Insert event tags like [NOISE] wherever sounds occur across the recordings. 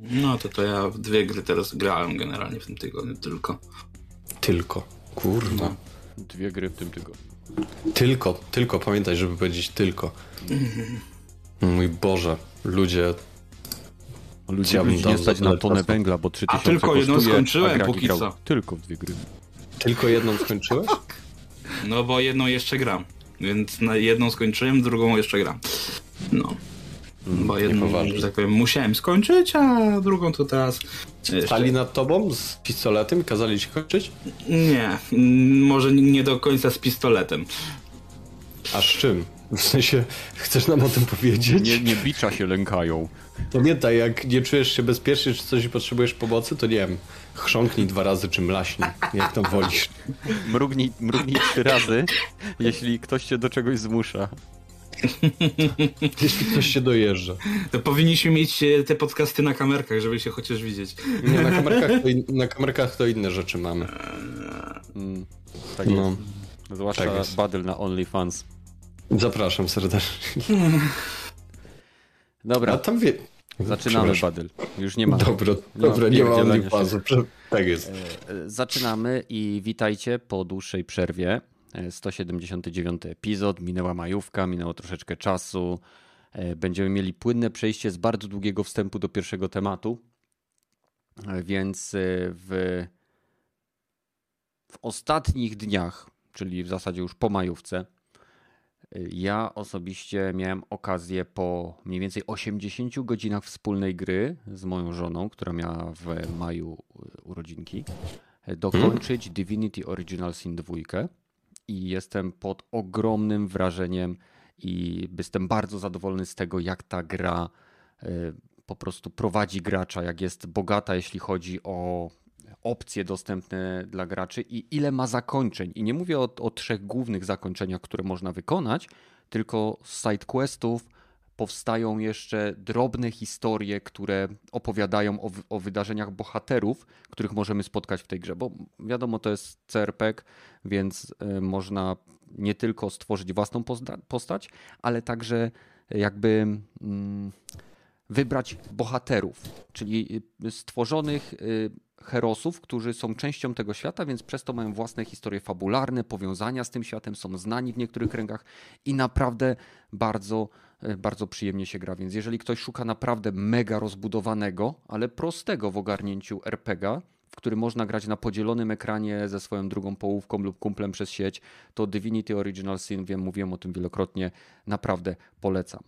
No to to ja w dwie gry teraz grałem generalnie w tym tygodniu tylko. Tylko. Kurwa. No. Dwie gry w tym tygodniu. Tylko, tylko, pamiętaj, żeby powiedzieć tylko. Mój Boże, ludzie. Ludzie Ja nie stać na tonę węgla, bo 3000 tylko jedną skończyłem a póki co. Tylko w dwie gry. Tylko jedną skończyłeś? [LAUGHS] No bo jedną jeszcze gram. Więc na jedną skończyłem, drugą jeszcze gram. No. Bo jedną, poważnie. że tak powiem, musiałem skończyć, a drugą to teraz. Jeszcze... Stali nad tobą z pistoletem i kazali ci kończyć? Nie, może nie do końca z pistoletem. A z czym? W sensie, chcesz nam o tym powiedzieć? Nie, nie bicza się lękają. Pamiętaj, jak nie czujesz się bezpiecznie, czy coś i potrzebujesz pomocy, to nie wiem, chrząknij dwa razy, czy mlaśnij, jak tam wolisz. Mrugnij, mrugnij trzy razy, jeśli ktoś cię do czegoś zmusza. [LAUGHS] Jeśli ktoś się dojeżdża. To powinniśmy mieć e, te podcasty na kamerkach, żeby się chociaż widzieć. Nie, na [LAUGHS] kamerkach to, in, na kamerkach to inne rzeczy mamy. Mm, tak No. jest. Zwłaszcza tak jest. Badyl na OnlyFans. Zapraszam serdecznie. [LAUGHS] A Dobra, tam wie... zaczynamy. Badyl. Już nie ma. Dobra, nie ma dobra, nie ma OnlyFansu. Tak jest. E, Zaczynamy i witajcie po dłuższej przerwie. E, 179 epizod, minęła majówka, minęło troszeczkę czasu. E, Będziemy mieli płynne przejście z bardzo długiego wstępu do pierwszego tematu. E, Więc e, w, w ostatnich dniach, czyli w zasadzie już po majówce, e, ja osobiście miałem okazję po mniej więcej 80 godzinach wspólnej gry z moją żoną, która miała w maju e, urodzinki, e, dokończyć Divinity Original Sin 2 i jestem pod ogromnym wrażeniem i jestem bardzo zadowolony z tego, jak ta gra e, po prostu prowadzi gracza, jak jest bogata, jeśli chodzi o opcje dostępne dla graczy i ile ma zakończeń. I nie mówię o, o trzech głównych zakończeniach, które można wykonać, tylko z sidequestów powstają jeszcze drobne historie, które opowiadają o, o wydarzeniach bohaterów, których możemy spotkać w tej grze. Bo wiadomo, to jest CRPG, więc y, można nie tylko stworzyć własną posta- postać, ale także jakby mm, wybrać bohaterów, czyli y, stworzonych y, herosów, którzy są częścią tego świata, więc przez to mają własne historie fabularne, powiązania z tym światem, są znani w niektórych kręgach i naprawdę bardzo, y, bardzo przyjemnie się gra. Więc jeżeli ktoś szuka naprawdę mega rozbudowanego, ale prostego w ogarnięciu RPGa, w który można grać na podzielonym ekranie ze swoją drugą połówką lub kumplem przez sieć, to Divinity Original Sin, wiem, mówiłem o tym wielokrotnie, naprawdę polecam.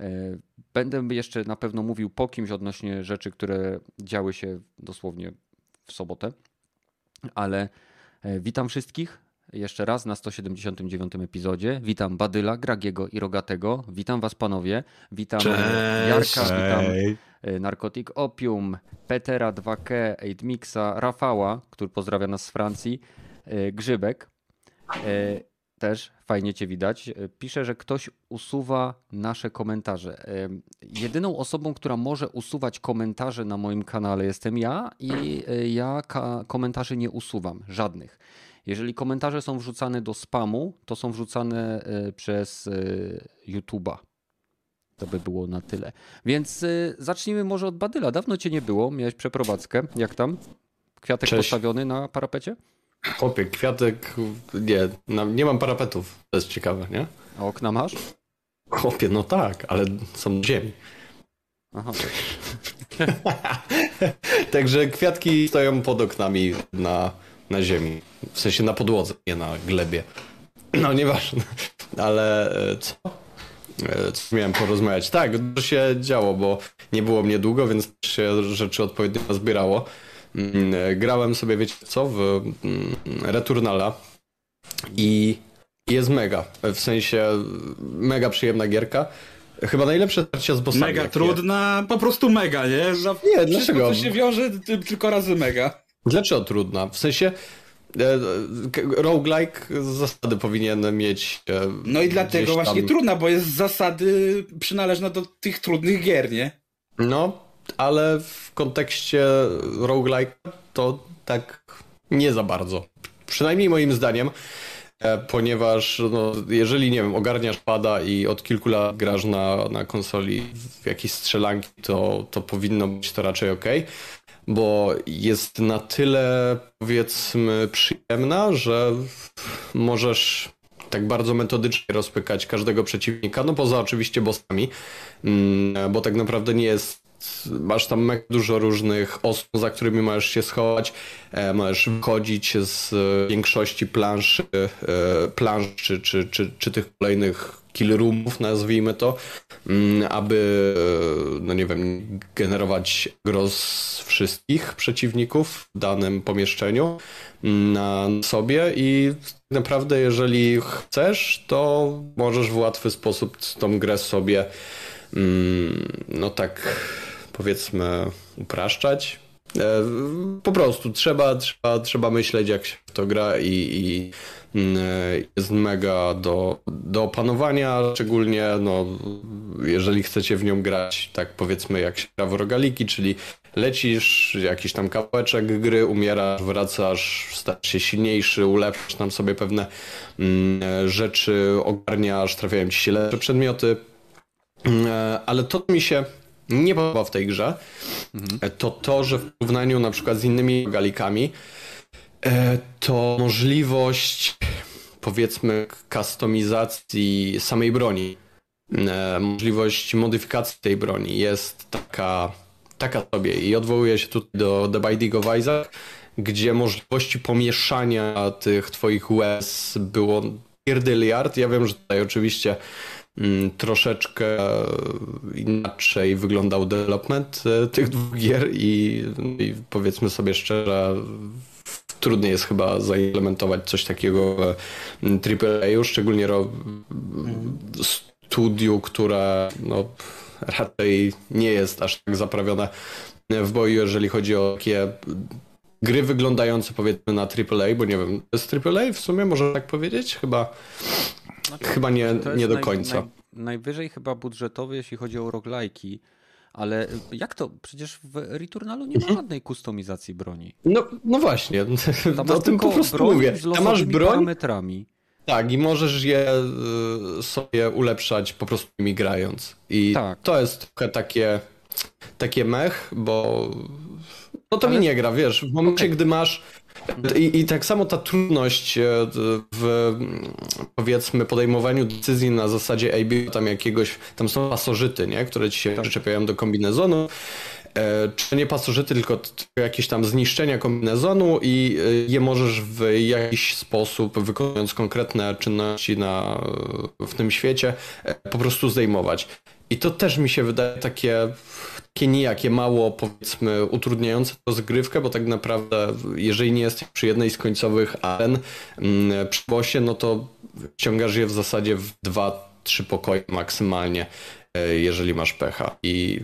E, Będę jeszcze na pewno mówił po kimś odnośnie rzeczy, które działy się dosłownie w sobotę, ale e, witam wszystkich jeszcze raz na 179 epizodzie. Witam Badyla, Gragiego i Rogatego. Witam was panowie. Witam Cześć. Jarka, witam e, Narkotik Opium, Petera 2K, Aidmixa, Rafała, który pozdrawia nas z Francji, e, Grzybek. Też fajnie cię widać. E, Pisze, że ktoś usuwa nasze komentarze. E, Jedyną osobą, która może usuwać komentarze na moim kanale jestem ja i e, ja komentarzy nie usuwam, żadnych. Jeżeli komentarze są wrzucane do spamu, to są wrzucane przez YouTube'a. To by było na tyle. Więc zacznijmy może od Badyla. Dawno cię nie było, miałeś przeprowadzkę. Jak tam? Kwiatek Cześć. postawiony na parapecie? Chłopie, kwiatek, nie, nie mam parapetów. To jest ciekawe, nie? A okna masz? Chłopie, no tak, ale są na ziemi. Aha. [LAUGHS] Także kwiatki stoją pod oknami na, na ziemi. W sensie na podłodze, nie na glebie. [CLEARS THROAT] No nieważne. Ale e, co? E, Co miałem porozmawiać? Tak, dużo się działo, bo nie było mnie długo, więc się rzeczy odpowiednio zbierało. Mm, e, Grałem sobie, wiecie co, w mm, Returnala i jest mega. W sensie mega przyjemna gierka. Chyba najlepsze starcia z bossami. Mega trudna, po prostu mega, nie? Za Nie, dlaczego? co się wiąże, ty- tylko razy mega. Dlaczego trudna? W sensie e, k- roguelike z zasady powinien mieć. e, No i dlatego właśnie tam- trudna, bo jest z zasady przynależna do tych trudnych gier, nie? No, ale w kontekście roguelike to tak nie za bardzo. Przynajmniej moim zdaniem. e, ponieważ no, jeżeli, nie wiem, ogarniasz pada i od kilku lat grasz na, na konsoli w jakieś strzelanki, to, to powinno być to raczej ok, bo jest na tyle, powiedzmy, przyjemna, że możesz tak bardzo metodycznie rozpykać każdego przeciwnika, no poza oczywiście bossami, mm, bo tak naprawdę nie jest masz tam mega dużo różnych osób, za którymi możesz się schować, e, możesz wychodzić z większości planszy, e, czy, czy, czy, czy tych kolejnych kill roomów, nazwijmy to, mm, aby, e, no nie wiem, generować gros wszystkich przeciwników w danym pomieszczeniu mm, na sobie. I naprawdę jeżeli chcesz, to możesz w łatwy sposób tą grę sobie mm, no tak powiedzmy upraszczać. E, po prostu trzeba, trzeba, trzeba myśleć, jak się w to gra i, i mm, jest mega do, do opanowania, szczególnie no, jeżeli chcecie w nią grać, tak powiedzmy jak się gra w rogaliki, czyli lecisz, jakiś tam kawałeczek gry, umierasz, wracasz, stajesz się silniejszy, ulepszasz tam sobie pewne mm, rzeczy, ogarniasz, trafiają ci się lepsze przedmioty, mm, e, ale to mi się nie podoba w tej grze, mhm. to to, że w porównaniu na przykład z innymi galikami, e, to możliwość powiedzmy kustomizacji samej broni, e, możliwość modyfikacji tej broni jest taka, taka sobie i odwołuję się tutaj do The Binding of Isaac, gdzie możliwości pomieszania tych twoich łez było pierdyliard. Ja wiem, że tutaj oczywiście troszeczkę inaczej wyglądał development e, tych dwóch gier i, i powiedzmy sobie szczerze, trudniej jest chyba zaimplementować coś takiego w AAA, szczególnie ro, studiu, które no, raczej nie jest aż tak zaprawione w boju, jeżeli chodzi o takie gry wyglądające powiedzmy na AAA, bo nie wiem, to jest AAA w sumie, można tak powiedzieć? Chyba znaczy, chyba nie, nie do naj, końca. Naj, najwyżej chyba budżetowy, jeśli chodzi o roglajki, ale jak to? Przecież w Returnalu nie ma mhm. żadnej kustomizacji broni. No, no właśnie, [LAUGHS] Tam o tym po prostu mówię. Tam masz broń parametrami. Tak, i możesz je y, sobie ulepszać po prostu nimi grając. I tak. to jest trochę takie, takie mech, bo no to Ale... mi nie gra, wiesz, w momencie, okay. gdy masz i, I, tak samo ta trudność e, w powiedzmy podejmowaniu decyzji na zasadzie AB, tam jakiegoś, tam są pasożyty, nie? które ci się przyczepiają do kombinezonu. E, czy nie pasożyty, tylko jakieś tam zniszczenia kombinezonu i e, je możesz w jakiś sposób, wykonując konkretne czynności na, w tym świecie, po prostu zdejmować. I to też mi się wydaje takie takie nijakie, mało powiedzmy utrudniające rozgrywkę, bo tak naprawdę jeżeli nie jesteś przy jednej z końcowych aren mm, przy bosie, no to ściągasz je w zasadzie w dwa, trzy pokoje maksymalnie, e, jeżeli masz pecha. I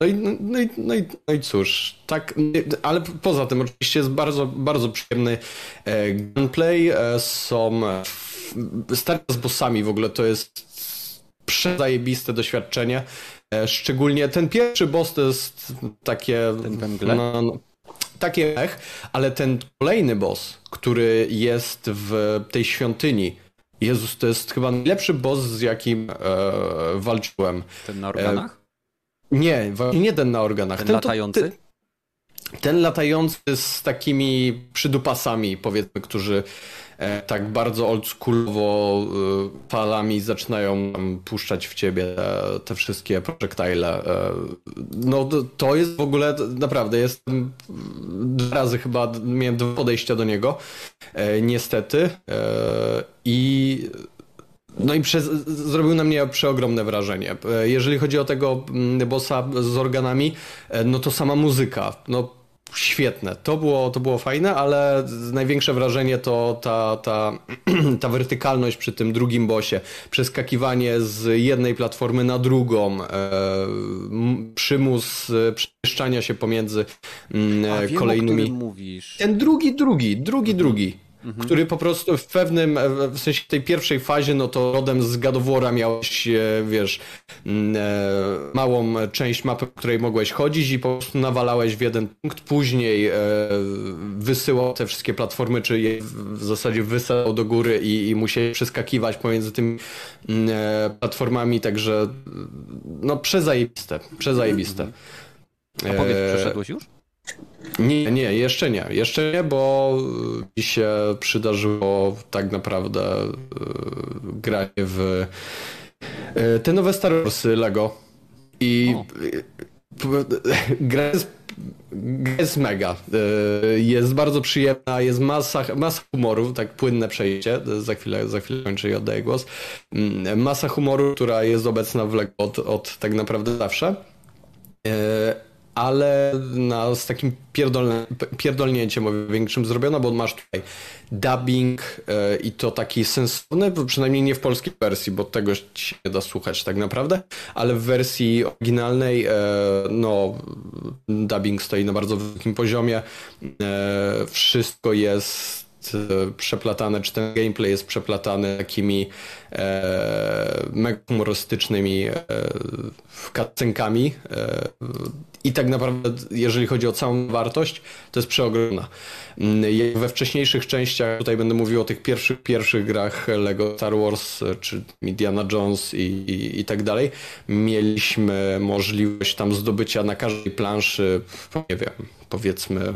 no i, no, i, no, i, no i cóż, tak, ale poza tym oczywiście jest bardzo, bardzo przyjemny e, gunplay, e, są starcia z bossami w ogóle to jest przezajebiste doświadczenie. E, szczególnie ten pierwszy boss to jest takie... Ten? No, no, takie mech, ale ten kolejny boss, który jest w tej świątyni, Jezus, to jest chyba najlepszy boss, z jakim e, walczyłem. Ten na organach? E, nie, nie ten na organach. Ten, ten latający? To, ty, ten latający z takimi przydupasami, powiedzmy, którzy E, tak bardzo oldschoolowo e, falami zaczynają puszczać w ciebie te, te wszystkie projektile. E, no to jest w ogóle naprawdę, jestem dwa razy chyba, miałem dwa podejścia do niego, niestety i no i przez, zrobił na mnie przeogromne wrażenie. Jeżeli chodzi o tego mm, bossa z organami, no to sama muzyka. No świetne. To było, to było fajne, ale największe wrażenie to ta, ta, [CLEARS THROAT] ta wertykalność przy tym drugim bosie. Przeskakiwanie z jednej platformy na drugą, e, przymus e, przemieszczania się pomiędzy mm, A, wiem, kolejnymi. mówisz. Ten drugi, drugi, drugi, mhm. drugi. Mhm. który po prostu w pewnym, w sensie tej pierwszej fazie, no to rodem z Gadowora miałeś, wiesz, mm, małą część mapy, w której mogłeś chodzić i po prostu nawalałeś w jeden punkt, później wysyłał te wszystkie platformy, czy je w zasadzie wysyłał do góry i, i musieli przeskakiwać pomiędzy tymi mm, platformami, także no przezajebiste, przezajebiste. A powiedz, przeszedłeś już? Nie, nie, jeszcze nie. Jeszcze nie, bo mi się przydarzyło tak naprawdę e, granie w e, te nowe Star Warsy Lego. I o. [LAUGHS] gra jest, jest mega. E, jest bardzo przyjemna, jest masa, masa humoru, tak płynne przejście. Za chwilę, za chwilę kończę i oddaję głos. Mm, masa humoru, która jest obecna w Lego od, od tak naprawdę zawsze ale na, z takim pierdolne, pierdolnięciem o większym zrobiono, bo masz tutaj dubbing e, i to taki sensowny, przynajmniej nie w polskiej wersji, bo tego się nie da słuchać tak naprawdę, ale w wersji oryginalnej e, no dubbing stoi na bardzo wysokim poziomie. E, wszystko jest przeplatane, czy ten gameplay jest przeplatany takimi e, mega humorystycznymi e, cutscenkami e, i tak naprawdę, jeżeli chodzi o całą wartość, to jest przeogromna. Mm, jak we wcześniejszych częściach, tutaj będę mówił o tych pierwszych, pierwszych grach Lego Star Wars, czy Indiana Jones i, i, i tak dalej, mieliśmy możliwość tam zdobycia na każdej planszy, nie wiem, powiedzmy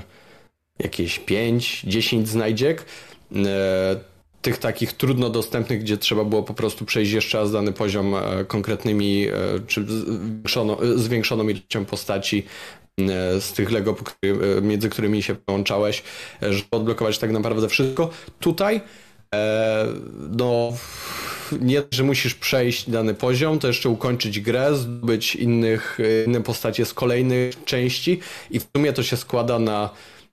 jakieś 5, 10 znajdziek. E, tych takich trudno dostępnych, gdzie trzeba było po prostu przejść jeszcze raz dany poziom e, konkretnymi, e, czy zwiększoną, zwiększoną ilością postaci z tych Lego, między którymi się połączałeś, żeby odblokować tak naprawdę wszystko. Tutaj no nie, że musisz przejść dany poziom, to jeszcze ukończyć grę, zdobyć innych, inne postacie z kolejnych części i w sumie to się składa na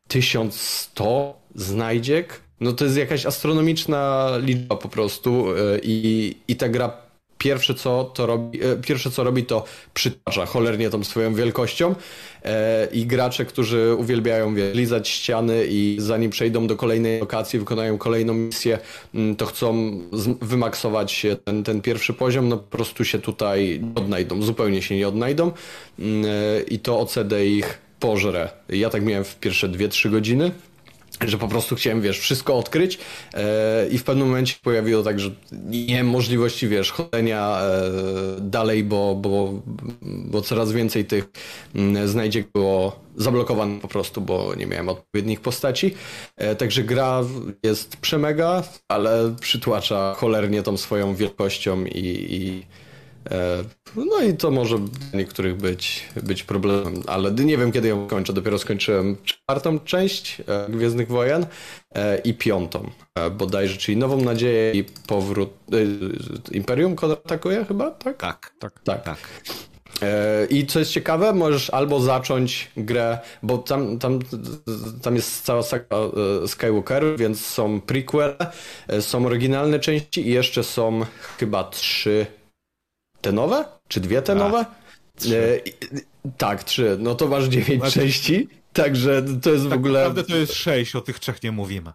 1100 znajdziek, no to jest jakaś astronomiczna liczba po prostu e, i, i ta gra pierwsze co, to robi, e, pierwsze co robi to przytacza cholernie tą swoją wielkością e, i gracze, którzy uwielbiają wie, lizać ściany i zanim przejdą do kolejnej lokacji, wykonają kolejną misję, mm, to chcą wymaksować ten, ten pierwszy poziom, no po prostu się tutaj nie odnajdą, zupełnie się nie odnajdą mm, i to OCD ich pożre. Ja tak miałem w pierwsze 2-3 godziny, że po prostu chciałem, wiesz, wszystko odkryć e, i w pewnym momencie pojawiło tak, że nie miałem możliwości, wiesz, chodzenia e, dalej, bo, bo, bo coraz więcej tych mm, znajdziek było zablokowanych po prostu, bo nie miałem odpowiednich postaci. E, także gra jest przemega, ale przytłacza cholernie tą swoją wielkością i, i no i to może dla niektórych być, być problemem, ale nie wiem kiedy ją kończę. Dopiero skończyłem czwartą część e, Gwiezdnych Wojen e, i piątą bodajże, czyli Nową Nadzieję i powrót Imperium atakuje chyba, tak? Tak, tak. tak. tak. I co jest ciekawe, możesz albo zacząć grę, bo tam, tam, tam jest cała saga Skywalker, więc są prequel, są oryginalne części i jeszcze są chyba trzy te nowe? Czy dwie te nowe? E, tak, trzy. No to masz dziewięć znaczy... części. Także to jest tak w ogóle. Naprawdę to jest sześć, o tych trzech nie mówimy.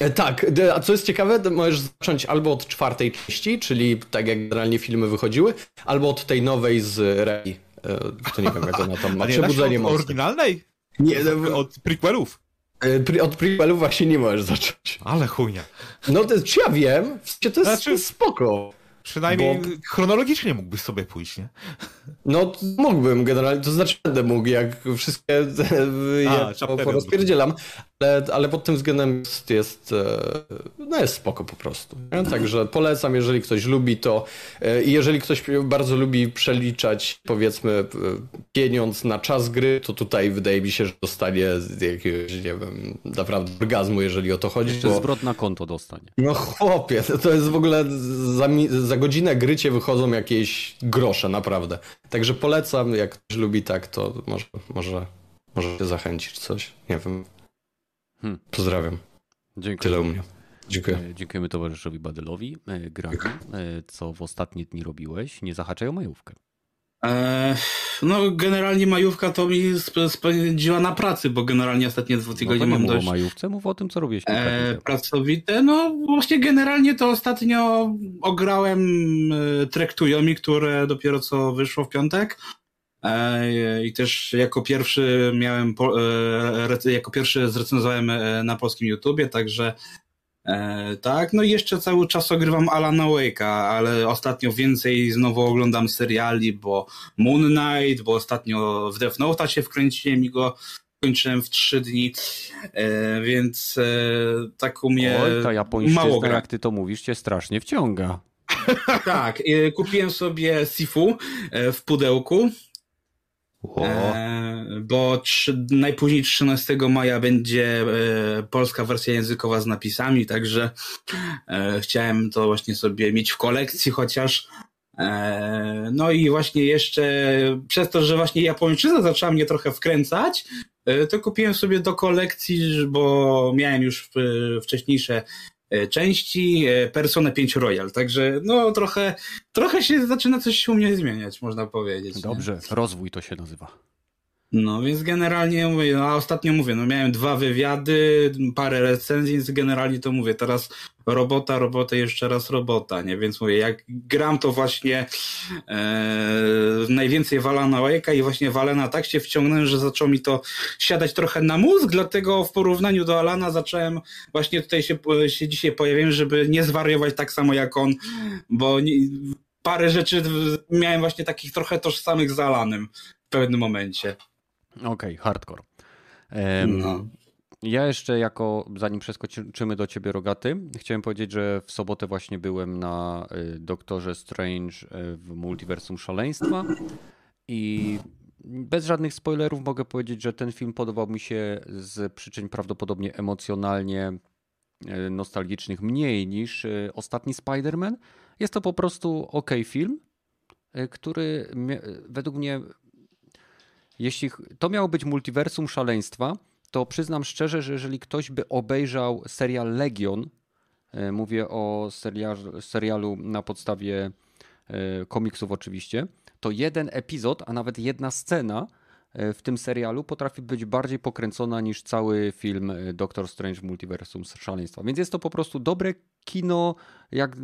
E, tak, a co jest ciekawe, możesz zacząć albo od czwartej części, czyli tak jak generalnie filmy wychodziły, albo od tej nowej z Rey. E, to nie wiem, jak ona tam ma. [LAUGHS] Przebudzenie od oryginalnej? Nie, no, od prequelów. E, od prequelów właśnie nie możesz zacząć. Ale chujnia. No to czy ja wiem, to jest znaczy... spoko. Przynajmniej bo... chronologicznie mógłbyś sobie pójść, nie? No, mógłbym generalnie, to znaczy będę mógł, jak wszystkie [LAUGHS] A, ja porozpierdzielam, ale, ale pod tym względem jest, jest, e, no jest spoko po prostu. Nie? Także polecam, jeżeli ktoś lubi to e, i jeżeli ktoś bardzo lubi przeliczać, powiedzmy, e, pieniądz na czas gry, to tutaj wydaje mi się, że dostanie jakiegoś, nie wiem, naprawdę orgazmu, jeżeli o to chodzi. Jeszcze bo... zwrot na konto dostanie. No chłopie, to jest w ogóle za, za godzinę gry cię wychodzą jakieś grosze, naprawdę. Także polecam, jak ktoś lubi tak, to może, może, może się zachęcić coś, nie wiem. Hmm. Pozdrawiam. Dziękuję. Tyle u mnie. Dziękuję. E, dziękujemy towarzyszowi Badelowi. E, Gragi, e, co w ostatnie dni robiłeś? Nie zahaczaj o majówkę. No, generalnie majówka to mi sp- spędziła na pracy, bo generalnie ostatnie dwa No tygodnie nie mam mów o dość majówce, mów o tym, co robiłeś. e, pracowite. No, właśnie generalnie to ostatnio ograłem e, które dopiero co wyszło w piątek. I też jako pierwszy miałem, e, jako pierwszy zrecenzowałem e, na polskim YouTubie, także e, tak. No i jeszcze cały czas ogrywam Alana Wake'a, ale ostatnio więcej znowu oglądam seriali, bo Moon Knight, bo ostatnio w Death Note'a się wkręciłem i go kończyłem w trzy dni, więc e, tak u mnie Oj, ta japońszczyzna, mało gra. jak ty to mówisz, cię strasznie wciąga. [LAUGHS] Tak, kupiłem sobie Sifu w pudełku, O, e, bo trzy, najpóźniej 13 maja będzie e, polska wersja językowa z napisami, także e, chciałem to właśnie sobie mieć w kolekcji chociaż. E, no i właśnie jeszcze przez to, że właśnie japończyzna zaczęła mnie trochę wkręcać, e, to kupiłem sobie do kolekcji, bo miałem już e, wcześniejsze części e, Persona 5 Royal, także no trochę, trochę się zaczyna coś u mnie zmieniać, można powiedzieć. nie? Dobrze, rozwój to się nazywa. No więc generalnie mówię, no, a ostatnio mówię, no miałem dwa wywiady, parę recenzji, więc generalnie to mówię, teraz robota, robota, jeszcze raz robota, nie? Więc mówię, jak gram to właśnie e, najwięcej wala na i właśnie w Alana tak się wciągnąłem, że zaczął mi to siadać trochę na mózg, dlatego w porównaniu do Alana zacząłem właśnie tutaj się, się dzisiaj pojawiłem, żeby nie zwariować tak samo jak on, bo nie, parę rzeczy miałem właśnie takich trochę tożsamych z Alanem w pewnym momencie. Okej, hardcore. Em, No. Ja jeszcze jako, zanim przeskoczymy do ciebie Rogaty, chciałem powiedzieć, że w sobotę właśnie byłem na y, Doktorze Strange y, w Multiversum Szaleństwa i bez żadnych spoilerów mogę powiedzieć, że ten film podobał mi się z przyczyn prawdopodobnie emocjonalnie y, nostalgicznych mniej niż ostatni Spider-Man. Jest to po prostu ok film, który według mnie jeśli to miało być multiversum szaleństwa, to przyznam szczerze, że jeżeli ktoś by obejrzał serial Legion, e, mówię o serialu, serialu na podstawie e, komiksów oczywiście, to jeden epizod, a nawet jedna scena e, w tym serialu potrafi być bardziej pokręcona niż cały film Doctor Strange Multiversum Szaleństwa. Więc jest to po prostu dobre kino, jak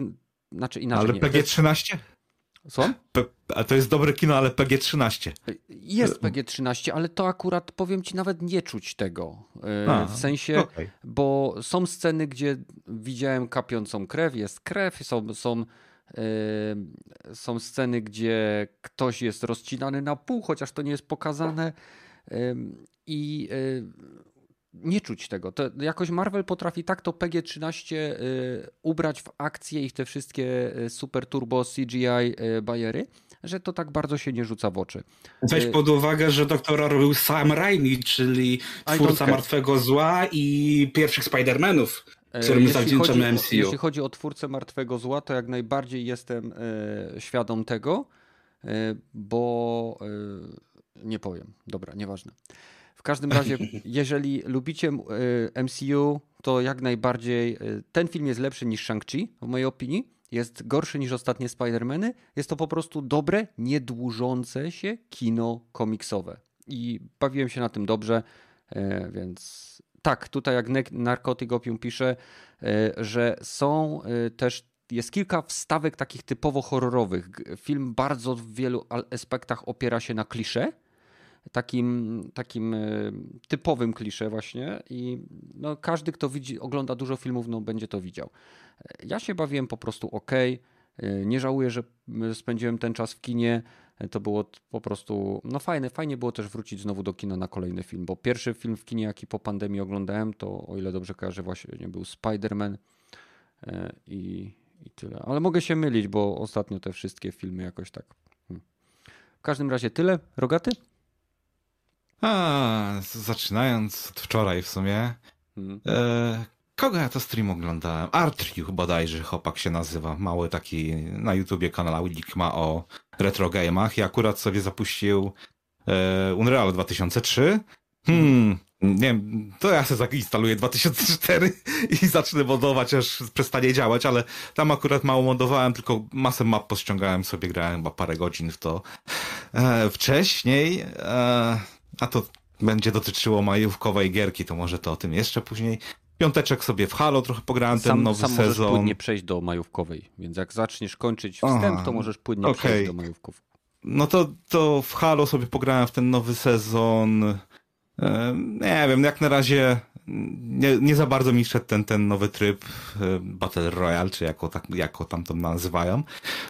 znaczy inaczej. ale nie. PG-13? Co? P- a to jest dobre kino, ale PG-13. Jest PG-13, ale to akurat powiem ci nawet nie czuć tego. E, A, w sensie, okej. bo są sceny, gdzie widziałem kapiącą krew, jest krew, są, są, e, są sceny, gdzie ktoś jest rozcinany na pół, chociaż to nie jest pokazane. E, I e, nie czuć tego. To jakoś Marvel potrafi tak to PG-13 y, ubrać w akcję i w te wszystkie y, super turbo CGI y, bajery, że to tak bardzo się nie rzuca w oczy. Weź pod uwagę, że doktora robił Sam Raimi, czyli twórca. Martwego Zła i pierwszych Spider-Manów, którym jeśli zawdzięczamy chodzi, MCU. Jeśli chodzi o twórcę Martwego Zła, to jak najbardziej jestem świadom tego, bo nie powiem. Dobra, nieważne. W każdym razie, [LAUGHS] jeżeli lubicie MCU, to jak najbardziej e, ten film jest lepszy niż Shang-Chi, w mojej opinii. Jest gorszy niż ostatnie Spider-Many. Jest to po prostu dobre, niedłużące się kino komiksowe. I bawiłem się na tym dobrze, e, więc tak, tutaj jak Narcotic Opium pisze, że są też, jest kilka wstawek takich typowo horrorowych. Film bardzo w wielu aspektach opiera się na klisze, takim, takim e, typowym klisze właśnie i no, każdy, kto widzi, ogląda dużo filmów, no, będzie to widział. E, Ja się bawiłem po prostu ok. Nie żałuję, że spędziłem ten czas w kinie. E, To było po prostu no fajne. Fajnie było też wrócić znowu do kina na kolejny film, bo pierwszy film w kinie, jaki po pandemii oglądałem, to o ile dobrze kojarzę, właśnie był Spider-Man e, i, i tyle. Ale mogę się mylić, bo ostatnio te wszystkie filmy jakoś tak. hmm. W każdym razie tyle. Rogaty? A, zaczynając od wczoraj w sumie. Mhm. E, kogo ja to stream oglądałem? Artriu bodajże chłopak się nazywa. Mały taki na YouTubie kanałik ma o retro game'ach i akurat sobie zapuścił e, Unreal 2003. Hmm, Nie wiem, to ja sobie zainstaluję 2004 [LAUGHS] i zacznę modować, aż przestanie działać, ale tam akurat mało modowałem, tylko masę map pościągałem sobie, grałem chyba parę godzin w to. E, wcześniej, e, a to będzie dotyczyło majówkowej gierki, to może to o tym jeszcze później. Piąteczek sobie w Halo trochę pograłem, ten sam, nowy sam możesz sezon. płynnie przejść do majówkowej, więc jak zaczniesz kończyć wstęp, Aha, to możesz płynnie okej. przejść do majówków. No to, to w Halo sobie pograłem w ten nowy sezon. Nie wiem, jak na razie nie, nie za bardzo mi szedł ten, ten nowy tryb Battle Royale, czy jako, tak, jako tam to nazywają.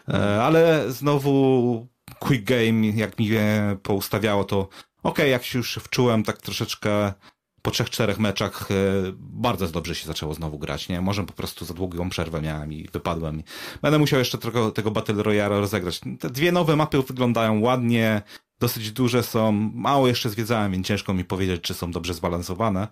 E, Ale znowu Quick Game, jak mi je poustawiało, to okej, jak się już wczułem tak troszeczkę po trzech, czterech meczach e, bardzo dobrze się zaczęło znowu grać, nie? Może po prostu za długą przerwę miałem i wypadłem. Będę musiał jeszcze trochę tego Battle Royale rozegrać. Te dwie nowe mapy wyglądają ładnie, dosyć duże są, mało jeszcze zwiedzałem, więc ciężko mi powiedzieć, czy są dobrze zbalansowane.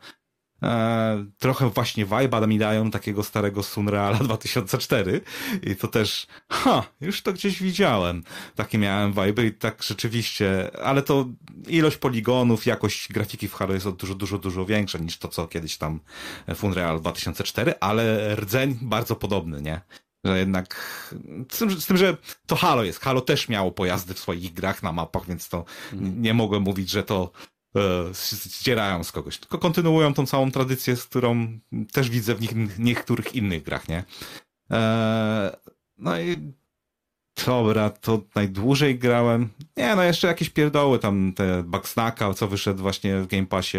E, trochę właśnie vibe'a mi dają takiego starego Sunreala [LAUGHS] 2004 i to też, ha, już to gdzieś widziałem. Takie miałem vibe i tak rzeczywiście, ale to ilość poligonów, jakość grafiki w Halo jest dużo, dużo, dużo większa niż to, co kiedyś tam w Unreal 2004, ale rdzeń bardzo podobny, nie? Że jednak, z tym, z tym, że to Halo jest. Halo też miało pojazdy w swoich grach na mapach, więc to nie mogłem mówić, że to e, zdzierają z kogoś, tylko kontynuują tą całą tradycję, z którą też widzę w nich, niektórych innych grach, nie? E, no i dobra, to najdłużej grałem. Nie, no jeszcze jakieś pierdoły, tam te Bugsnacka, co wyszedł właśnie w Game Passie.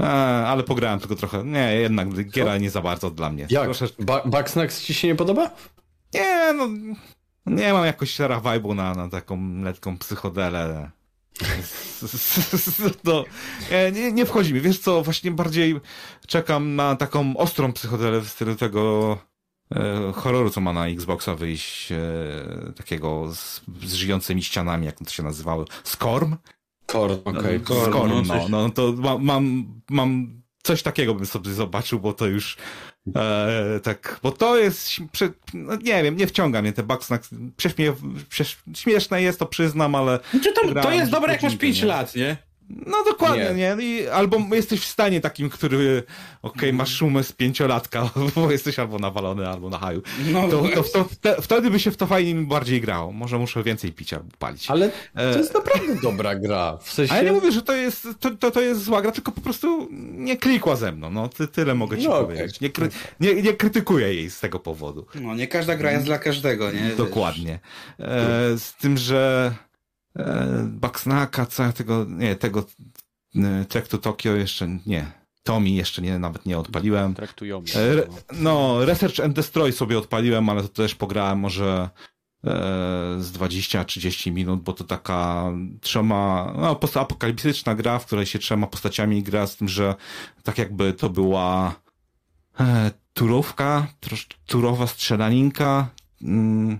E, ale pograłem tylko trochę. Nie, jednak giera nie za bardzo dla mnie. Jak? Troszeczkę- Ba Bugsnax ci się nie podoba? nie, no. Nie mam jakoś vibe'u na, na taką letką psychodelę. [LAUGHS] No, nie, nie, nie wchodzi mi. Wiesz co, właśnie bardziej czekam na taką ostrą psychodelę w stylu tego e, horroru, co ma na Xboxa wyjść, e, takiego z, z żyjącymi ścianami, jak to się nazywało. Skorm? Korn, okej. Korn, Skorm, no, no, no to ma, mam, mam coś takiego bym sobie zobaczył, bo to już e, tak, bo to jest, no nie wiem, nie wciąga mnie te Bugsnax, prześmie, prześ, śmieszne jest, to przyznam, ale Czy to, to jest dobre, jak masz godzinkę, 5 nie? lat, nie? No dokładnie, Nie. nie? I, albo jesteś w stanie takim, który, okej, masz szumę z pięciolatka, [LAUGHS] bo jesteś albo nawalony, albo na haju. No, To, to, to, wte- wtedy by się w to fajnie bardziej grało. Może muszę więcej pić albo palić. Ale E, to jest naprawdę dobra gra. W sensie... Ale ja nie mówię, że to jest, to, to, to jest zła gra, tylko po prostu nie klikła ze mną. No, ty, tyle mogę ci No, powiedzieć. Nie, kry, nie, nie krytykuję jej z tego powodu. no nie każda gra jest dla każdego, nie? Dokładnie. E, z tym, że e, Bugsnacka, co tego, nie, tego e, Trek to Tokyo jeszcze nie. Tomi jeszcze nie, nawet nie odpaliłem. Traktują. E, Re, no. Research and Destroy sobie odpaliłem, ale to też pograłem może e, z 20-30 minut, bo to taka trzema, no, postapokaliptyczna gra, w której się trzema postaciami gra, z tym, że tak jakby to była e, turówka, trosz, turowa strzelaninka. Mm,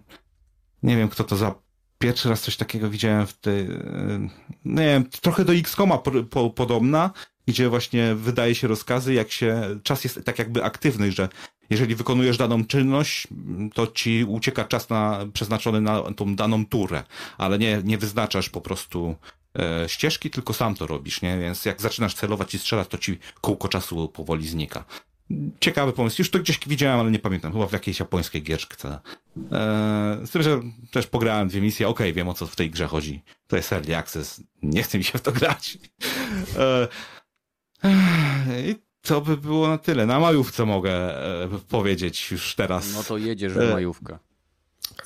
nie wiem, kto to za pierwszy raz coś takiego widziałem w tej, e, nie wiem, trochę do X-Koma po, po, podobna, gdzie właśnie wydaje się rozkazy, jak się, czas jest tak jakby aktywny, że jeżeli wykonujesz daną czynność, to ci ucieka czas na, przeznaczony na tą daną turę, ale nie, nie wyznaczasz po prostu e, ścieżki, tylko sam to robisz, nie? Więc jak zaczynasz celować i strzelać, to ci kółko czasu powoli znika. Ciekawy pomysł. Już to gdzieś widziałem, ale nie pamiętam. Chyba w jakiejś japońskiej gierczce. E, z tym, że też pograłem dwie misje. Okej, wiem o co w tej grze chodzi. To jest early access. Nie chce mi się w to grać. E, I to by było na tyle. Na majówce mogę e, powiedzieć już teraz. No to jedziesz E, w majówkę.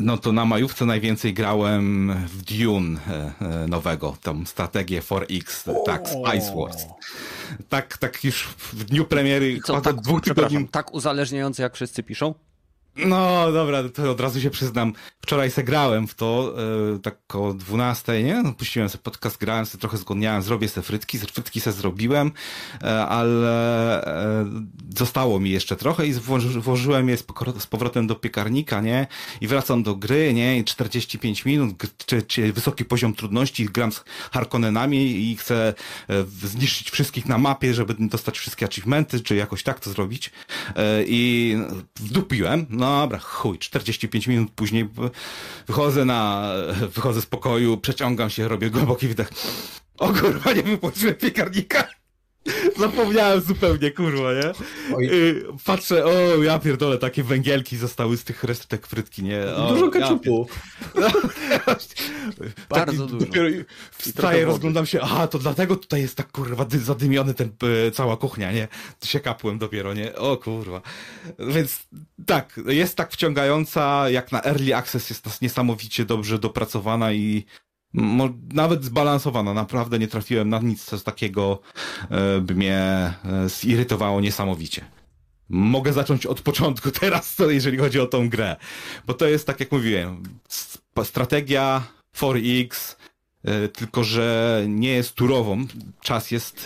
No to na majówce najwięcej grałem w Dune e, e, nowego, tą strategię 4X, tak, Spice Wars. Tak, tak już w dniu premiery, I co, chyba tak, dwóch tygodni... tak uzależniające jak wszyscy piszą? No dobra, to od razu się przyznam. Wczoraj se grałem w to, e, tak koło 12, nie? No, puściłem sobie podcast, grałem sobie trochę zgodniałem, zrobię sobie frytki, frytki se zrobiłem, e, ale e, zostało mi jeszcze trochę i włoży, włożyłem je z, powrotem do piekarnika, nie? I wracam do gry, nie? I 45 minut, czy, czy wysoki poziom trudności, gram z Harkonnenami i chcę zniszczyć wszystkich na mapie, żeby dostać wszystkie achievementy, czy jakoś tak to zrobić. I wdupiłem, no dobra, chuj, 45 minut później wychodzę na, wychodzę z pokoju, przeciągam się, robię głęboki wydech. O kurwa, nie wypłaciłem piekarnika. Zapomniałem zupełnie, kurwa, nie? Y, patrzę, o, ja pierdolę, takie węgielki zostały z tych resztek frytki, nie? O, Dużo ja keczupu. [LAUGHS] Bardzo dużo. Dopiero wstaję, rozglądam się, aha, to dlatego tutaj jest tak kurwa dy- zadymiony ten cała kuchnia, nie? Się kapłem dopiero, nie? O kurwa. Więc tak, jest tak wciągająca, jak na Early Access jest nas niesamowicie dobrze dopracowana i nawet zbalansowana. Naprawdę nie trafiłem na nic, co takiego e, by mnie e, zirytowało niesamowicie. Mogę zacząć od początku [LAUGHS] teraz, jeżeli chodzi o tą grę. Bo to jest, tak jak mówiłem, strategia 4X, e, tylko że nie jest turową. Czas jest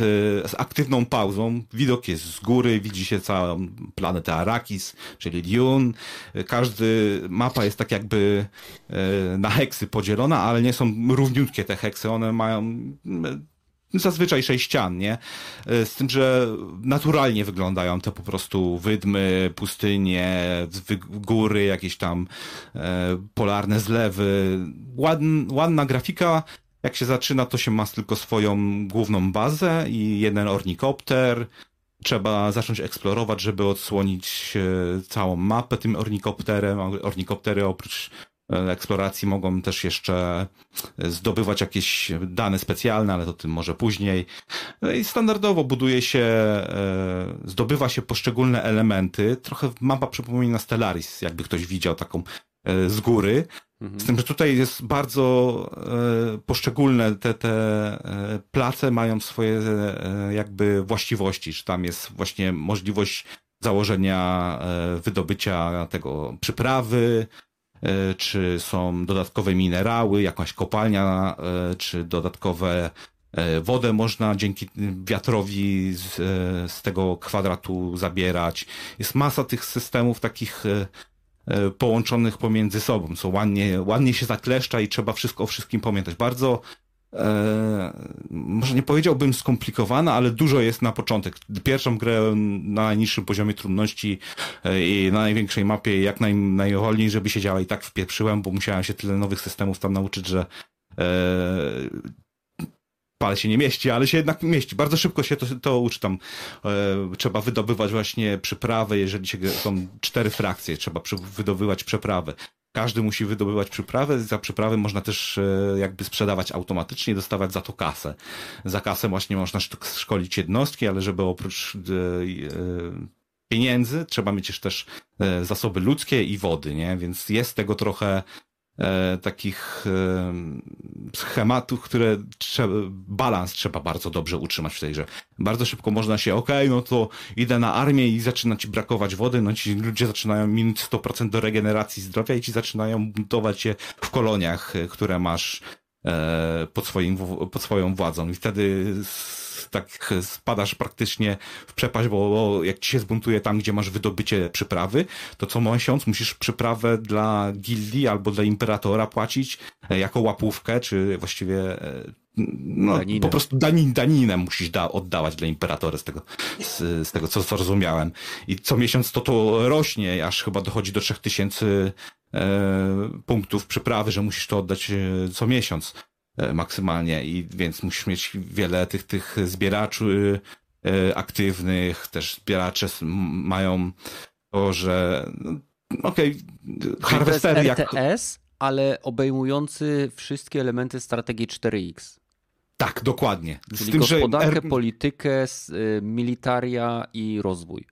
e, z aktywną pauzą. Widok jest z góry, widzi się całą planetę Arrakis, czyli Dune. E, Każdy mapa jest tak jakby e, na heksy podzielona, ale nie są równiutkie te heksy. One mają zazwyczaj sześć ścian, nie? E, Z tym, że naturalnie wyglądają te po prostu wydmy, pustynie, góry, jakieś tam e, polarne zlewy. Ładn, ładna grafika. Jak się zaczyna, to się ma tylko swoją główną bazę i jeden ornikopter. Trzeba zacząć eksplorować, żeby odsłonić e, całą mapę tym ornikopterem. Ornikoptery oprócz e, eksploracji mogą też jeszcze zdobywać jakieś dane specjalne, ale to tym może później. No i standardowo buduje się, e, zdobywa się poszczególne elementy. Trochę mapa przypomina Stellaris, jakby ktoś widział taką e, z góry. Mhm. Z tym, że tutaj jest bardzo e, poszczególne te, te e, place mają swoje e, jakby właściwości, czy tam jest właśnie możliwość założenia e, wydobycia tego przyprawy, e, czy są dodatkowe minerały, jakaś kopalnia, e, czy dodatkowe e, wodę można dzięki wiatrowi z, e, z tego kwadratu zabierać. Jest masa tych systemów takich e, e, połączonych pomiędzy sobą, co ładnie, ładnie się zakleszcza i trzeba wszystko o wszystkim pamiętać. Bardzo e, może nie powiedziałbym skomplikowana, ale dużo jest na początek. Pierwszą grę na najniższym poziomie trudności e, i na największej mapie jak naj, najwolniej, żeby się działa i tak wpieprzyłem, bo musiałem się tyle nowych systemów tam nauczyć, że e, pal się nie mieści, ale się jednak mieści. Bardzo szybko się to, to uczy tam. E, trzeba wydobywać właśnie przyprawy, jeżeli się, są cztery frakcje, trzeba wydobywać przeprawę. Każdy musi wydobywać przyprawę, za przyprawy można też e, jakby sprzedawać automatycznie, dostawać za to kasę. Za kasę właśnie można szkolić jednostki, ale żeby oprócz e, pieniędzy trzeba mieć też zasoby ludzkie i wody, nie? Więc jest tego trochę takich e, schematów, które trzeba, balans trzeba bardzo dobrze utrzymać w tej grze. Bardzo szybko można się, okej, no to idę na armię i zaczyna ci brakować wody, no ci ludzie zaczynają minąć 100% do regeneracji zdrowia i ci zaczynają buntować się w koloniach, e, które masz e, pod, swoim, pod swoją władzą i wtedy tak spadasz praktycznie w przepaść, bo jak ci się zbuntuje tam, gdzie masz wydobycie przyprawy, to co miesiąc musisz przyprawę dla gildii albo dla imperatora płacić e, jako łapówkę, czy właściwie e, no, Daninę. po prostu danin, daninę musisz da, oddawać dla imperatora z tego, z, z tego co zrozumiałem. I co miesiąc to to rośnie, aż chyba dochodzi do 3000 e, punktów przyprawy, że musisz to oddać e, co miesiąc maksymalnie i więc musisz mieć wiele tych, tych zbieraczy e, aktywnych, też zbieracze mają to, że no, okej, jest harwestery jak... RTS, ale obejmujący wszystkie elementy strategii 4X. Tak, dokładnie. Z Czyli tym, że gospodarkę, R- politykę, y, militaria i rozwój.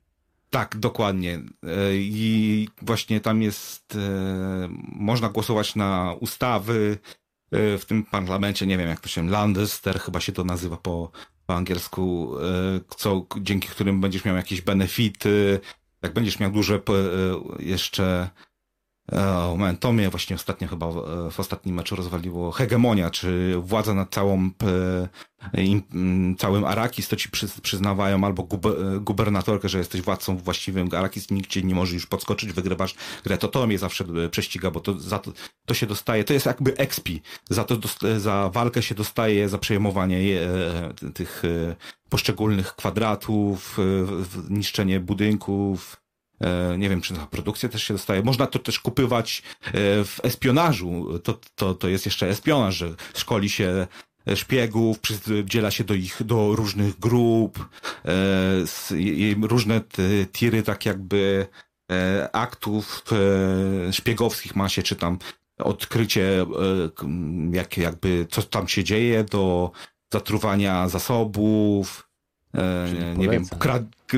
Tak, dokładnie. E, I właśnie tam jest, e, można głosować na ustawy e, w tym parlamencie, nie wiem jak to się, Landester chyba się to nazywa po, po angielsku, e, co, dzięki którym będziesz miał jakieś benefity, jak będziesz miał duże e, jeszcze o, moment, to mnie właśnie ostatnio chyba e, w ostatnim meczu rozwaliło hegemonia, czy władza nad całą e, im, m, całym Arakis, to ci przy, przyznawają albo gube, gubernatorkę, że jesteś władcą właściwym Arakis, nikt cię nie może już podskoczyć, wygrywasz grę. To to mnie zawsze prześciga, bo to, za to, to się dostaje, to jest jakby expi. Za to za walkę się dostaje, za przejmowanie tych poszczególnych kwadratów, niszczenie budynków, Nie wiem, czy na produkcję też się dostaje. Można to też kupywać e, w espionażu. To, to, to jest jeszcze espionaż, że szkoli się szpiegów, dziela się do ich, do różnych grup, różne tiry tak jakby aktów szpiegowskich ma się, czy tam odkrycie, jak, jakby co tam się dzieje, do zatruwania zasobów, e, nie wiem,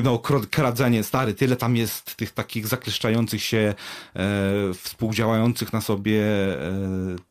no, kradzenie, stary, tyle tam jest tych takich zakleszczających się, e, współdziałających na sobie e,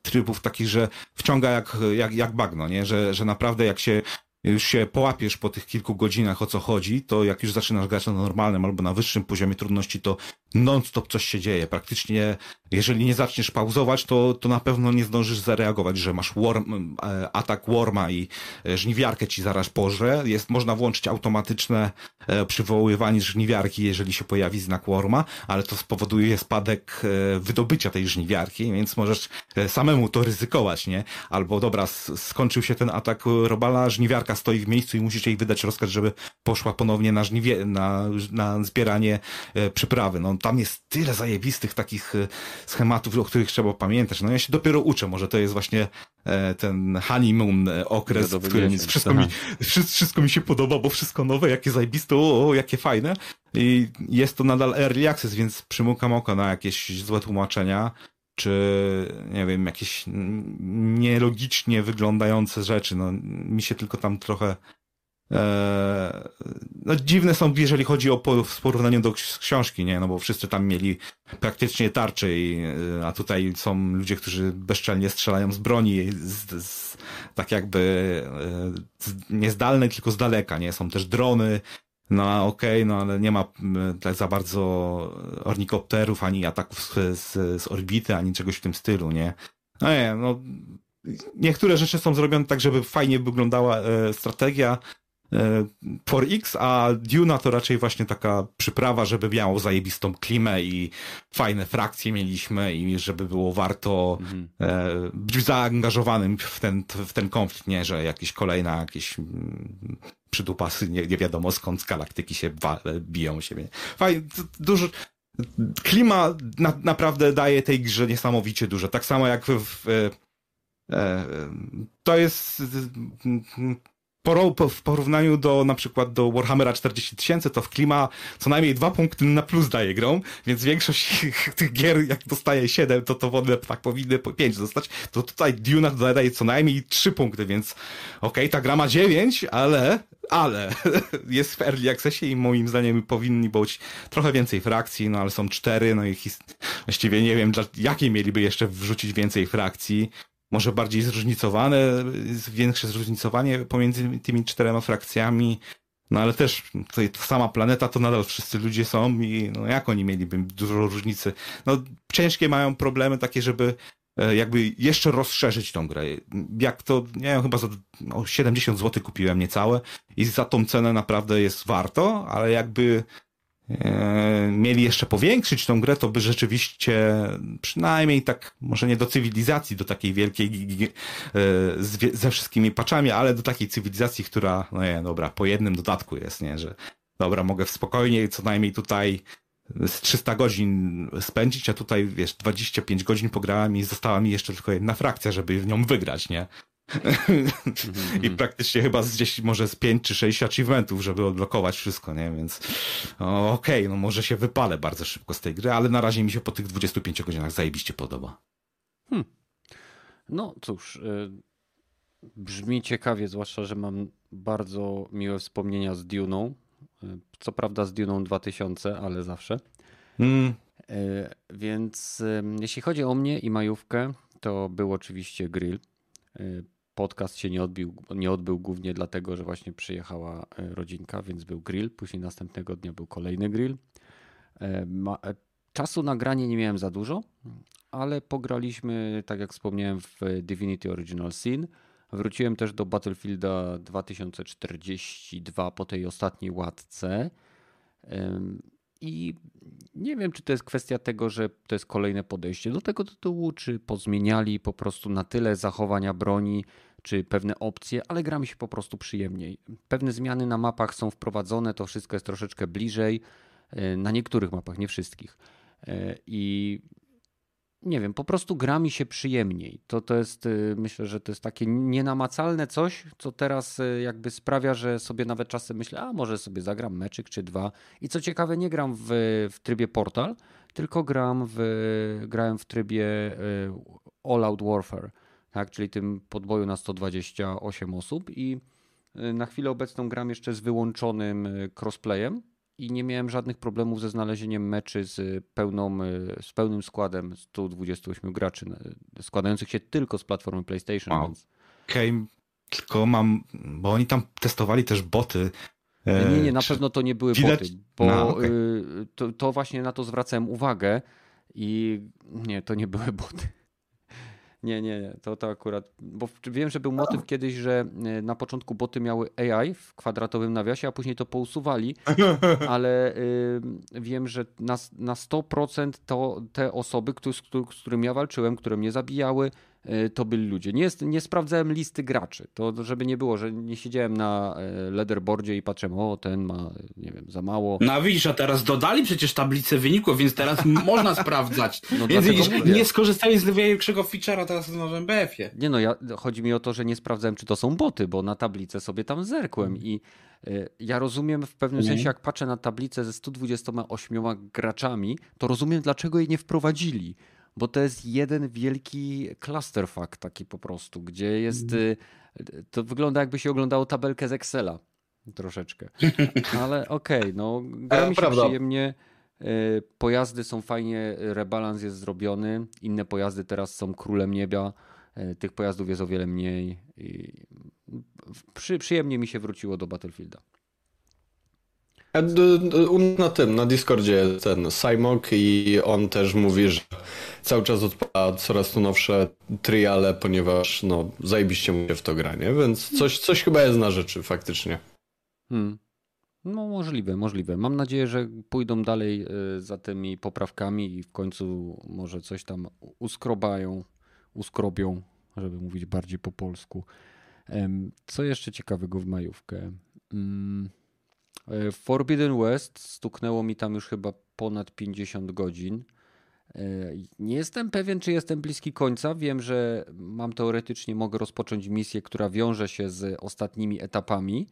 trybów takich, że wciąga jak, jak, jak bagno, nie? Że, że naprawdę jak się już się połapiesz po tych kilku godzinach o co chodzi, to jak już zaczynasz grać na normalnym albo na wyższym poziomie trudności, to non-stop coś się dzieje. Praktycznie, jeżeli nie zaczniesz pauzować, to, to na pewno nie zdążysz zareagować, że masz e, atak Worma i e, żniwiarkę ci zaraz pożre. Jest, można włączyć automatyczne e, przywoływanie żniwiarki, jeżeli się pojawi znak Worma, ale to spowoduje spadek wydobycia tej żniwiarki, więc możesz samemu to ryzykować, nie? Albo dobra, skończył się ten atak Robala, żniwiarka stoi w miejscu i musisz jej wydać rozkaz, żeby poszła ponownie na żniwie, na, na zbieranie przyprawy. No, tam jest tyle zajebistych takich e, schematów, o których trzeba pamiętać. No ja się dopiero uczę, może to jest właśnie e, ten honeymoon e, okres, w którym wszystko mi, wszystko mi się podoba, bo wszystko nowe, jakie zajebiste, o, o, jakie fajne. I jest to nadal early access, więc przymukam oko na jakieś złe tłumaczenia, czy nie wiem, jakieś nielogicznie wyglądające rzeczy. No, mi się tylko tam trochę E, no, dziwne są, jeżeli chodzi o po, w porównaniu do książki, nie? No bo wszyscy tam mieli praktycznie tarcze, i, e, a tutaj są ludzie, którzy bezczelnie strzelają z broni, z, z, tak jakby e, z, nie zdalnej, tylko z daleka, nie? Są też drony, no okej, okay, no ale nie ma tak za bardzo ornikopterów, ani ataków z, z, z orbity, ani czegoś w tym stylu, nie? No nie, no niektóre rzeczy są zrobione tak, żeby fajnie wyglądała e, strategia, E, For X, a Duna to raczej właśnie taka przyprawa, żeby miało zajebistą klimę i fajne frakcje mieliśmy i żeby było warto mhm. e, być zaangażowanym w ten, w ten konflikt, nie, że jakieś kolejna, jakieś mm, przydupasy, nie, nie wiadomo skąd z galaktyki się biją siebie. Fajnie, dużo, klima na, naprawdę daje tej grze niesamowicie dużo. Tak samo jak w, w e, to jest w porównaniu do na przykład do Warhammera 40 tysięcy, to w klima co najmniej dwa punkty na plus daje grą, więc większość [LAUGHS] tych gier, jak dostaje 7, to to one tak powinny 5 dostać, to tutaj Duna daje co najmniej 3 punkty, więc okej, okay, ta gra ma 9, ale, ale [LAUGHS] jest w Early Accessie i moim zdaniem powinni być trochę więcej frakcji, no ale są 4, no i właściwie nie wiem, jakie mieliby jeszcze wrzucić więcej frakcji, może bardziej zróżnicowane, większe zróżnicowanie pomiędzy tymi czterema frakcjami, no ale też tutaj ta sama planeta to nadal wszyscy ludzie są i no jak oni mieliby dużo różnicy? No ciężkie mają problemy takie, żeby e, jakby jeszcze rozszerzyć tą grę. Jak to, nie wiem, chyba za no, 70 zł kupiłem niecałe i za tą cenę naprawdę jest warto, ale jakby mieli jeszcze powiększyć tą grę, to by rzeczywiście przynajmniej tak, może nie do cywilizacji, do takiej wielkiej e, ze wszystkimi paczami, ale do takiej cywilizacji, która, no nie, dobra, po jednym dodatku jest, nie, że dobra, mogę spokojnie co najmniej tutaj z 300 godzin spędzić, a tutaj, wiesz, 25 godzin pograłem i została mi jeszcze tylko jedna frakcja, żeby w nią wygrać, nie? I praktycznie chyba z gdzieś może z 5 czy 6 achievementów, żeby odblokować wszystko, nie? Więc okej, okay, no może się wypalę bardzo szybko z tej gry, ale na razie mi się po tych 25 godzinach zajebiście podoba. Hmm. No cóż, y, brzmi ciekawie, zwłaszcza, że mam bardzo miłe wspomnienia z Duną. Y, co prawda z Duną 2000, ale zawsze. Hmm. Więc jeśli chodzi o mnie i majówkę, to był oczywiście grill podcast się nie odbił, nie odbył głównie dlatego, że właśnie przyjechała e, rodzinka, więc był grill. Później następnego dnia był kolejny grill. E, e, czasu na granie nie miałem za dużo, ale pograliśmy, tak jak wspomniałem, w Divinity Original Sin. Wróciłem też do Battlefielda 2042 po tej ostatniej łatce. I nie wiem, czy to jest kwestia tego, że to jest kolejne podejście do tego tytułu, czy pozmieniali po prostu na tyle zachowania broni, czy pewne opcje, ale gra mi się po prostu przyjemniej. Pewne zmiany na mapach są wprowadzone, to wszystko jest troszeczkę bliżej. E, na niektórych mapach, nie wszystkich. E, I nie wiem, po prostu gra mi się przyjemniej. To, to jest, y, myślę, że to jest takie nienamacalne coś, co teraz jakby sprawia, że sobie nawet czasem myślę, a może sobie zagram meczyk czy dwa. I co ciekawe, nie gram w, w trybie portal, tylko gram w, grałem w trybie All Out Warfare, tak, czyli tym podboju na 128 osób i na chwilę obecną gram jeszcze z wyłączonym crossplayem, i nie miałem żadnych problemów ze znalezieniem meczy z, pełną, e, z pełnym składem 128 graczy składających się tylko z platformy PlayStation. Wow. Więc... Okej, okay. tylko mam, bo oni tam testowali też boty. E, nie, nie, na Czy... pewno to nie były Widać... boty, bo no, okay. to, to właśnie na to zwracałem uwagę i nie, to nie były boty. Nie, nie, nie, to, to akurat, bo wiem, że był motyw kiedyś, że e, na początku boty miały AI w kwadratowym nawiasie, a później to pousuwali, [LAUGHS] ale y, wiem, że na, na 100% to te osoby, który, z, z którymi ja walczyłem, które mnie zabijały, to byli ludzie. Nie, nie sprawdzałem listy graczy, to żeby nie było, że nie siedziałem na e, leaderboardzie i patrzę, o ten ma, nie wiem, za mało. No widzisz, a teraz dodali przecież tablicę wyników, więc teraz [LAUGHS] można sprawdzać. No więc widzisz, nie skorzystali z największego feature'a teraz w nowym BF-ie. Nie no, ja, chodzi mi o to, że nie sprawdzałem, czy to są boty, bo na tablicę sobie tam zerkłem mm. i y, ja rozumiem w pewnym mm. sensie, jak patrzę na tablicę ze 128 graczami, to rozumiem, dlaczego jej nie wprowadzili bo to jest jeden wielki clusterfuck taki po prostu, gdzie jest, mm. to wygląda jakby się oglądało tabelkę z Excela troszeczkę, [LAUGHS] ale okej, okay, no gra mi się Prawda. przyjemnie, y, pojazdy są fajnie, rebalans jest zrobiony, inne pojazdy teraz są królem nieba, y, tych pojazdów jest o wiele mniej i przy, przyjemnie mi się wróciło do Battlefielda. Na tym, na Discordzie ten Simok i on też mówi, że cały czas odpala coraz to nowsze triale, ponieważ no zajebiście mu się w to granie, więc coś, coś chyba jest na rzeczy faktycznie. Hmm. No możliwe, możliwe. Mam nadzieję, że pójdą dalej y, za tymi poprawkami i w końcu może coś tam uskrobają, uskrobią, żeby mówić bardziej po polsku. Co jeszcze ciekawego w majówkę? Hmm. E, Forbidden West stuknęło mi tam już chyba ponad 50 godzin. E, nie jestem pewien, czy jestem bliski końca. Wiem, że mam teoretycznie, mogę rozpocząć misję, która wiąże się z ostatnimi etapami,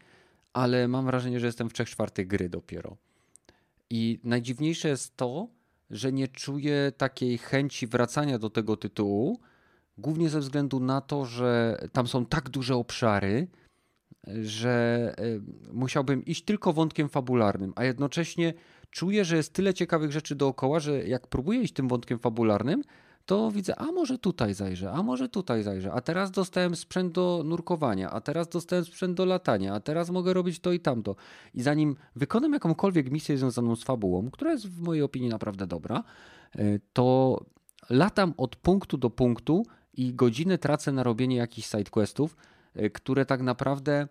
ale mam wrażenie, że jestem w trzech czwartych gry dopiero. I najdziwniejsze jest to, że nie czuję takiej chęci wracania do tego tytułu, głównie ze względu na to, że tam są tak duże obszary, że e, musiałbym iść tylko wątkiem fabularnym, a jednocześnie czuję, że jest tyle ciekawych rzeczy dookoła, że jak próbuję iść tym wątkiem fabularnym, to widzę, a może tutaj zajrzę, a może tutaj zajrzę, a teraz dostałem sprzęt do nurkowania, a teraz dostałem sprzęt do latania, a teraz mogę robić to i tamto. I zanim wykonam jakąkolwiek misję związaną z fabułą, która jest w mojej opinii naprawdę dobra, e, to latam od punktu do punktu i godzinę tracę na robienie jakichś sidequestów, e, które tak naprawdę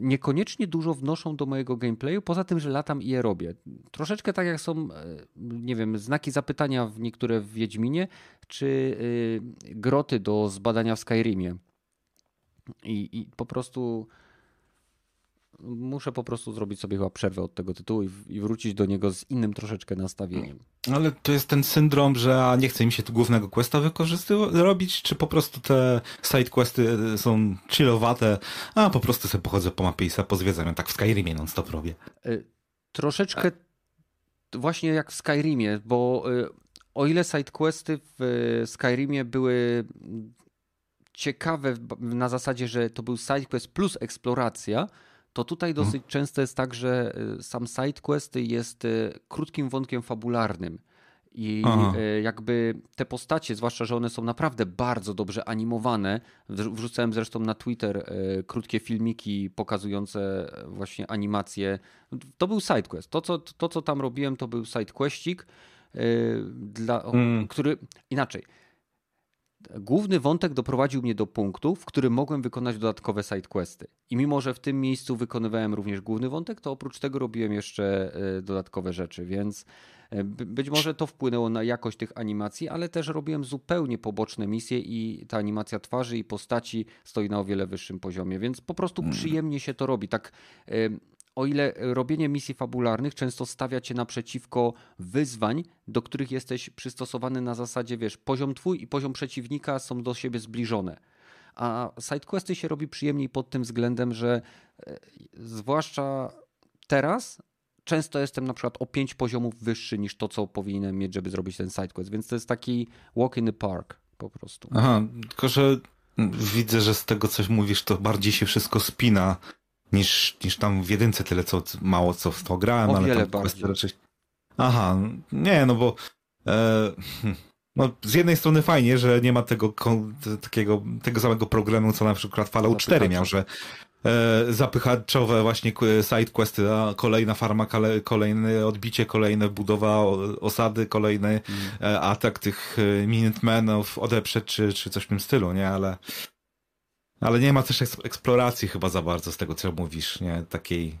niekoniecznie dużo wnoszą do mojego gameplayu, poza tym, że latam i je robię. Troszeczkę tak jak są, e, nie wiem, znaki zapytania w niektóre w Wiedźminie, czy e, groty do zbadania w Skyrimie. I, i po prostu muszę po prostu zrobić sobie chyba przerwę od tego tytułu i, i, wrócić do niego z innym troszeczkę nastawieniem. Ale to jest ten syndrom, że nie chce mi się tu głównego questa wykorzystywać, robić, czy po prostu te side questy są chillowate, a po prostu sobie pochodzę po mapie i sobie pozwiedzam, tak w Skyrimie non-stop robię. Y, troszeczkę a... właśnie jak w Skyrimie, bo y, o ile side questy w Skyrimie były ciekawe na zasadzie, że to był side quest plus eksploracja, to tutaj mhm. dosyć często jest tak, że y, sam SideQuest jest y, krótkim wątkiem fabularnym. I Aha. Y, jakby te postacie, zwłaszcza, że one są naprawdę bardzo dobrze animowane. Wrzucałem zresztą na Twitter krótkie filmiki pokazujące właśnie animacje. To był sidequest. To, co, to, co tam robiłem, to był sidequestik, dla, hmm. który inaczej główny wątek doprowadził mnie do punktu, w którym mogłem wykonać dodatkowe sidequesty. I mimo, że w tym miejscu wykonywałem również główny wątek, to oprócz tego robiłem jeszcze e, dodatkowe rzeczy, więc e, być może to wpłynęło na jakość tych animacji, ale też robiłem zupełnie poboczne misje i ta animacja twarzy i postaci stoi na o wiele wyższym poziomie, więc po prostu mm. przyjemnie się to robi. Tak e, o ile robienie misji fabularnych często stawia cię naprzeciwko wyzwań, do których jesteś przystosowany na zasadzie, wiesz, poziom twój i poziom przeciwnika są do siebie zbliżone. A sidequesty się robi przyjemniej pod tym względem, że e, zwłaszcza teraz często jestem na przykład o pięć poziomów wyższy niż to, co powinienem mieć, żeby zrobić ten sidequest, więc to jest taki walk in the park po prostu. Aha, tylko że widzę, że z tego coś mówisz, to bardziej się wszystko spina niż, niż tam w jedynce tyle, co mało co w to grałem, o ale tam bardziej. raczej... Aha, nie, no bo e, [LAUGHS] no, z jednej strony fajnie, że nie ma tego takiego, tego samego problemu, co na przykład Fallout 4 miał, że e, zapychaczowe właśnie sidequesty, a kolejna farma, kolejne odbicie, kolejne budowa osady, kolejny mm. atak tych e, Minutemenów odeprzeć, czy, czy coś w tym stylu, nie? Ale ale nie ma też eksploracji chyba za bardzo z tego, co mówisz, nie? Takiej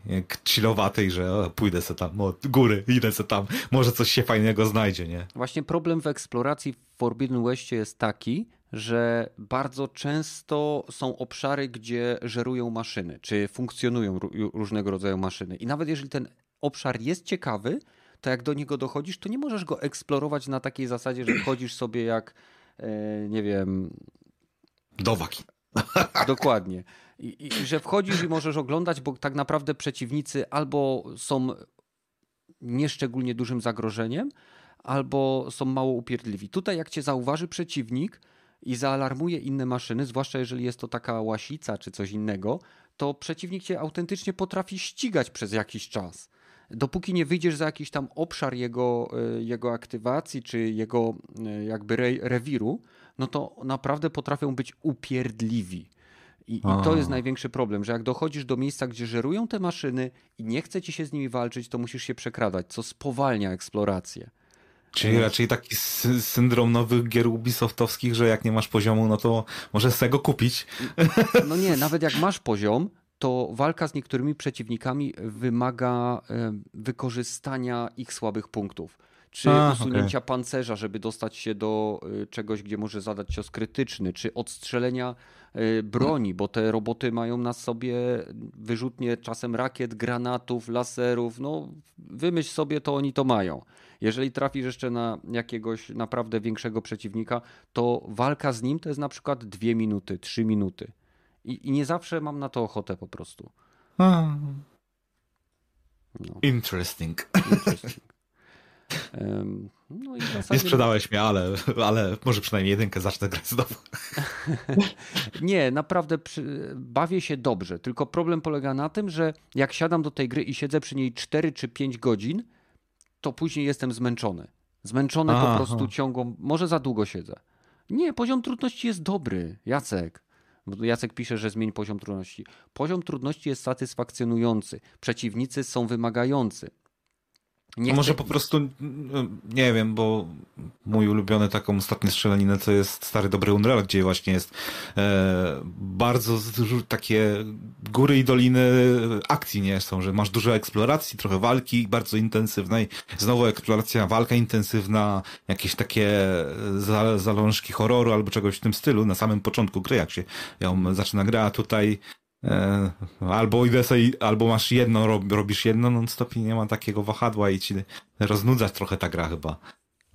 chillowatej, że pójdę se tam od góry, idę se tam, może coś się fajnego znajdzie, nie? Właśnie problem w eksploracji w Forbidden Westie jest taki, że bardzo często są obszary, gdzie żerują maszyny, czy funkcjonują różnego rodzaju maszyny. I nawet jeżeli ten obszar jest ciekawy, to jak do niego dochodzisz, to nie możesz go eksplorować na takiej zasadzie, że wchodzisz sobie jak, e, nie wiem... Dowaki. Dokładnie. I, I, że wchodzisz i możesz oglądać, bo tak naprawdę przeciwnicy albo są nieszczególnie dużym zagrożeniem, albo są mało upierdliwi. Tutaj jak cię zauważy przeciwnik i zaalarmuje inne maszyny, zwłaszcza jeżeli jest to taka łasica czy coś innego, to przeciwnik cię autentycznie potrafi ścigać przez jakiś czas. Dopóki nie wyjdziesz za jakiś tam obszar jego, e, jego aktywacji czy jego e, jakby re, rewiru, no to naprawdę potrafią być upierdliwi. I, I, to jest największy problem, że jak dochodzisz do miejsca, gdzie żerują te maszyny i nie chce ci się z nimi walczyć, to musisz się przekradać, co spowalnia eksplorację. Czyli raczej taki syndrom nowych gier Ubisoftowskich, że jak nie masz poziomu, no to możesz sobie go kupić. [LAUGHS] No nie, nawet jak masz poziom, to walka z niektórymi przeciwnikami wymaga wykorzystania ich słabych punktów czy A, usunięcia okay. pancerza, żeby dostać się do y, czegoś, gdzie może zadać cios krytyczny, czy odstrzelenia y, broni, bo te roboty mają na sobie wyrzutnie czasem rakiet, granatów, laserów. No, wymyśl sobie, to oni to mają. Jeżeli trafisz jeszcze na jakiegoś naprawdę większego przeciwnika, to walka z nim to jest na przykład dwie minuty, trzy minuty. I, i nie zawsze mam na to ochotę po prostu. No. Interesting. Interesting. No zasadzie... Nie sprzedałeś mnie, ale, ale może przynajmniej jedynkę zacznę grać znowu. [LAUGHS] Nie, naprawdę przy... bawię się dobrze. Tylko problem polega na tym, że jak siadam do tej gry i siedzę przy niej 4 czy 5 godzin, to później jestem zmęczony. Zmęczony aha, po prostu aha. ciągłą, może za długo siedzę. Nie, poziom trudności jest dobry, Jacek. Jacek pisze, że zmień poziom trudności. Poziom trudności jest satysfakcjonujący. Przeciwnicy są wymagający. Może po prostu, nie wiem, bo mój ulubiony taką ostatnią strzelaninę to jest stary dobry Unreal, gdzie właśnie jest e, bardzo takie góry i doliny akcji nie? Są, że masz dużo eksploracji, trochę walki bardzo intensywnej, znowu eksploracja, walka intensywna, jakieś takie za, zalążki horroru albo czegoś w tym stylu. Na samym początku gry, jak się ją zaczyna gra, a tutaj E, albo idę sobie, albo masz jedno, robisz jedno non-stop i nie ma takiego wahadła i ci roznudzać trochę ta gra chyba.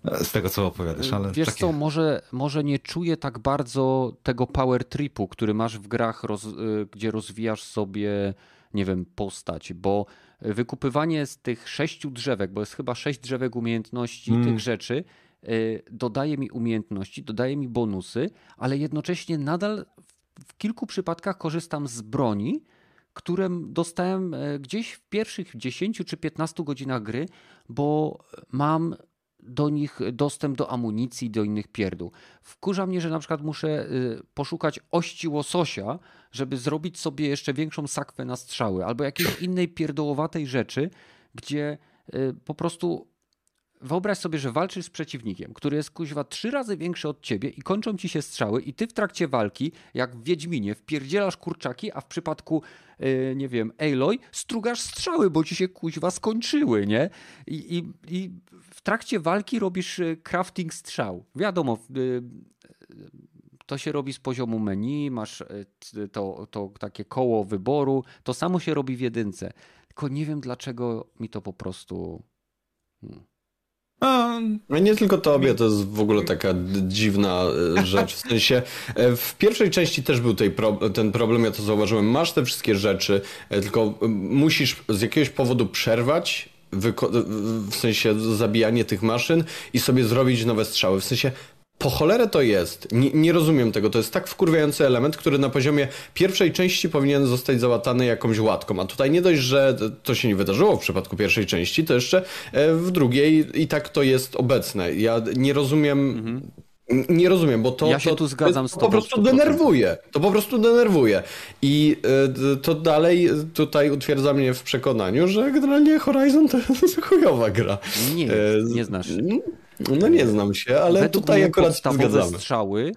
E, z tego, co opowiadasz, ale. Wiesz takie... co, może, może nie czuję tak bardzo tego power tripu, który masz w grach, roz, e, gdzie rozwijasz sobie, nie wiem, postać, bo wykupywanie z tych sześciu drzewek, bo jest chyba sześć drzewek umiejętności hmm. tych rzeczy, dodaje mi umiejętności, dodaje mi bonusy, ale jednocześnie nadal w kilku przypadkach korzystam z broni, które dostałem e, gdzieś w pierwszych 10 czy 15 godzinach gry, bo mam do nich dostęp do amunicji, do innych pierdół. Wkurza mnie, że na przykład muszę e, poszukać ości łososia, żeby zrobić sobie jeszcze większą sakwę na strzały, albo jakiejś innej pierdołowatej rzeczy, gdzie e, po prostu Wyobraź sobie, że walczysz z przeciwnikiem, który jest kuźwa trzy razy większy od ciebie i kończą ci się strzały i ty w trakcie walki, jak w Wiedźminie, wpierdzielasz kurczaki, a w przypadku, yy, nie wiem, Aloy, strugasz strzały, bo ci się kuźwa skończyły, nie? I, i, i w trakcie walki robisz e, crafting strzał. Wiadomo, yy, to się robi z poziomu menu, masz to, to takie koło wyboru, to samo się robi w jedynce. tylko nie wiem dlaczego mi to po prostu... Hmm. No nie tylko tobie, to jest w ogóle taka dziwna e, rzecz. W sensie, e, w pierwszej części też był ten problem, ja to zauważyłem. Masz te wszystkie rzeczy, e, tylko musisz z jakiegoś powodu przerwać w sensie zabijanie tych maszyn i sobie zrobić nowe strzały. W sensie po cholerę to jest. Nie, nie, rozumiem tego. To jest tak wkurwiający element, który na poziomie pierwszej części powinien zostać załatany jakąś łatką. A tutaj nie dość, że to się nie wydarzyło w przypadku pierwszej części, to jeszcze e, w drugiej i tak to jest obecne. Ja nie rozumiem. Mhm. Nie rozumiem, bo to, ja się to, tu zgadzam z to po prostu denerwuje. To po prostu denerwuje. I y, to dalej tutaj utwierdza mnie w przekonaniu, że generalnie Horizon to [LAUGHS] jest chujowa gra. Nie, nie znasz. No nie znam się, ale Według tutaj akurat się zgadzamy. strzały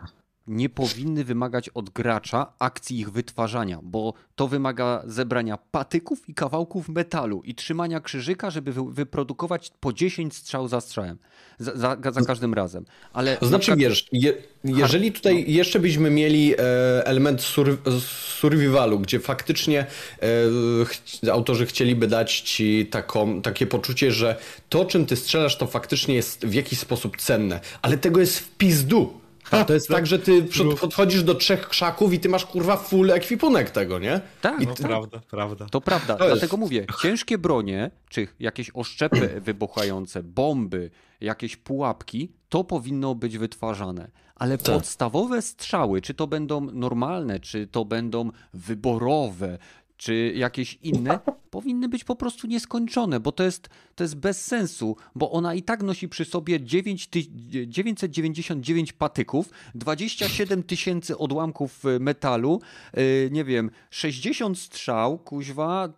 nie powinny wymagać od gracza akcji ich wytwarzania, bo to wymaga zebrania patyków i kawałków metalu i trzymania krzyżyka, żeby wyprodukować po 10 strzał za strzałem, za, za, za każdym razem. Ale to znaczy, przykład... wiesz, je, jeżeli tutaj no. jeszcze byśmy mieli e, element sur, survivalu, gdzie faktycznie e, autorzy chcieliby dać ci taką, takie poczucie, że to, czym ty strzelasz, to faktycznie jest w jakiś sposób cenne, ale tego jest w pizdu. A to jest tak, że ty podchodzisz do trzech krzaków i ty masz kurwa full ekwipunek tego, nie? Tak, I no, ty... prawda, prawda. To prawda, to dlatego jest... mówię, ciężkie bronie, czy jakieś oszczepy [CLEARS THROAT] wybuchające, bomby, jakieś pułapki, to powinno być wytwarzane. Ale tak. podstawowe strzały, czy to będą normalne, czy to będą wyborowe, czy jakieś inne, powinny być po prostu nieskończone, bo to jest, to jest bez sensu, bo ona i tak nosi przy sobie 9 ty, 999 patyków, 27 tysięcy odłamków y, metalu, yy, nie wiem, 60 strzał, kuźwa,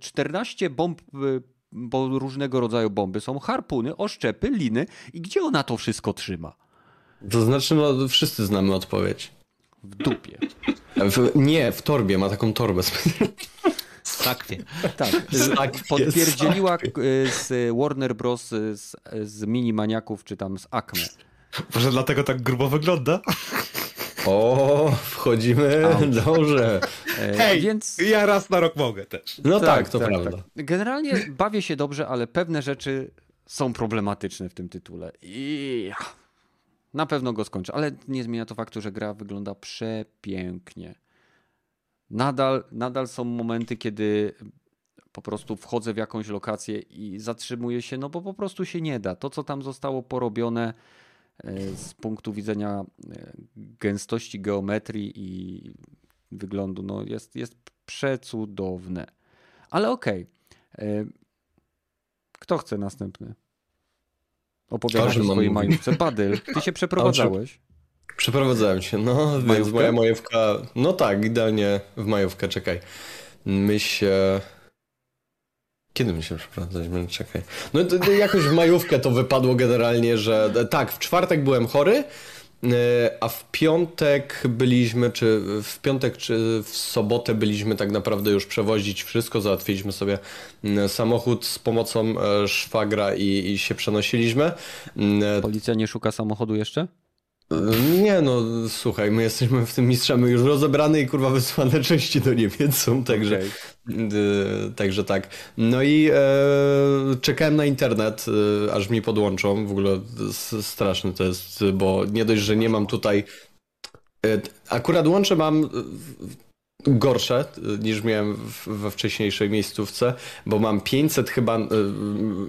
14 bomb y, bo różnego rodzaju bomby są, harpuny, oszczepy, liny i gdzie ona to wszystko trzyma? To znaczy, no wszyscy znamy odpowiedź. W dupie. W, nie, w torbie, ma taką torbę. Sakwie. Tak, podpierdzieliła z Warner Bros. z, z mini maniaków, czy tam z Acme. Może dlatego tak grubo wygląda? O, wchodzimy Out. dobrze. [LAUGHS] Hej, Więc... ja raz na rok mogę też. No tak, tak to tak, prawda. Tak. Generalnie bawię się dobrze, ale pewne rzeczy są problematyczne w tym tytule. I na pewno go skończę, ale nie zmienia to faktu, że gra wygląda przepięknie. Nadal, nadal są momenty, kiedy po prostu wchodzę w jakąś lokację i zatrzymuję się, no bo po prostu się nie da. To, co tam zostało porobione e, z punktu widzenia e, gęstości geometrii i wyglądu, no jest, jest przecudowne. Ale okej. Okay. E, kto chce następny? Opowiadać o swojej majówce. Badyl, ty się [LAUGHS] przeprowadzałeś. Przeprowadzałem się, no, majówkę? więc moja majówka, no tak, idealnie w majówkę, czekaj. My się... Kiedy my się przeprowadzać? Czekaj. No to, jakoś w majówkę to wypadło generalnie, że tak, w czwartek byłem chory, a w piątek byliśmy, czy w piątek, czy w sobotę byliśmy tak naprawdę już przewozić wszystko. Załatwiliśmy sobie samochód z pomocą e, szwagra i, i się przenosiliśmy. E, Policja nie szuka samochodu jeszcze? Nie no, słuchaj, my jesteśmy w tym mistrzami już rozebrane i kurwa wysłane części do Niemiec są, także, okay. y, także tak. No i e, czekałem na internet, y, aż mi podłączą, w ogóle straszne to jest, bo nie dość, że nie mam tutaj, y, akurat łącze mam gorsze niż miałem we wcześniejszej miejscówce, bo mam 500 chyba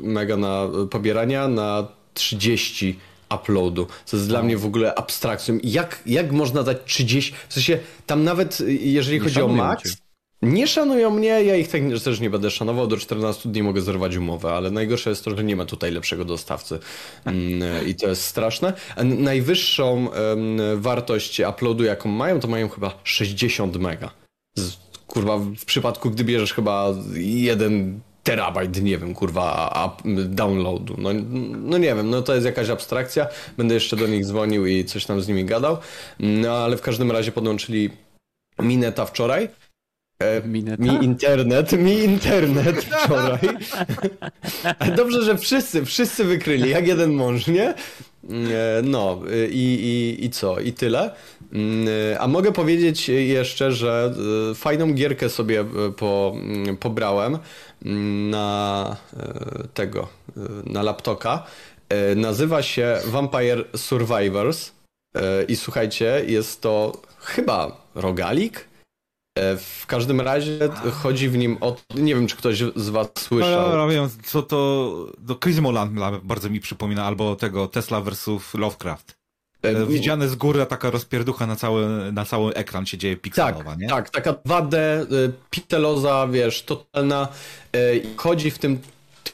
mega na pobierania na 30 uploadu, co jest dla mnie w ogóle abstrakcją. Jak, jak można dać 30, w sensie tam nawet jeżeli nie chodzi o max, cię. nie szanują mnie, ja ich tak też nie będę szanował, do 14 dni mogę zerwać umowę, ale najgorsze jest to, że nie ma tutaj lepszego dostawcy mm, i to jest straszne. Najwyższą wartość uploadu jaką mają, to mają chyba 60 mega. Kurwa, w przypadku, gdy bierzesz chyba jeden terabajt, nie wiem, kurwa, downloadu. No, no nie wiem, no to jest jakaś abstrakcja. Będę jeszcze do nich dzwonił i coś tam z nimi gadał. No ale w każdym razie podłączyli Mineta wczoraj. E, Mineta? Mi internet, mi internet [LAUGHS] wczoraj. Dobrze, że wszyscy, wszyscy wykryli, jak jeden mąż, nie? E, no i, i, i co? I tyle. Mm, a mogę powiedzieć jeszcze, że fajną gierkę sobie po, mm, pobrałem mm, na tego, na laptopa. Nazywa się Vampire Survivors i słuchajcie, jest to chyba rogalik, w każdym razie chodzi w nim o. Nie wiem, czy ktoś z Was słyszał. No, no, wiem, co to. Do Crismoland bardzo mi przypomina, albo tego Tesla versus Lovecraft. E, widziane z góry taka rozpierducha na cały, na cały ekran się dzieje pikselowa, tak, nie? Tak, taka 2D, pikseloza, wiesz, totalna. Chodzi w tym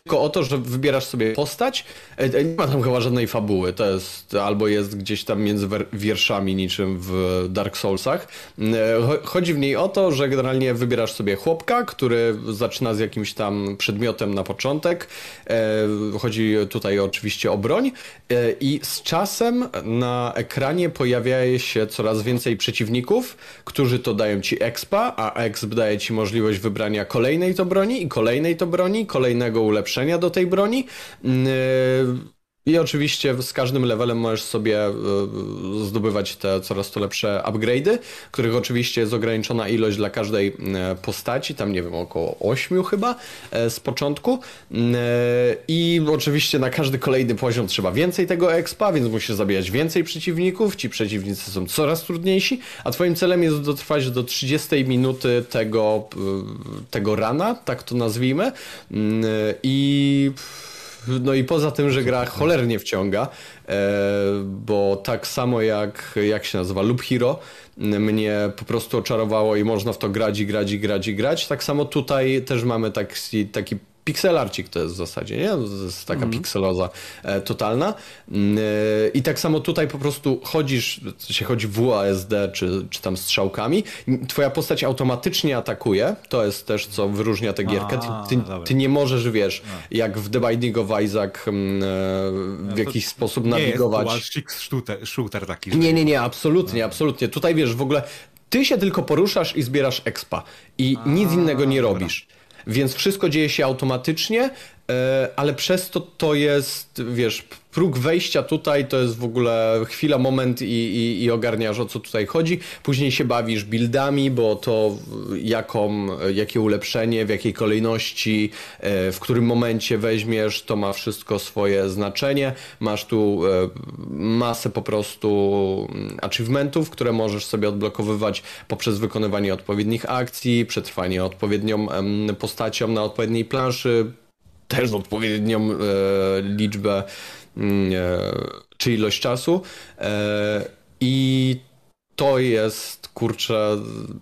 tylko o to, że wybierasz sobie postać. E, e, nie ma tam chyba żadnej fabuły. To jest albo jest gdzieś tam między wierszami, niczym w Dark Soulsach. E, chodzi w niej o to, że generalnie wybierasz sobie chłopka, który zaczyna z jakimś tam przedmiotem na początek. Chodzi tutaj oczywiście o broń. I z czasem na ekranie pojawia się coraz więcej przeciwników, którzy to dają ci expa, a exp daje ci możliwość wybrania kolejnej to broni i kolejnej to broni, kolejnego ulepszenia ulepszenia do tej broni. E, I oczywiście z każdym levelem możesz sobie e, zdobywać te coraz to lepsze upgrade'y, których oczywiście jest ograniczona ilość dla każdej e, postaci, tam nie wiem, około 8 chyba z początku. I oczywiście na każdy kolejny poziom trzeba więcej tego expa, więc musisz zabijać więcej przeciwników, ci przeciwnicy są coraz trudniejsi, a twoim celem jest dotrwać do 30 minuty tego, tego rana, tak to nazwijmy. Mm, I no i poza tym, że gra cholernie wciąga, e, bo tak samo jak, jak się nazywa, Loop Hero mnie po prostu oczarowało i można w to grać i grać i grać i grać. Tak samo tutaj też mamy taki, taki pixelarcik to jest w zasadzie, nie? To jest taka mm. pikseloza e, totalna. Mm, e, I tak samo tutaj po prostu chodzisz, się chodzi WASD czy, czy tam strzałkami, twoja postać automatycznie atakuje, to jest też co wyróżnia tę gierkę. Ty, ty, ty nie możesz, wiesz, no. jak w The Binding of Isaac mm, e, w jakiś sposób nawigować. Nie jest shooter, shooter taki. Nie, nie, nie, absolutnie, no. absolutnie. Tutaj wiesz, w ogóle ty się tylko poruszasz i zbierasz expa i A, nic innego nie dobra. robisz. Więc wszystko dzieje się automatycznie, e, ale przez to to jest, wiesz, próg wejścia tutaj to jest w ogóle chwila, moment i, i, i ogarniasz o co tutaj chodzi. Później się bawisz buildami, bo to jaką, jakie ulepszenie, w jakiej kolejności, e, w którym momencie weźmiesz, to ma wszystko swoje znaczenie. Masz tu e, masę po prostu achievementów, które możesz sobie odblokowywać poprzez wykonywanie odpowiednich akcji, przetrwanie odpowiednią postacią na odpowiedniej planszy, też odpowiednią e, liczbę czy ilość czasu. E, I to jest, kurczę,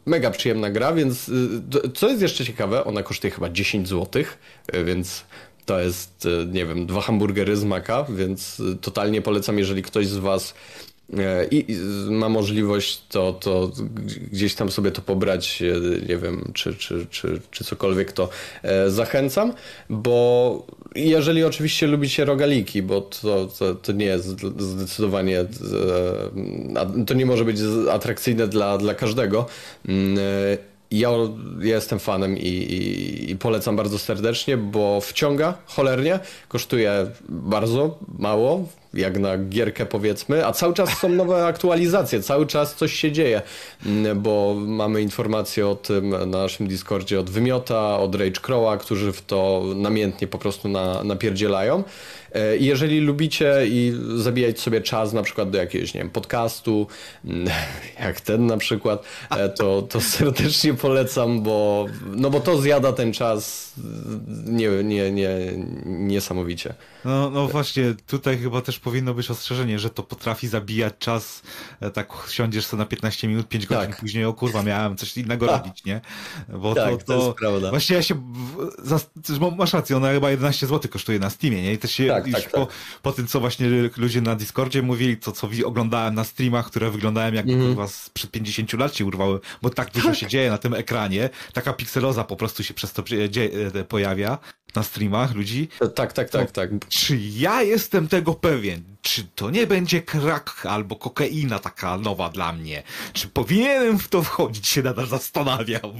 mega przyjemna gra, więc y, co jest jeszcze ciekawe, ona kosztuje chyba 10 zł, e, więc to jest, e, nie wiem, dwa hamburgery z maka, więc totalnie polecam, jeżeli ktoś z Was E, i ma możliwość to, to gdzieś tam sobie to pobrać, e, nie wiem, czy, czy, czy, czy cokolwiek, to e, zachęcam, bo jeżeli oczywiście lubicie rogaliki, bo to, to, to nie jest zdecydowanie, to nie może być atrakcyjne dla, dla każdego. Mm, ja, ja jestem fanem i, i, i, polecam bardzo serdecznie, bo wciąga cholernie, kosztuje bardzo mało, jak na gierkę powiedzmy, a cały czas są nowe [LAUGHS] aktualizacje, cały czas coś się dzieje, mm, bo mamy informacje o tym na naszym Discordzie od Wymiota, od Rage Crowa, którzy w to namiętnie po prostu na, napierdzielają. E, I jeżeli lubicie i zabijać sobie czas na przykład do jakiegoś, nie wiem, podcastu, mm, [LAUGHS] jak ten na przykład, e, to, to [LAUGHS] serdecznie polecam, bo, no bo to zjada ten czas nie, nie, nie, niesamowicie. No, no właśnie, tutaj chyba też powinno być ostrzeżenie, że to potrafi zabijać czas, e, tak siądziesz sobie na 15 minut, 5 godzin tak. później, o kurwa, miałem coś innego tak. robić, nie? Bo tak, to, to, to jest prawda. Właśnie ja się, masz rację, ona chyba 11 zł kosztuje na Steamie, nie? I też się, tak, tak, po, tak. po tym, co właśnie ludzie na Discordzie mówili, to co oglądałem na streamach, które wyglądają jak mm. kurwa sprzed 50 lat się urwały, bo tak dużo tak. się dzieje na tym ekranie, taka pikseloza po prostu się przez to e, pojawia na streamach ludzi. Tak, tak, tak, tak. Czy ja jestem tego pewien? Czy to nie będzie krak albo kokaina taka nowa dla mnie? Czy powinienem w to wchodzić, się nadal zastanawiał.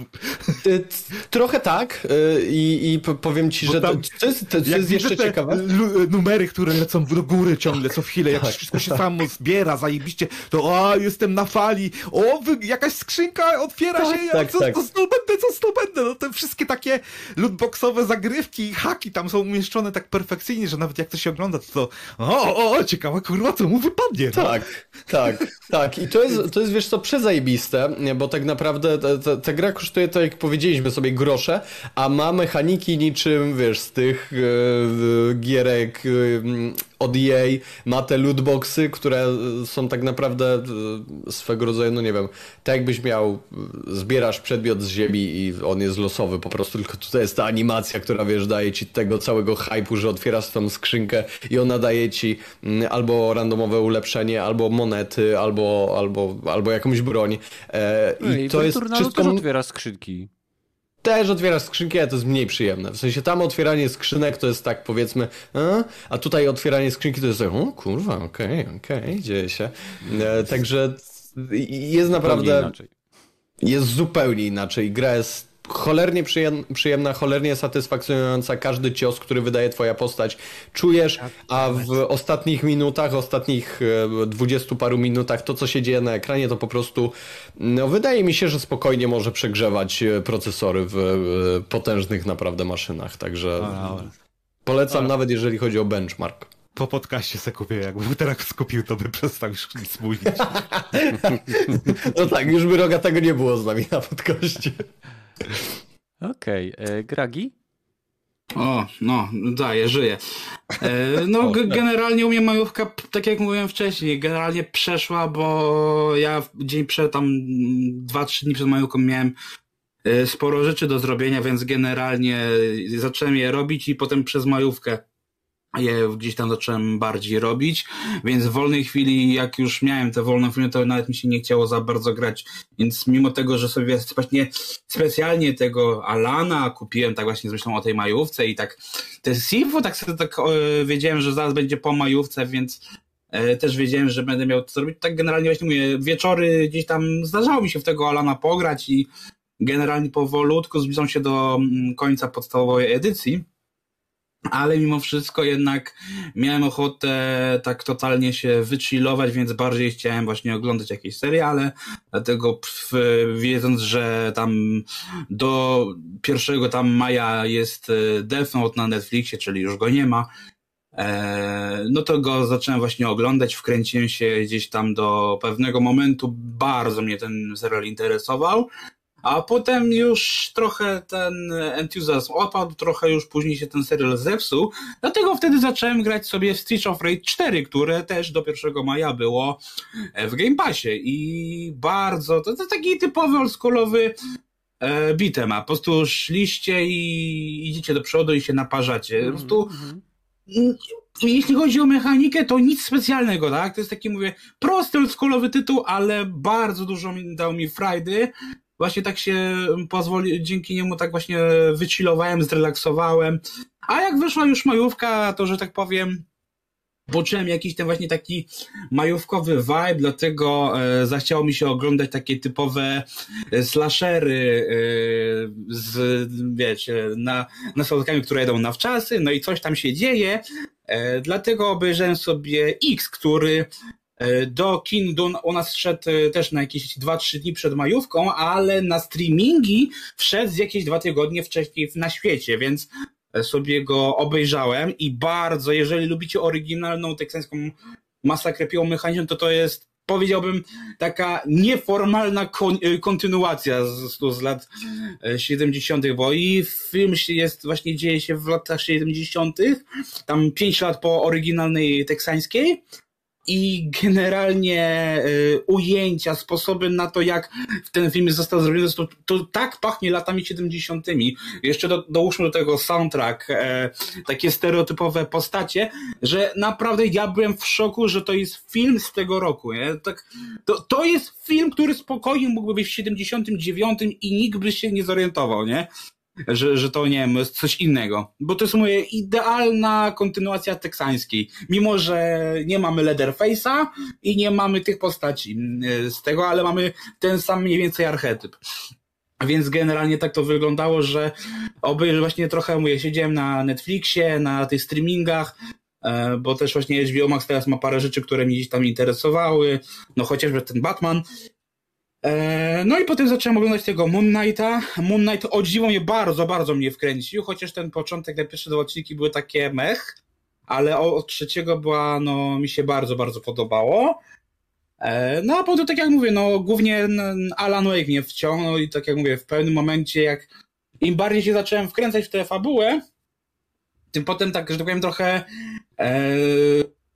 Y, Trochę tak y, i, i powiem ci, Bo że to, tam- to jest, to jest jeszcze ciekawe. lu- numery, które lecą do góry ciągle co chwilę, jak Tak, wszystko się samo zbiera, zajebiście, to a, jestem na fali, o, wy, jakaś skrzynka otwiera Tak, się, tak, co, tak. co z tą będę, co z tą będę, no te wszystkie takie lootboxowe zagrywki i haki tam są umieszczone tak perfekcyjnie, że nawet jak to się ogląda, to o, o, o ciekawe, kurwa, co mu wypadnie. no. Tak, tak, tak. I to jest, to jest wiesz co, przezajebiste, bo tak naprawdę ta, gra kosztuje, tak jak powiedzieliśmy sobie, grosze, a ma mechaniki niczym, wiesz, z tych e, gierek e, od EA, ma te lootboxy, które są tak naprawdę e, swego rodzaju, no nie wiem, tak jakbyś miał, zbierasz przedmiot z ziemi i on jest losowy po prostu, tylko tutaj jest ta animacja, która wiesz, daje ci tego całego hype'u, że otwierasz tą skrzynkę i ona daje ci mm, albo randomowe ulepszenie, albo monety, albo, albo, albo jakąś broń. E, No I to jest wszystko... też otwiera skrzynki. Też otwierasz skrzynki, ale to jest mniej przyjemne. W sensie tam otwieranie skrzynek to jest tak powiedzmy, a, a tutaj otwieranie skrzynki to jest tak, o kurwa, okej, okej, dzieje się. E, także jest naprawdę, jest zupełnie inaczej. Gra jest cholernie przyjem- przyjemna, cholernie satysfakcjonująca. Każdy cios, który wydaje twoja postać, czujesz, a w ostatnich minutach, ostatnich e, dwudziestu paru minutach, to co się dzieje na ekranie, to po prostu no, wydaje mi się, że spokojnie może przegrzewać e, procesory w e, potężnych naprawdę maszynach. Także polecam nawet jeżeli chodzi o benchmark. Po podcaście se kupię, jakby [LAUGHS] teraz skupił, to by przestał już nic mówić. [LAUGHS] No tak, już by roga tego nie było z nami na podcaście. [LAUGHS] Okej, e, Gragi? O, no, daję, żyję. E, no, [LAUGHS] g- generalnie u mnie majówka, tak jak mówiłem wcześniej, generalnie przeszła, bo ja dzień przed, tam mm, dwa, trzy dni przed majówką miałem e, sporo rzeczy do zrobienia, więc generalnie zacząłem je robić i potem przez majówkę je gdzieś tam zacząłem bardziej robić, więc w wolnej chwili, jak już miałem te wolne chwile, to nawet mi się nie chciało za bardzo grać, więc mimo tego, że sobie właśnie specjalnie tego Alana kupiłem tak właśnie z myślą o tej majówce i tak te Sifu, tak sobie tak e, wiedziałem, że zaraz będzie po majówce, więc e, też wiedziałem, że będę miał to zrobić. Tak generalnie właśnie mówię, wieczory gdzieś tam zdarzało mi się w tego Alana pograć i generalnie powolutku zbliżam się do mm, końca podstawowej edycji. Ale mimo wszystko jednak miałem ochotę tak totalnie się wychillować, więc bardziej chciałem właśnie oglądać jakieś seriale, dlatego wiedząc, że tam do 1 tam maja jest e, Death Note na Netflixie, czyli już go nie ma, e, no to go zacząłem właśnie oglądać, wkręciłem się gdzieś tam do pewnego momentu, bardzo mnie ten serial interesował, a potem już trochę ten entuzjazm opadł, trochę już później się ten serial zepsuł, dlatego wtedy zacząłem grać sobie w Street of Rage 4, które też do 1 maja było w Game Passie i bardzo, to, to taki typowy oldschoolowy e, beat'em, a po prostu szliście i idziecie do przodu i się naparzacie. Po prostu Mhm. Mm, jeśli chodzi o mechanikę, to nic specjalnego, tak? To jest taki, mówię, prosty, oldschoolowy tytuł, ale bardzo dużo mi, dał mi frajdy. Właśnie tak się pozwoli, dzięki niemu tak właśnie wychillowałem, zrelaksowałem. A jak wyszła już majówka, to że tak powiem, poczułem jakiś ten właśnie taki majówkowy vibe, dlatego e, zachciało mi się oglądać takie typowe e, slashery e, z, wiecie, na, nastolatkami, które jedą na wczasy, no i coś tam się dzieje, e, dlatego obejrzałem sobie X, który do kin do, u nas szedł e, też na jakieś 2-3 dni przed majówką, ale na streamingi wszedł z jakieś dwa tygodnie wcześniej na świecie, więc sobie go obejrzałem i bardzo, jeżeli lubicie oryginalną teksańską masakrę piłą mechaniczną, to to jest, powiedziałbym, taka nieformalna kon, kontynuacja z, z, lat e, 70., bo i film jest, właśnie dzieje się w latach 70., tam 5 lat po oryginalnej teksańskiej i generalnie y, ujęcia, sposoby na to, jak ten film został zrobiony, to, to tak pachnie latami 70. Jeszcze do, dołóżmy do tego soundtrack, e, takie stereotypowe postacie, że naprawdę ja byłem w szoku, że to jest film z tego roku. Nie? Tak, to, to jest film, który spokojnie mógłby być w 79 i nikt by się nie zorientował, nie? Że, że to nie wiem, jest coś innego. Bo to jest moja idealna kontynuacja teksańskiej. Mimo, że nie mamy Leatherface'a i nie mamy tych postaci mm, z tego, ale mamy ten sam mniej więcej archetyp. Więc generalnie tak to wyglądało, że oby właśnie trochę mówię, siedziałem na Netflixie, na tych streamingach, e, bo też właśnie HBO Max teraz ma parę rzeczy, które mnie gdzieś tam interesowały, no chociażby ten Batman. E, no i potem zacząłem oglądać tego Moon Knighta. Moon Knight o dziwo mnie bardzo, bardzo mnie wkręcił, chociaż ten początek, te pierwsze dwa odcinki były takie mech, ale od trzeciego była, no mi się bardzo, bardzo podobało. E, no a potem, tak jak mówię, no głównie Alan Wake mnie wciągnął i tak jak mówię, w pewnym momencie, jak im bardziej się zacząłem wkręcać w tę fabułę, tym potem tak, że tak powiem, trochę e,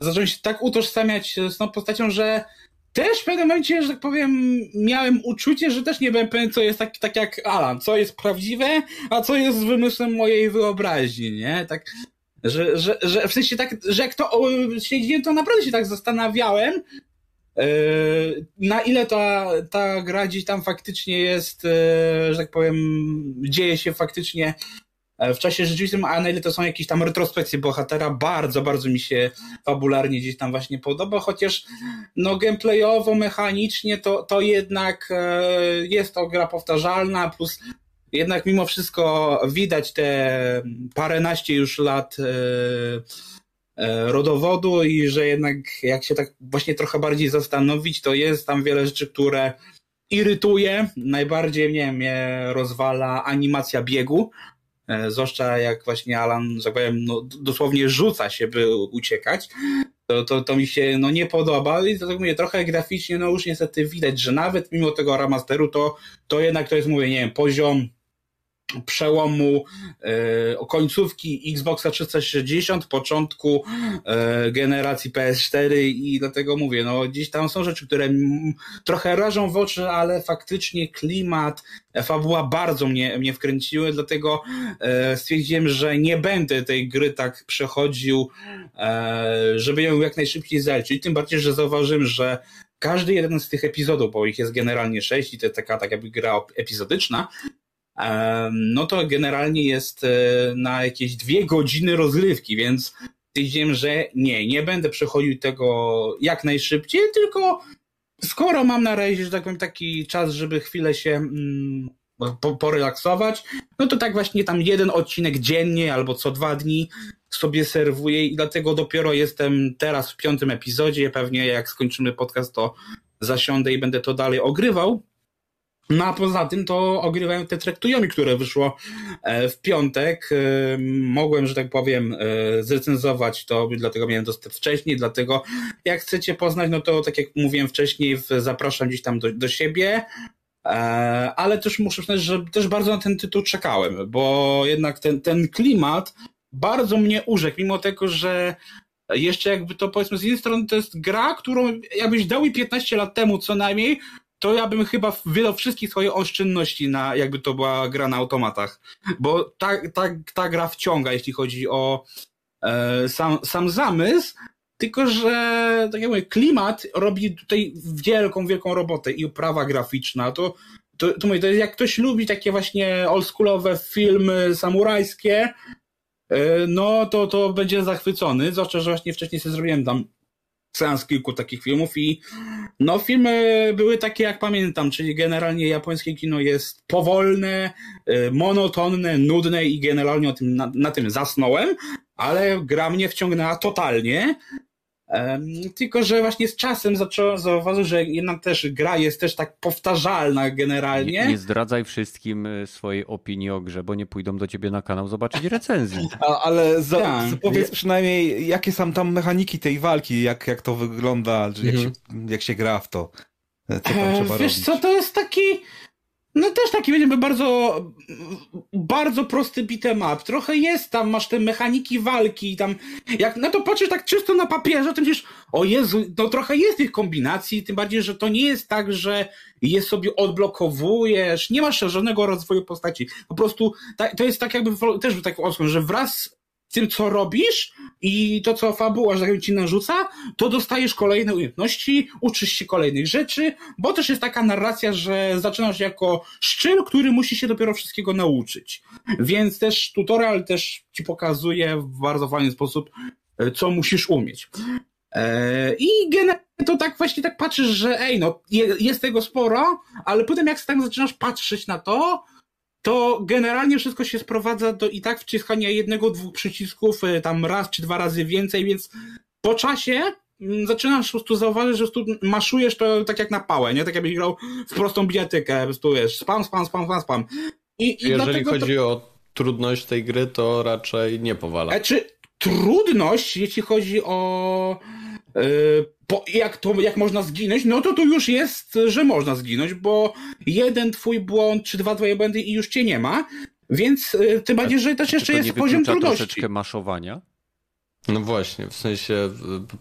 zacząłem się tak utożsamiać z tą postacią, że też w pewnym momencie, że tak powiem, miałem uczucie, że też nie byłem pewien, co jest tak, tak jak Alan, co jest prawdziwe, a co jest wymysłem mojej wyobraźni, nie? Tak, że, że, że w sensie tak, że jak to siedziałem, to naprawdę się tak zastanawiałem, E, na ile ta, ta gra gdzieś tam faktycznie jest, e, że tak powiem, dzieje się faktycznie w czasie rzeczywistym, a na ile to są jakieś tam retrospekcje bohatera, bardzo, bardzo mi się fabularnie gdzieś tam właśnie podoba, chociaż no gameplayowo, mechanicznie to, to jednak jest to gra powtarzalna, plus jednak mimo wszystko widać te paręnaście już lat E, rodowodu i że jednak jak się tak właśnie trochę bardziej zastanowić, to jest tam wiele rzeczy, które irytuje. Najbardziej mnie, mnie rozwala animacja biegu. E, zwłaszcza jak właśnie Alan, że powiem, no, dosłownie rzuca się, by uciekać. To, to, to mi się no, nie podoba i to tak mówię, trochę graficznie no już niestety widać, że nawet mimo tego remasteru to, to jednak to jest, mówię, nie wiem, poziom przełomu e, końcówki Xboxa 360, początku e, generacji PS4 i dlatego mówię, no gdzieś tam są rzeczy, które trochę rażą w oczy, ale faktycznie klimat, fabuła bardzo mnie, mnie wkręciły, dlatego e, stwierdziłem, że nie będę tej gry tak przechodził, e, żeby ją jak najszybciej zaliczyć, tym bardziej, że zauważyłem, że każdy jeden z tych epizodów, bo ich jest generalnie sześć i to jest taka tak jakby gra epizodyczna, no to generalnie jest e, na jakieś dwie godziny rozrywki, więc stwierdziłem, że nie, nie będę przechodził tego jak najszybciej, tylko skoro mam na razie, że tak powiem, taki czas, żeby chwilę się mm, po, porelaksować, no to tak właśnie tam jeden odcinek dziennie albo co dwa dni sobie serwuję i dlatego dopiero jestem teraz w piątym epizodzie, pewnie jak skończymy podcast, to zasiądę i będę to dalej ogrywał. No a poza tym to ogrywałem te traktujomi, które wyszło e, w piątek. E, mogłem, że tak powiem, e, zrecenzować to, dlatego miałem dostęp wcześniej, dlatego jak chcecie poznać, no to tak jak mówiłem wcześniej, zapraszam gdzieś tam do, do siebie. Ale też muszę przyznać, że też bardzo na ten tytuł czekałem, bo jednak ten, ten klimat bardzo mnie urzekł, mimo tego, że jeszcze jakby to powiedzmy z jednej strony to jest gra, którą jakbyś dał mi 15 lat temu co najmniej, to ja bym chyba wydał wszystkich swoje oszczędności na jakby to była gra na automatach. Bo ta, ta, ta gra wciąga, jeśli chodzi o e, sam, sam zamysł, tylko że, tak jak mówię, klimat robi tutaj wielką, wielką robotę i oprawa graficzna. To, to, to, mówię, to jest jak ktoś lubi takie właśnie oldschoolowe filmy samurajskie, e, no to, to będzie zachwycony. Zwłaszcza, że właśnie wcześniej sobie zrobiłem tam seans kilku takich filmów i no filmy były takie jak pamiętam, czyli generalnie japońskie kino jest powolne, y, monotonne, nudne i generalnie o tym, na, na tym zasnąłem, ale gra mnie wciągnęła totalnie. Tylko, że właśnie z czasem zacząłem zauważyć, że jednak też gra jest też tak powtarzalna generalnie. Nie, nie zdradzaj wszystkim y, swojej opinii o grze, bo nie pójdą do ciebie na kanał zobaczyć recenzji. [LAUGHS] A, ale za, tak. powiedz przynajmniej, jakie są tam mechaniki tej walki, jak, jak to wygląda, jak, mhm. się, jak się gra w to. Co tam e, trzeba Wiesz robić? co, to jest taki no też taki będziemy bardzo, bardzo prosty beat'em up. Trochę jest tam, masz te mechaniki walki tam, jak na to patrzysz tak czysto na papierze, to myślisz, o Jezu, no trochę jest tych kombinacji, tym bardziej, że to nie jest tak, że je sobie odblokowujesz, nie masz żadnego rozwoju postaci. Po prostu to jest tak jakby też tak osłem, że wraz tym, co robisz i to, co fabuła, że tak ci narzuca, to dostajesz kolejne umiejętności, uczysz się kolejnych rzeczy, bo też jest taka narracja, że zaczynasz jako szczyl, który musi się dopiero wszystkiego nauczyć. Więc też tutorial też ci pokazuje w bardzo fajny sposób, e, co musisz umieć. E, I generalnie to tak właśnie tak patrzysz, że ej, no jest tego sporo, ale potem jak tak zaczynasz patrzeć na to, to generalnie wszystko się sprowadza do i tak wciskania jednego, dwóch przycisków, e, tam raz czy dwa razy więcej, więc po czasie mm, zaczynasz po prostu zauważyć, że tu maszujesz to tak jak na pałę, nie? Tak jakbyś grał w prostą bijatykę, po prostu wiesz, spam, spam, spam, spam, spam. I, i Jeżeli chodzi to... o trudność tej gry, to raczej nie powala. E, czy trudność, jeśli chodzi o yy, po, jak, to, jak można zginąć, no to tu już jest, że można zginąć, bo jeden twój błąd, czy dwa twoje błędy i już cię nie ma, więc y, tym bardziej, że też jeszcze jest poziom trudności. troszeczkę maszowania? No właśnie, w sensie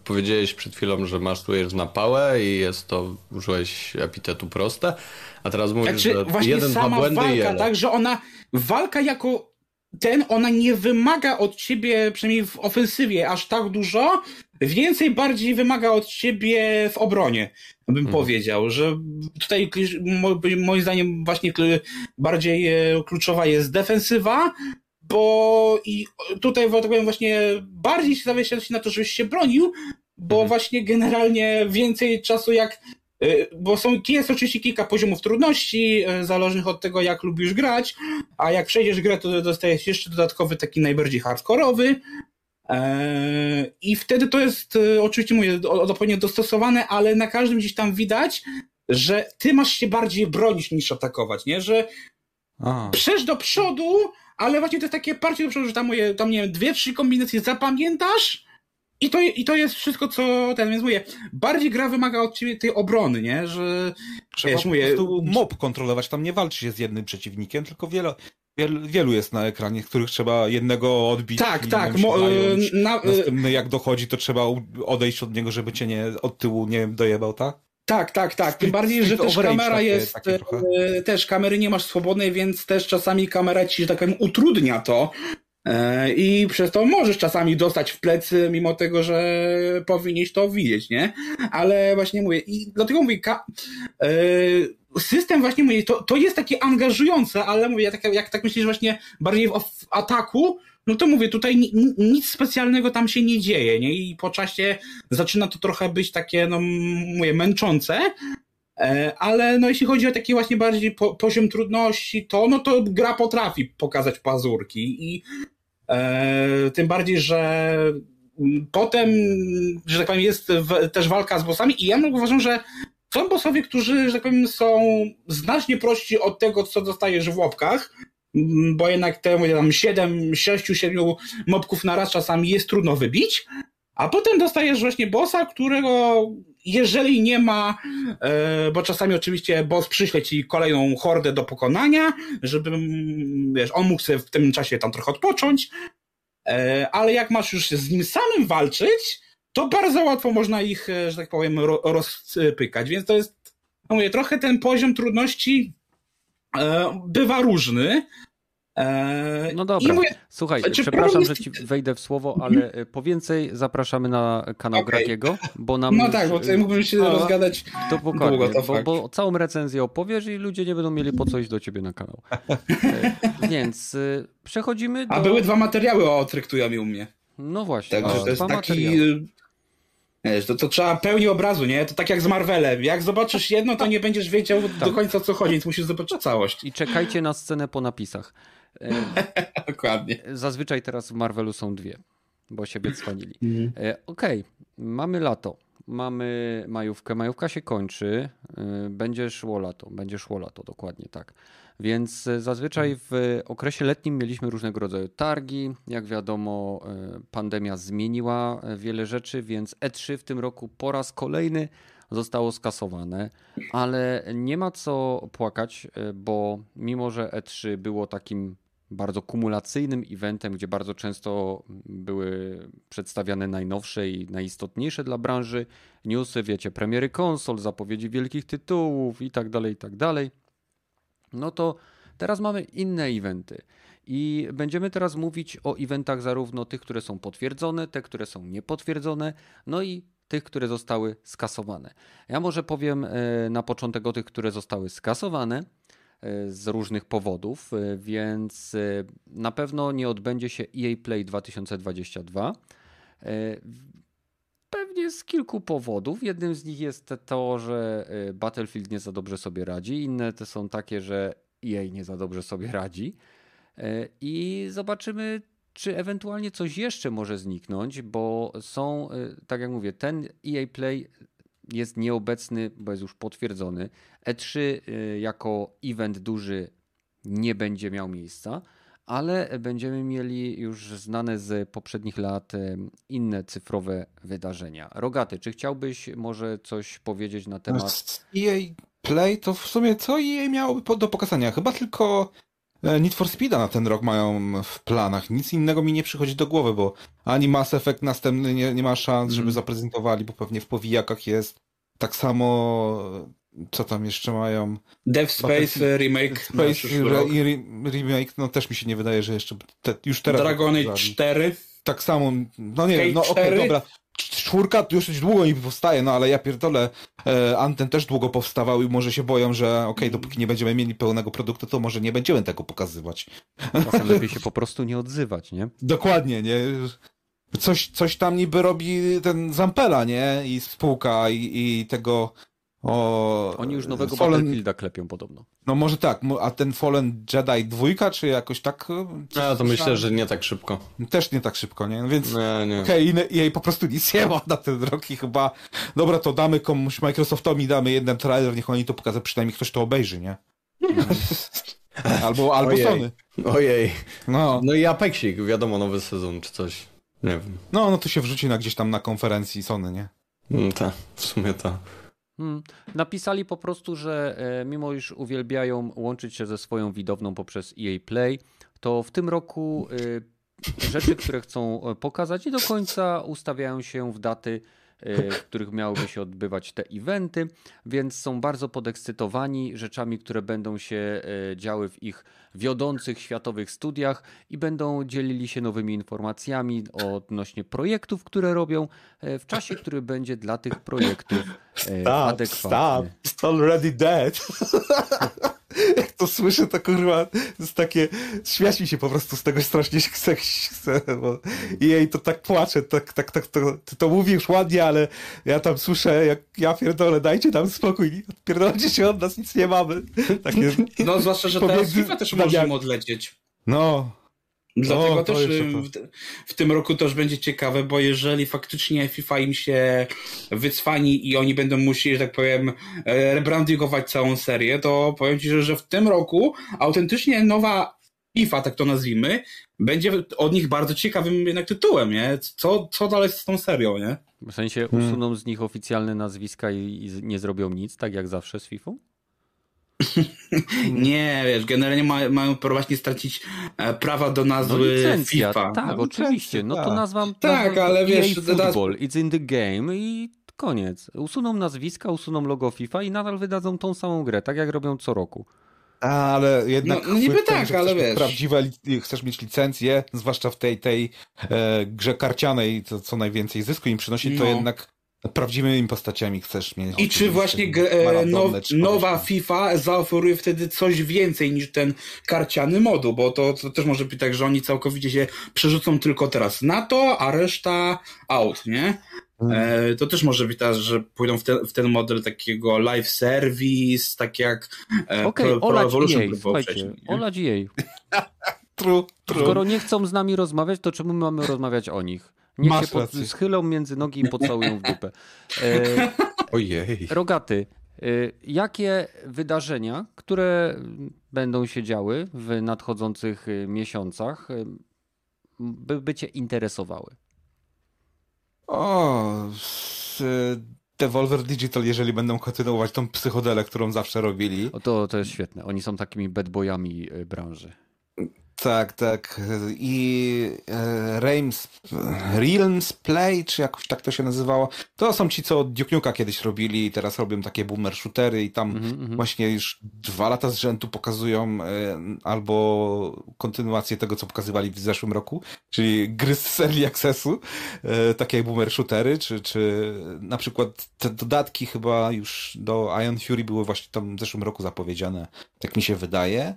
powiedziałeś przed chwilą, że maszujesz na pałę i jest to, użyłeś epitetu proste, a teraz mówisz, znaczy, że jeden, dwa błędy walka, tak, że ona, walka jako ten, ona nie wymaga od ciebie, przynajmniej w ofensywie, aż tak dużo, więcej bardziej wymaga od ciebie w obronie, bym hmm. powiedział, że tutaj moim zdaniem właśnie bardziej e, kluczowa jest defensywa, bo i tutaj tak powiem, właśnie bardziej się zawia na to, żebyś się bronił, bo hmm. właśnie generalnie więcej czasu jak bo są, jest oczywiście kilka poziomów trudności, e, zależnych od tego, jak lubisz grać, a jak przejdziesz grę, to dostajesz jeszcze dodatkowy, taki najbardziej hardkorowy, Eee, I wtedy to jest e, oczywiście mówię, odpowiednio dostosowane, ale na każdym gdzieś tam widać, że ty masz się bardziej bronić niż atakować, nie? Że przesz do przodu, ale właśnie to jest takie parcie do przodu, że tam, moje, tam nie wiem, dwie, trzy kombinacje zapamiętasz i to, i to jest wszystko, co ten, więc mówię, bardziej gra wymaga od ciebie tej obrony, nie? Że Trzeba wiesz, mówię, po prostu mob kontrolować, tam nie walczy się z jednym przeciwnikiem, tylko wiele, wielu jest na ekranie, których trzeba jednego odbić. Tak, tak. Mo, zająć. na, Następny jak dochodzi, to trzeba odejść od niego, żeby cię nie od tyłu nie dojebał, tak? Tak, tak, tak. Tym bardziej, że też kamera jest, e, też kamery nie masz swobodnej, więc też czasami kamera ci, że tak powiem, utrudnia to. E, I przez to możesz czasami dostać w plecy, mimo tego, że powinieneś to widzieć, nie? Ale właśnie mówię, i dlatego mówię, ka- e, system właśnie mówię, to, to jest takie angażujące, ale mówię, jak, jak tak myślisz właśnie bardziej w, ataku, no to mówię, tutaj nic specjalnego tam się nie dzieje, nie? I po czasie zaczyna to trochę być takie, no mówię, męczące, e, ale no jeśli chodzi o taki właśnie bardziej po, poziom trudności, to no to gra potrafi pokazać pazurki i tym bardziej, że potem, że tak powiem, jest też walka z bossami i ja uważam, że są bossowie, którzy, że tak powiem, są znacznie prości od tego, co dostajesz w łopkach, bo jednak te, mówię, tam 7, 6, 7 mobków na raz czasami jest trudno wybić, a potem dostajesz właśnie bossa, którego jeżeli nie ma, e, bo czasami oczywiście boss przyśle ci kolejną hordę do pokonania, żeby, wiesz, on mógł sobie w tym czasie tam trochę odpocząć, e, ale jak masz już z nim samym walczyć, to bardzo łatwo można ich, e, że tak powiem, rozpykać. Więc to jest, no mówię, trochę ten poziom trudności bywa różny. E, no dobra, mówię, słuchaj, przepraszam, jest... że ci wejdę w słowo, ale po więcej zapraszamy na kanał okay. Grakiego, bo nam... No tak, bo tutaj mógłbym się a, rozgadać to długo, to bo, bo, całą recenzję opowiesz i ludzie nie będą mieli po coś do ciebie na kanał. [LAUGHS] Więc przechodzimy do... A były dwa materiały o Tryktujami u mnie. No właśnie. Także to jest taki... Materiały. Wiesz, to, to trzeba pełni obrazu, nie? To tak jak z Marvelem. Jak zobaczysz jedno, to nie będziesz wiedział do tak. końca o co chodzi, więc musisz zobaczyć całość. I czekajcie na scenę po napisach. E, [LAUGHS] Dokładnie. Zazwyczaj teraz w Marvelu są dwie, bo siebie cwanili. Mhm. E, okej, okay. mamy lato. Mamy majówkę. Majówka się kończy. E, będzie szło lato. Będzie szło lato, dokładnie tak. Więc zazwyczaj w okresie letnim mieliśmy różnego rodzaju targi. Jak wiadomo, pandemia zmieniła wiele rzeczy, więc E3 w tym roku po raz kolejny zostało skasowane, ale nie ma co płakać, bo mimo, że E3 było takim bardzo kumulacyjnym eventem, gdzie bardzo często były przedstawiane najnowsze i najistotniejsze dla branży newsy, wiecie, premiery konsol, zapowiedzi wielkich tytułów i tak dalej, i tak dalej no to teraz mamy inne eventy. I będziemy teraz mówić o eventach zarówno tych, które są potwierdzone, te, które są niepotwierdzone, no i tych, które zostały skasowane. Ja może powiem e, na początek o tych, które zostały skasowane z różnych powodów, e, więc na pewno nie odbędzie się EA Play 2022. Pewnie z kilku powodów. Jednym z nich jest to, że Battlefield nie za dobrze sobie radzi, inne to są takie, że EA nie za dobrze sobie radzi. I zobaczymy, czy ewentualnie coś jeszcze może zniknąć, bo są, tak jak mówię, ten EA Play jest nieobecny, bo jest już potwierdzony. E3 y, jako event duży nie będzie miał miejsca, ale będziemy mieli już znane z poprzednich lat y, inne cyfrowe wydarzenia. Rogaty, czy chciałbyś może coś powiedzieć na temat? EA Play to w sumie co EA miało do pokazania? Chyba tylko Need for Speeda na ten rok mają w planach. Nic innego mi nie przychodzi do głowy, bo ani Mass Effect następny nie, nie ma szans, żeby mm. zaprezentowali, bo pewnie w powijakach jest. Tak samo, co tam jeszcze mają? Dev Space remake. Space re, remake, no też mi się nie wydaje, że jeszcze te, już teraz. Dragony 4. Tak samo, no nie wiem, no okej, okay, dobra czwórka już długo mi powstaje, no ale ja pierdolę, e, Anten też długo powstawał i może się boją, że okej, okay, dopóki nie będziemy mieli pełnego produktu, to może nie będziemy tego pokazywać. Czasem lepiej [LAUGHS] się po prostu nie odzywać, nie? Dokładnie, nie? Coś, coś tam niby robi ten Zampela, nie? I spółka i, i tego o, Oni już nowego Fallen... Battlefielda klepią podobno. No może tak, a ten Fallen Jedi dwójka, czy jakoś tak? Ja to myślę, że nie tak szybko. Też nie tak szybko, nie? Więc nie, nie. okej, okay, jej po prostu nic nie ma na ten rok i chyba dobra, to damy komuś Microsoftowi, damy jeden trailer, niech oni to pokażą, przynajmniej ktoś to obejrzy, nie? [LAUGHS] albo albo Ojej. Sony. Ojej. No. no i Apexik, wiadomo, nowy sezon czy coś. Nie wiem. No, no to się wrzuci na gdzieś tam na konferencji Sony, nie? Mm, tak, w sumie tak. Hmm. Napisali po prostu, że e, mimo iż uwielbiają łączyć się ze swoją widowną poprzez EA Play, to w tym roku e, rzeczy, które chcą e, pokazać, nie do końca ustawiają się w daty w których miałyby się odbywać te eventy, więc są bardzo podekscytowani rzeczami, które będą się y, działy w ich wiodących światowych studiach i będą dzielili się nowymi informacjami odnośnie projektów, które robią y, w czasie, który będzie dla tych projektów stop, adekwatny. Stop, it's already dead. [LAUGHS] [LAUGHS] jak to słyszę, to kurwa, jest takie, śmiać mi się po prostu z tego strasznie chce, chce bo i jej to tak płacze, tak, tak, tak, to, ty to mówisz ładnie, ale ja tam słyszę, jak ja pierdolę, dajcie nam spokój, pierdolcie się od nas, nic nie mamy. Takie, no, zwłaszcza, że teraz FIFA też możemy odlecieć. No, Dlatego też y, w, w, tym roku też będzie ciekawe, bo jeżeli faktycznie FIFA im się wycwani i oni będą musieli, że tak powiem, e, rebrandingować całą serię, to powiem Ci, że, że w tym roku autentycznie nowa FIFA, tak to nazwijmy, będzie od nich bardzo ciekawym jednak tytułem, nie? Co, co dalej z tą serią, nie? W sensie usuną hmm. z nich oficjalne nazwiska i, i nie zrobią nic, tak jak zawsze z FIFA? Nie, wiesz, generalnie ma, mają właśnie stracić e, prawa do nazwy no, licencja, FIFA. Tak, no, oczywiście. No to nazwam. Tak, nazwam ale wiesz. Football, it's in the game i koniec. Usuną nazwiska, usuną logo FIFA i nadal wydadzą tą samą grę, tak jak robią co roku. A, ale jednak. No, no niby tak, ale wiesz. Prawdziwe, chcesz mieć licencję, zwłaszcza w tej, tej e, grze karcianej, co, co najwięcej zysku im przynosi, no. to jednak Prawdziwymi postaciami chcesz mieć. I czy właśnie e, now, nowa FIFA zaoferuje wtedy coś więcej niż ten karciany moduł, bo to, to, też może być tak, że oni całkowicie się przerzucą tylko teraz na to, a reszta out, nie? Hmm. E, to też może być tak, że pójdą w ten, w ten model takiego live service, tak jak e, okay, Pro, Pro Evolution słuchajcie, olać EA. [LAUGHS] true, true. Skoro nie chcą z nami rozmawiać, to czemu mamy rozmawiać o nich? Niech Masz się pod, schylą między nogi i pocałują w dupę. E, [LAUGHS] Ojej. Rogaty, e, jakie wydarzenia, które będą się działy w nadchodzących e, miesiącach, e, by, by cię interesowały? O, Devolver Digital, jeżeli będą kontynuować tą psychodelę, którą zawsze robili. O to, to jest świetne. Oni są takimi bad boyami branży. Tak, tak. I e, Reims, Realms Play, czy jakoś tak to się nazywało. To są ci, co Duke Nuka kiedyś robili i teraz robią takie boomer shootery i tam Mhm, mhm. właśnie już dwa lata z rzędu pokazują e, albo kontynuację tego, co pokazywali w zeszłym roku, czyli gry z serii Accessu, e, takie boomer shootery, czy, czy na przykład te dodatki chyba już do Ion Fury były właśnie tam w zeszłym roku zapowiedziane, tak mi się wydaje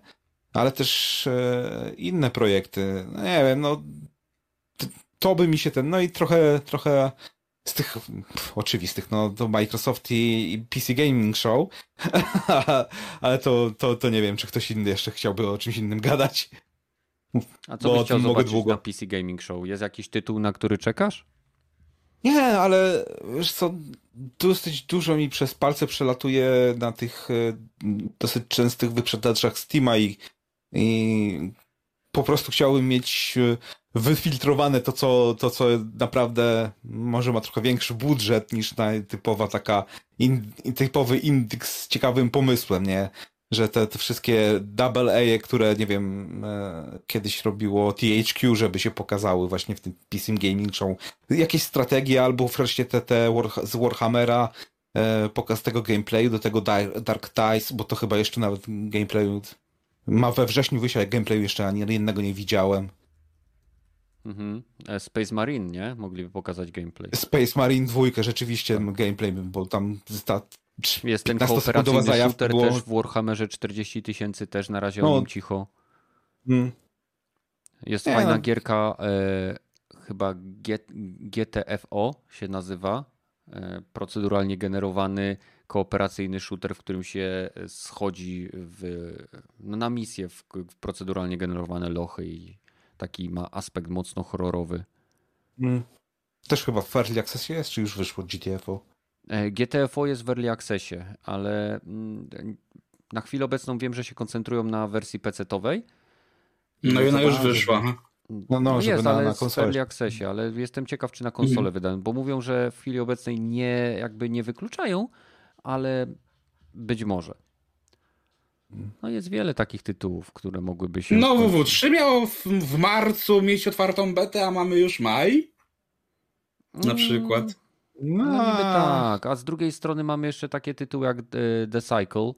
ale też e, inne projekty. No nie wiem, no to by mi się ten, no i trochę, trochę z tych pff, oczywistych, no to Microsoft i, i PC Gaming Show, [LAUGHS] ale to, to, to nie wiem, czy ktoś inny jeszcze chciałby o czymś innym gadać. A co Bo byś chciał zobaczyć długo. na PC Gaming Show? Jest jakiś tytuł, na który czekasz? Nie, ale wiesz co, dosyć dużo mi przez palce przelatuje na tych e, dosyć częstych wyprzedażach Steama i, i po prostu chciałbym mieć e, wyfiltrowane to co, to, co naprawdę może ma trochę większy budżet niż typowa taka in, typowy indyk z ciekawym pomysłem, nie? Że te, te wszystkie double A, które nie wiem, e, kiedyś robiło THQ, żeby się pokazały właśnie w tym PC Gaming Show, jakieś strategie albo wreszcie te, te War, z Warhammera, e, pokaz tego gameplayu, do tego Dark Ties, bo to chyba jeszcze nawet gameplayu ma we wrześniu wyjść, ale gameplayu jeszcze ani jednego nie widziałem. Mhm. E, Space Marine, nie? Mogliby pokazać gameplay. Space Marine 2 rzeczywiście gameplay, bo tam ta Jest ten 15-sekundowa kooperacyjny shooter było- też w Warhammerze 40 tysięcy, też na razie No. o nim cicho. Mm. Jest Nie, fajna no. gierka, e, chyba G, GTFO się nazywa. E, proceduralnie generowany kooperacyjny shooter, w którym się schodzi w, no na misję w, w proceduralnie generowane lochy i taki ma aspekt mocno horrorowy. Mm. Też chyba w Early Accessie jest, czy już wyszło GTFO? E, GTFO jest w Early Accessie, ale mm, na chwilę obecną wiem, że się koncentrują na wersji PC-towej. No i ona już wyszła. No, no, żeby jest, na- ale na w konsolę. Early Accessie, ale jestem ciekaw, czy na konsolę Mhm. wydane, bo mówią, że w chwili obecnej nie, jakby nie wykluczają, ale być może. No jest wiele takich tytułów, które mogłyby się... No WW3 miało w, w marcu mieć otwartą betę, a mamy już maj. Na przykład. No niby tak, a z drugiej strony mamy jeszcze takie tytuły jak e, The Cycle.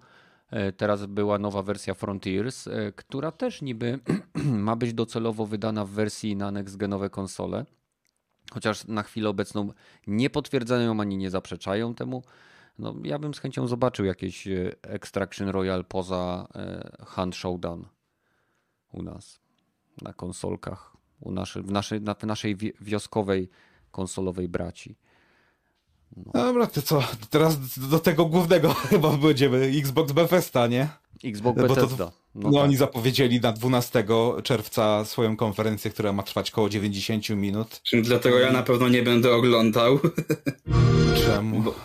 E, Teraz była nowa wersja Frontiers, e, która też niby [CLEARS THROAT] ma być docelowo wydana w wersji na next-genowe konsole. Chociaż na chwilę obecną nie potwierdzają ani nie zaprzeczają temu. No, ja bym z chęcią zobaczył jakieś e, Extraction Royale poza e, Hand Showdown u nas na konsolkach, u naszy, w, naszej, na, w naszej wi- wioskowej konsolowej braci. No dobra, to co? Teraz do tego głównego [LAUGHS] chyba będziemy Xbox Bethesda, nie? Xbox Bo to- Bethesda. No, No, tak. oni zapowiedzieli na 12 czerwca swoją konferencję, która ma trwać około 90 minut. Dlatego ja na pewno nie będę oglądał, [LAUGHS] Czemu? Bo-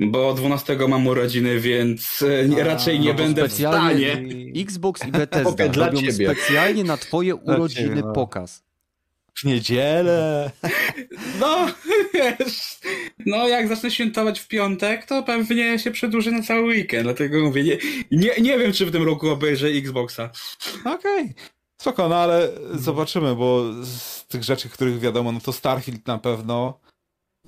bo 12 mam urodziny, więc e, nie, A, raczej nie no będę w stanie. Xbox i [LAUGHS] Bethesda dla robią ciebie. specjalnie na twoje urodziny ciebie, no. pokaz. W niedzielę. [LAUGHS] No, wiesz, no jak zacznę świętować w piątek, to pewnie się przedłuży na cały weekend, dlatego mówię, nie, nie, nie wiem, czy w tym roku obejrzę Xboxa. Okej. Spoko, no ale zobaczymy, bo z tych rzeczy, których wiadomo, no to Starfield na pewno,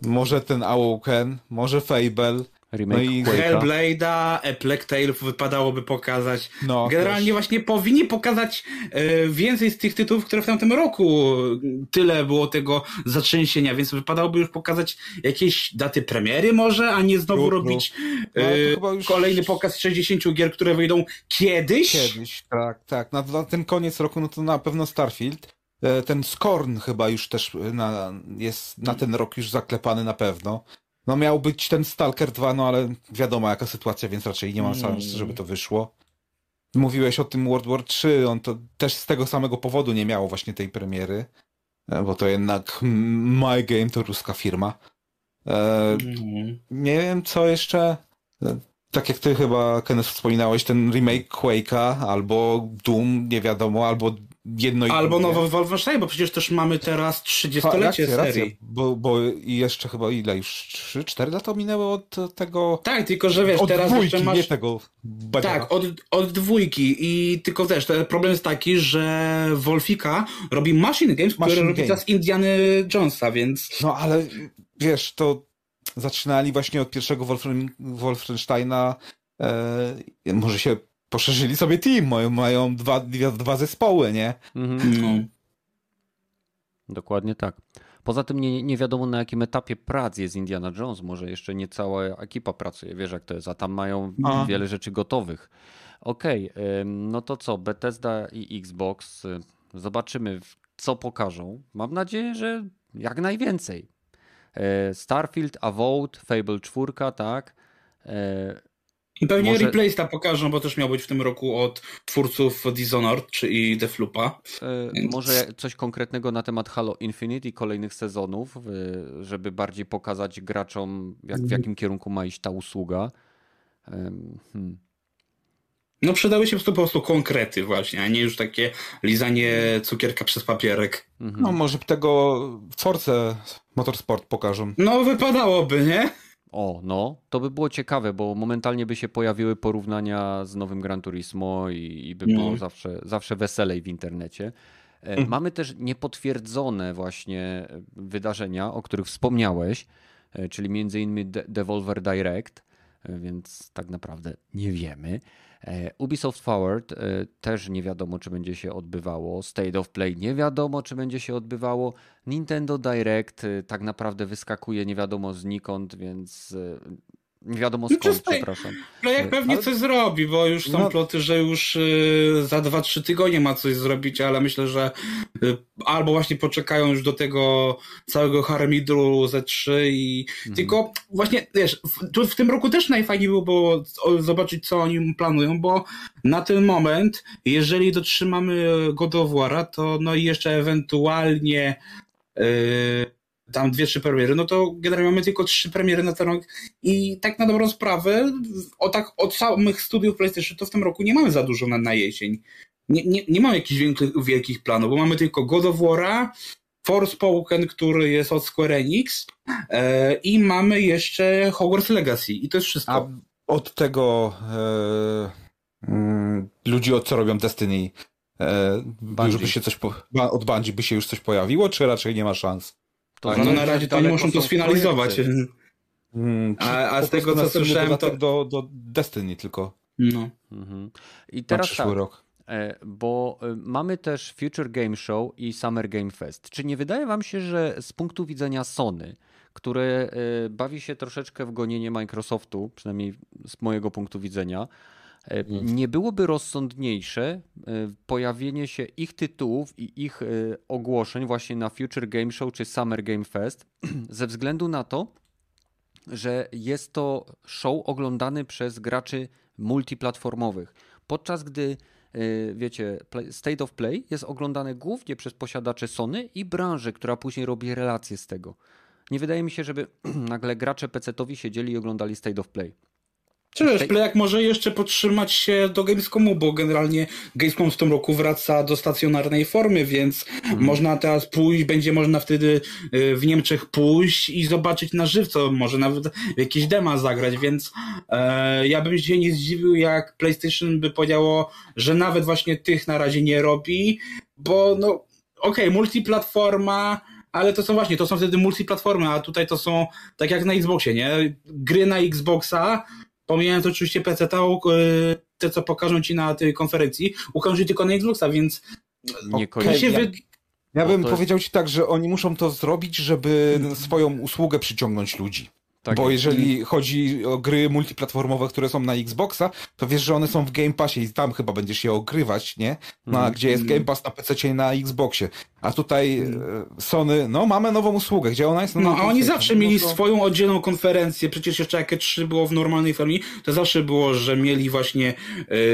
może ten Awoken, może Fable, Remake No i. Hellblade'a, A Plague Tale wypadałoby pokazać. no Generalnie też. właśnie powinni pokazać e, więcej z tych tytułów, które w tamtym roku tyle było tego zatrzęsienia, więc wypadałoby już pokazać jakieś daty premiery może, a nie znowu True, robić No, e, chyba już- kolejny pokaz 60 gier, które wyjdą kiedyś. Kiedyś, tak, tak. Na, na ten koniec roku, no to na pewno Starfield. E, Ten Scorn chyba już też na, jest na ten rok już zaklepany na pewno. No miał być ten Stalker 2, no ale wiadomo jaka sytuacja, więc raczej nie ma Mm. szans, żeby to wyszło. Mówiłeś o tym World War 3, on to też z tego samego powodu nie miało właśnie tej premiery, e, bo to jednak My Game to ruska firma. E, Mhm. nie wiem, co jeszcze. E, Tak jak ty chyba, Kenneth, wspominałeś, ten remake Quake'a, albo Doom, nie wiadomo, albo jedno i Albo nowe Wolfenstein, bo przecież też mamy teraz Fa- 30-lecie racja, racja, serii. bo, bo jeszcze chyba ile już 3-4 lata minęły od tego. Tak, tylko że wiesz, od teraz dwójki, jeszcze masz... nie tego. Tak, od, od dwójki i tylko też problem jest taki, że Wolfika robi Machine Games, który Machine robi Games. teraz Indiany Jonesa, więc No ale wiesz, to zaczynali właśnie od pierwszego Wolfen, Wolfensteina. E, może się poszerzyli sobie team, mają, mają dwa, dwie, dwa zespoły, nie? Mhm. no. Dokładnie tak. Poza tym nie, nie wiadomo na jakim etapie prac jest Indiana Jones. Może jeszcze nie cała ekipa pracuje, wiesz jak to jest, a tam mają A. wiele rzeczy gotowych. Okej, ym, no to co, Bethesda i Xbox, zobaczymy co pokażą. Mam nadzieję, że jak najwięcej. E, Starfield, Avowed, Fable 4, tak? I pewnie Może- Replace tam pokażą, bo też miał być w tym roku od twórców Dishonored, czyli Deathloopa. E, Więc- Może coś konkretnego na temat Halo Infinite i kolejnych sezonów, e, żeby bardziej pokazać graczom, jak, w jakim kierunku ma iść ta usługa. Hmm. No przydały się po prostu konkrety właśnie, a nie już takie lizanie cukierka przez papierek. Mhm. No może tego Force Motorsport pokażą. No wypadałoby, nie? O, no, to by było ciekawe, bo momentalnie by się pojawiły porównania z nowym Gran Turismo i, i by było zawsze, zawsze weselej w internecie. E, Mamy też niepotwierdzone właśnie e, wydarzenia, o których wspomniałeś, e, czyli między innymi De- Devolver Direct, więc tak naprawdę nie wiemy. E, Ubisoft Forward e, też nie wiadomo, czy będzie się odbywało. State of Play nie wiadomo, czy będzie się odbywało. Nintendo Direct e, tak naprawdę wyskakuje nie wiadomo znikąd, więc nie wiadomo No skąd, przestań. przepraszam. No jak pewnie Ale- coś zrobi, bo już są No. ploty, że już y, za 2-3 tygodnie ma coś zrobić, ale myślę, że y, albo właśnie poczekają już do tego całego harmidru Z3 i Mhm. tylko właśnie, wiesz, w, tu w tym roku też najfajniej było, było zobaczyć, co oni planują, bo na ten moment, jeżeli dotrzymamy God to no i jeszcze ewentualnie y, tam dwie, trzy premiery, no to generalnie mamy tylko trzy premiery na ten rok i tak na dobrą sprawę, o tak od samych studiów PlayStation to w tym roku nie mamy za dużo na, na jesień. Nie, nie, nie mamy jakichś wielkich, wielkich planów, bo mamy tylko God of War'a, Forspoken, który jest od Square Enix e, i mamy jeszcze Hogwarts Legacy i to jest wszystko. A od tego e, mm, ludzi, od co robią Destiny, e, Bungie. już by się coś po, od Bungie by się już coś pojawiło, czy raczej nie ma szans? To no na razie to oni daleko muszą to sfinalizować. Mm, czy A- a z tego, co słyszałem, to- do, do Destiny tylko No. Mhm. I teraz przyszły tak, rok. E, bo e, mamy też Future Game Show i Summer Game Fest. Czy nie wydaje wam się, że z punktu widzenia Sony, które e, bawi się troszeczkę w gonienie Microsoftu, przynajmniej z mojego punktu widzenia, nie byłoby rozsądniejsze e, pojawienie się ich tytułów i ich e, ogłoszeń właśnie na Future Game Show czy Summer Game Fest [CLEARS THROAT] ze względu na to, że jest to show oglądany przez graczy multiplatformowych, podczas gdy wiecie, State of Play jest oglądane głównie przez posiadaczy Sony i branży, która później robi relacje z tego. Nie wydaje mi się, żeby [CLEARS THROAT] nagle gracze PC-towi siedzieli i oglądali State of Play. Czy wiesz, Tej- Playak może jeszcze podtrzymać się do Gamescomu, bo generalnie Gamescom w tym roku wraca do stacjonarnej formy, więc można teraz pójść, będzie można wtedy y, w Niemczech pójść i zobaczyć na żywco, może nawet jakieś dema zagrać, więc e, ja bym się nie zdziwił, jak PlayStation by powiedziało, że nawet właśnie tych na razie nie robi, bo no okej, multiplatforma, ale to są właśnie, to są wtedy multiplatformy, a tutaj to są tak jak na Xboxie, nie? Gry na Xboxa, pomijając oczywiście PC, te co pokażą ci na tej konferencji, ukażą ci tylko na Xboxa, więc Niekoniecznie. to wy... Ja bym to jest- powiedział ci tak, że oni muszą to zrobić, żeby swoją usługę przyciągnąć ludzi. Tak Bo jest. jeżeli chodzi o gry multiplatformowe, które są na Xboxa, to wiesz, że one są w Game Passie i tam chyba będziesz je ogrywać, nie? Na, Mhm. Gdzie jest Game Pass na PC i na Xboxie. A tutaj e, Sony, no mamy nową usługę, gdzie ona jest? No, na a oni zawsze No mieli to- swoją oddzielną konferencję, przecież jeszcze jak E3 było w normalnej formie, to zawsze było, że mieli właśnie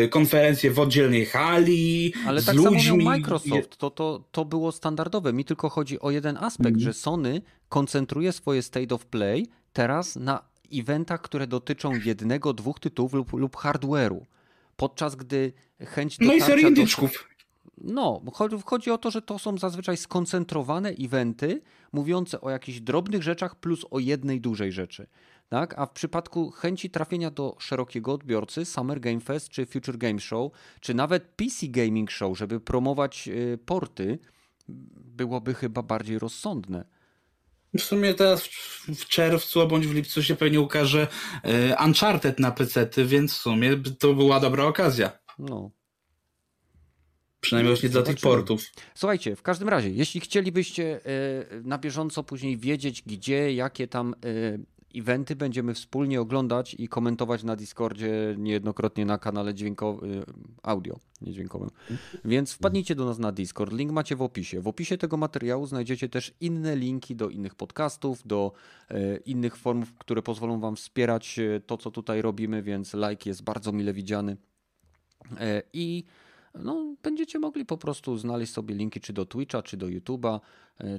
y, konferencję w oddzielnej hali, Ale z tak ludźmi. samo miał Microsoft, to, to, to było standardowe. Mi tylko chodzi o jeden aspekt, że Sony koncentruje swoje State of Play teraz na eventach, które dotyczą jednego, dwóch tytułów lub, lub hardware'u. Podczas gdy chęć No i serii do- indyczków. No, chodzi o to, że to są zazwyczaj skoncentrowane eventy mówiące o jakichś drobnych rzeczach plus o jednej dużej rzeczy. Tak? A w przypadku chęci trafienia do szerokiego odbiorcy, Summer Game Fest, czy Future Game Show, czy nawet PC Gaming Show, żeby promować y, porty, byłoby chyba bardziej rozsądne. W sumie teraz w czerwcu bądź w lipcu się pewnie ukaże y, Uncharted na PC, więc w sumie to była dobra okazja. No. Przynajmniej właśnie dla tych portów. Słuchajcie, w każdym razie, jeśli chcielibyście y, na bieżąco później wiedzieć, gdzie, jakie tam eventy będziemy wspólnie oglądać i komentować na Discordzie, niejednokrotnie na kanale dźwiękowym, audio, niedźwiękowym. Więc wpadnijcie do nas na Discord, link macie w opisie. W opisie tego materiału znajdziecie też inne linki do innych podcastów, do e, innych form, które pozwolą wam wspierać e, to, co tutaj robimy, więc like jest bardzo mile widziany. E, I no, będziecie mogli po prostu znaleźć sobie linki czy do Twitcha, czy do YouTube'a,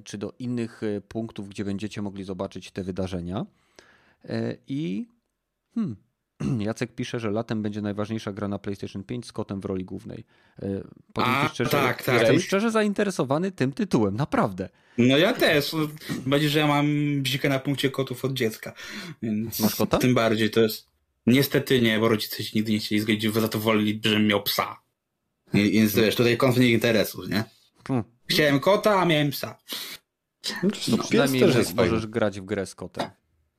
czy do innych punktów, gdzie będziecie mogli zobaczyć te wydarzenia. E, I hmm, [CLEARS THROAT] Jacek pisze, że latem będzie najważniejsza gra na PlayStation 5 z kotem w roli głównej. E, powiem A, szczerze, tak, tak. Jestem szczerze zainteresowany tym tytułem, naprawdę. No ja też. Będzie, że ja mam bzikę na punkcie kotów od dziecka. Więc Masz kota? Tym bardziej to jest. Niestety nie, bo rodzice się nigdy nie chcieli zgodzić, bo za to woli, żebym miał psa. Więc wiesz, tutaj konflikt interesów, nie? Hmm. Chciałem kota, a miałem psa. No, no, przynajmniej możesz grać w grę z kotem.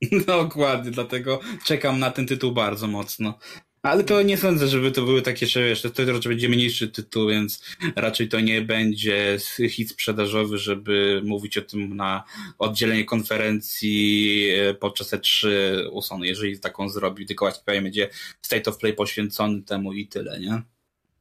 [LAUGHS] Dokładnie, dlatego czekam na ten tytuł bardzo mocno. Ale to nie sądzę, żeby to były takie, że wiesz, to, raczej będzie mniejszy tytuł, więc raczej to nie będzie hit sprzedażowy, żeby mówić o tym na oddzielenie konferencji e, podczas E3 u Sony, jeżeli taką zrobi, tylko właśnie będzie State of Play poświęcony temu i tyle, nie?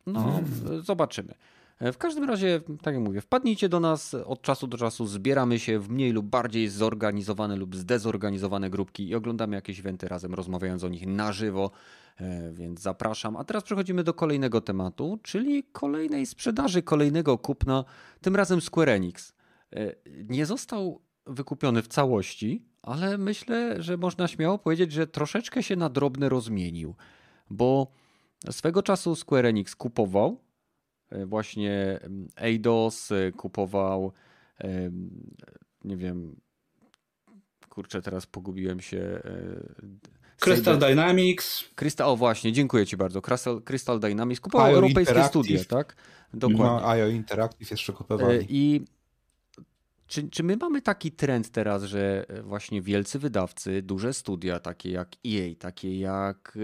No, zobaczymy. E, w każdym razie, tak jak mówię, wpadnijcie do nas od czasu do czasu, zbieramy się w mniej lub bardziej zorganizowane lub zdezorganizowane grupki i oglądamy jakieś eventy razem, rozmawiając o nich na żywo, e, więc zapraszam. A teraz przechodzimy do kolejnego tematu, czyli kolejnej sprzedaży, kolejnego kupna, tym razem Square Enix. E, nie został wykupiony w całości, ale myślę, że można śmiało powiedzieć, że troszeczkę się na drobne rozmienił, bo swego czasu Square Enix kupował właśnie Eidos e, kupował, nie wiem, kurczę, teraz pogubiłem się. E, Crystal Dynamics. Crystal, o właśnie, dziękuję Ci bardzo. Crystal, Crystal Dynamics kupował europejskie studia, tak? Dokładnie. No, IO Interactive jeszcze kupowali. I czy, czy my mamy taki trend teraz, że właśnie wielcy wydawcy, duże studia, takie jak EA, takie jak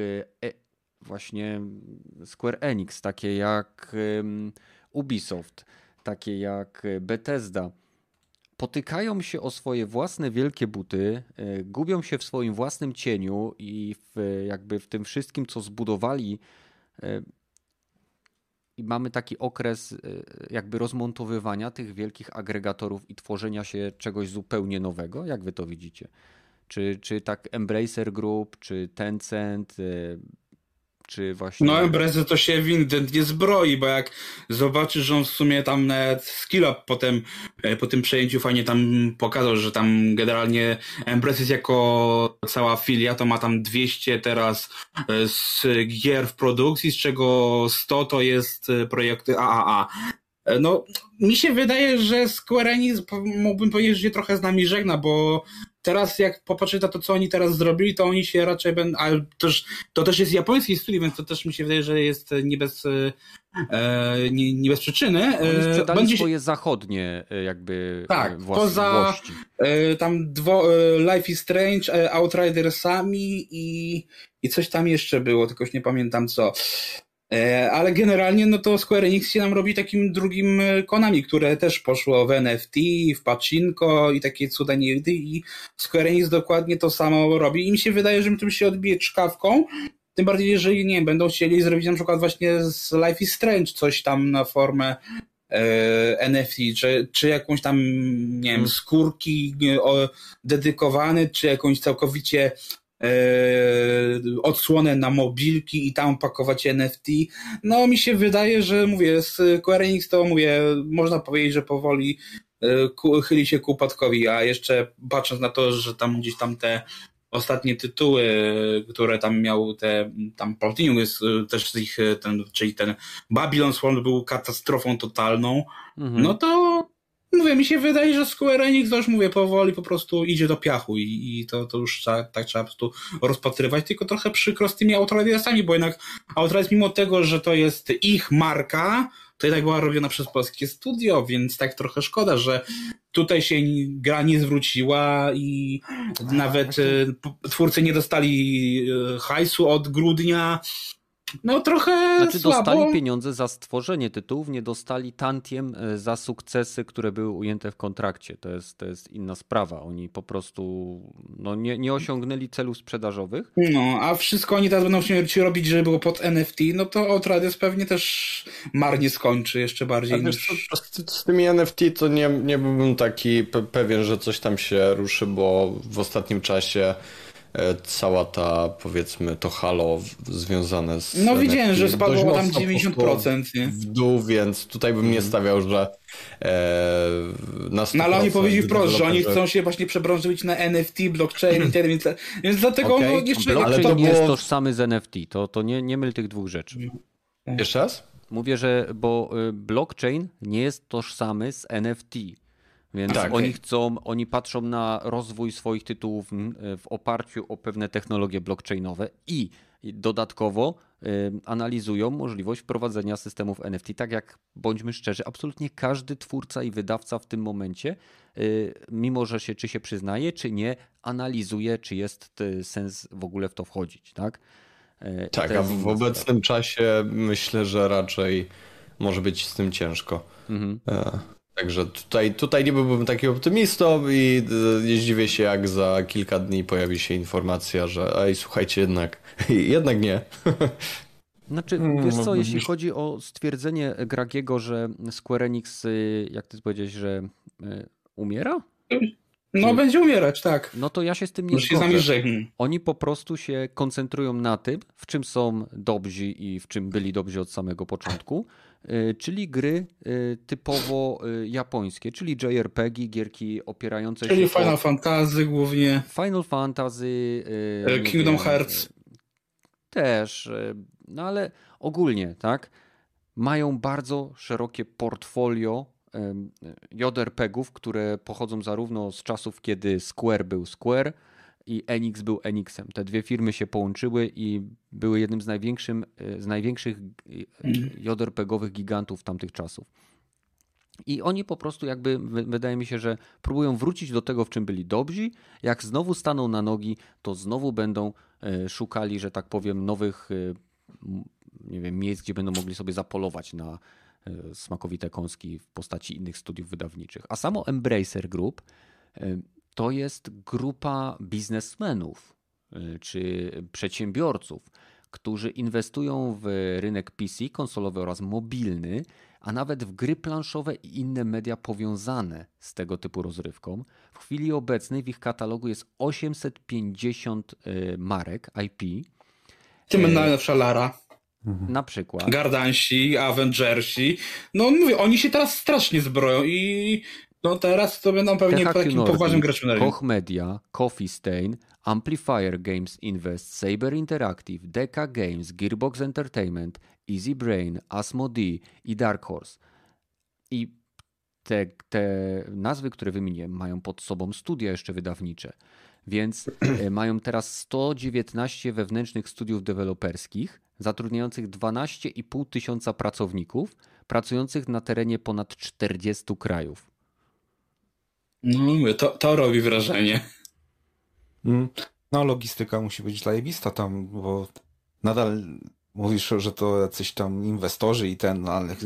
właśnie Square Enix, takie jak Ubisoft, takie jak Bethesda, potykają się o swoje własne wielkie buty, e, gubią się w swoim własnym cieniu i w, jakby w tym wszystkim, co zbudowali. E, I mamy taki okres e, jakby rozmontowywania tych wielkich agregatorów i tworzenia się czegoś zupełnie nowego. Jak wy to widzicie? Czy, czy tak Embracer Group, czy Tencent, czy właśnie... No Embracer to się ewidentnie zbroi, bo jak zobaczysz, że on w sumie tam nawet skill potem e, po tym przejęciu fajnie tam pokazał, że tam generalnie Embracer jako cała filia to ma tam 200 teraz e, z gier w produkcji, z czego 100 to jest e, projekty AAA. No, mi się wydaje, że Square Enix mógłbym powiedzieć, że się trochę z nami żegna, bo teraz jak popatrzeć na to, co oni teraz zrobili, to oni się raczej będą, ale też, to też jest japoński studio, więc to też mi się wydaje, że jest nie bez, e, nie, nie bez przyczyny. Oni e, sprzedali Będzie... swoje zachodnie e, jakby tak, poza e, tam dwo, Life is Strange, Outridersami i, i coś tam jeszcze było, tylko już nie pamiętam co. E, ale generalnie no to Square Enix się nam robi takim drugim e, Konami, które też poszło w NFT, w Pacinko i takie cuda nigdy. I Square Enix dokładnie to samo robi. I mi się wydaje, że tym się odbije czkawką, tym bardziej jeżeli, nie wiem, będą chcieli zrobić na przykład właśnie z Life is Strange coś tam na formę e, NFT, czy, czy jakąś tam, nie wiem, hmm. skórki dedykowany, czy jakąś całkowicie odsłonę na mobilki i tam pakować NFT. No mi się wydaje, że mówię, z Square Enix to mówię, można powiedzieć, że powoli e, chyli się ku upadkowi, a jeszcze patrząc na to, że tam gdzieś tam te ostatnie tytuły, które tam miał te, tam Platinum jest y, też ich, ten, czyli ten Babylon Swarm był katastrofą totalną, mhm. no to mówię, mi się wydaje, że Square Enix to już mówię, powoli po prostu idzie do piachu i, i to, to już tak, tak trzeba po prostu rozpatrywać, tylko trochę przykro z tymi Outridersami, bo jednak Outriders mimo tego, że to jest ich marka, to jednak była robiona przez polskie studio, więc tak trochę szkoda, że tutaj się gra nie zwróciła i nawet e, twórcy nie dostali e, hajsu od grudnia. No trochę Znaczy słabo. dostali pieniądze za stworzenie tytułów, nie dostali tantiem e, za sukcesy, które były ujęte w kontrakcie. To jest, to jest inna sprawa. Oni po prostu no, nie, nie osiągnęli celów sprzedażowych. No, a wszystko oni teraz będą się robić, żeby było pod NFT, no to Outrides pewnie też marnie skończy jeszcze bardziej a niż... Wiesz, z, z tymi NFT to nie, nie byłbym taki pewien, że coś tam się ruszy, bo w ostatnim czasie cała ta, powiedzmy, to halo związane z. No widziałem, że spadło tam 90%. Nie? W dół, więc tutaj bym nie mhm. stawiał, że. E, na no ale oni powiedzieli wprost, że oni chcą się właśnie przebranżyć na NFT, blockchain i więc, więc dlatego okay. no, jeszcze. Blockchain to było... jest tożsamy z NFT, to, to nie, nie myl tych dwóch rzeczy. Jeszcze raz? Mówię, że bo y, blockchain nie jest tożsamy z NFT. Więc tak, oni chcą, oni patrzą na rozwój swoich tytułów w oparciu o pewne technologie blockchainowe i dodatkowo y, analizują możliwość wprowadzenia systemów NFT. Tak jak bądźmy szczerzy, absolutnie każdy twórca i wydawca w tym momencie, y, mimo że się czy się przyznaje, czy nie, analizuje, czy jest y, sens w ogóle w to wchodzić. Tak, tak a w obecnym czasie myślę, że raczej może być z tym ciężko. Mhm. E, Także tutaj, tutaj nie byłbym taki optymistą i e, nie zdziwię się, jak za kilka dni pojawi się informacja, że ej, słuchajcie, jednak, [LAUGHS] jednak nie. [LAUGHS] Znaczy, wiesz co, jeśli chodzi o stwierdzenie Gragiego, że Square Enix, y, jak ty powiedziałeś, że umiera? No, Czy... będzie umierać, tak. No to ja się z tym nie zgodzę. Oni po prostu się koncentrują na tym, w czym są dobrzy i w czym byli dobrzy od samego początku, czyli gry y, typowo y, japońskie, czyli JRPG, gierki opierające czyli się Czyli Final o... Fantasy głównie. Final Fantasy. Kingdom Hearts. Też, no ale ogólnie, tak? Mają bardzo szerokie portfolio JRPG-ów, które pochodzą zarówno z czasów, kiedy Square był Square i Enix był Enixem. Te dwie firmy się połączyły i były jednym z, największym, e, z największych e, mhm. JRPG-owych gigantów tamtych czasów. I oni po prostu jakby, wydaje mi się, że próbują wrócić do tego, w czym byli dobrzy. Jak znowu staną na nogi, to znowu będą e, szukali, że tak powiem, nowych nie wiem, miejsc, gdzie będą mogli sobie zapolować na smakowite kąski w postaci innych studiów wydawniczych. A samo Embracer Group to jest grupa biznesmenów e, czy przedsiębiorców, którzy inwestują w rynek PC, konsolowy oraz mobilny, a nawet w gry planszowe i inne media powiązane z tego typu rozrywką. W chwili obecnej w ich katalogu jest 850 marek IP. Tym najlepsza Lara. Mhm. Na przykład. Gardansi, Avengersi. No mówię, oni się teraz strasznie zbroją i no teraz to będą pewnie takim poważnym graczem na Koch Media, Coffee Stain, Amplifier Games Invest, Saber Interactive, Deca Games, Gearbox Entertainment, Easy Brain, Asmodee i Dark Horse. I te, te nazwy, które wymieniłem, mają pod sobą studia jeszcze wydawnicze. Więc [CLEARS THROAT] e, mają teraz 119 wewnętrznych studiów deweloperskich, zatrudniających 12,5 tysiąca pracowników, pracujących na terenie ponad 40 krajów. No, to, to robi wrażenie. Mm. No, logistyka musi być zajebista tam, bo nadal mówisz, że to jacyś tam inwestorzy i ten, no ale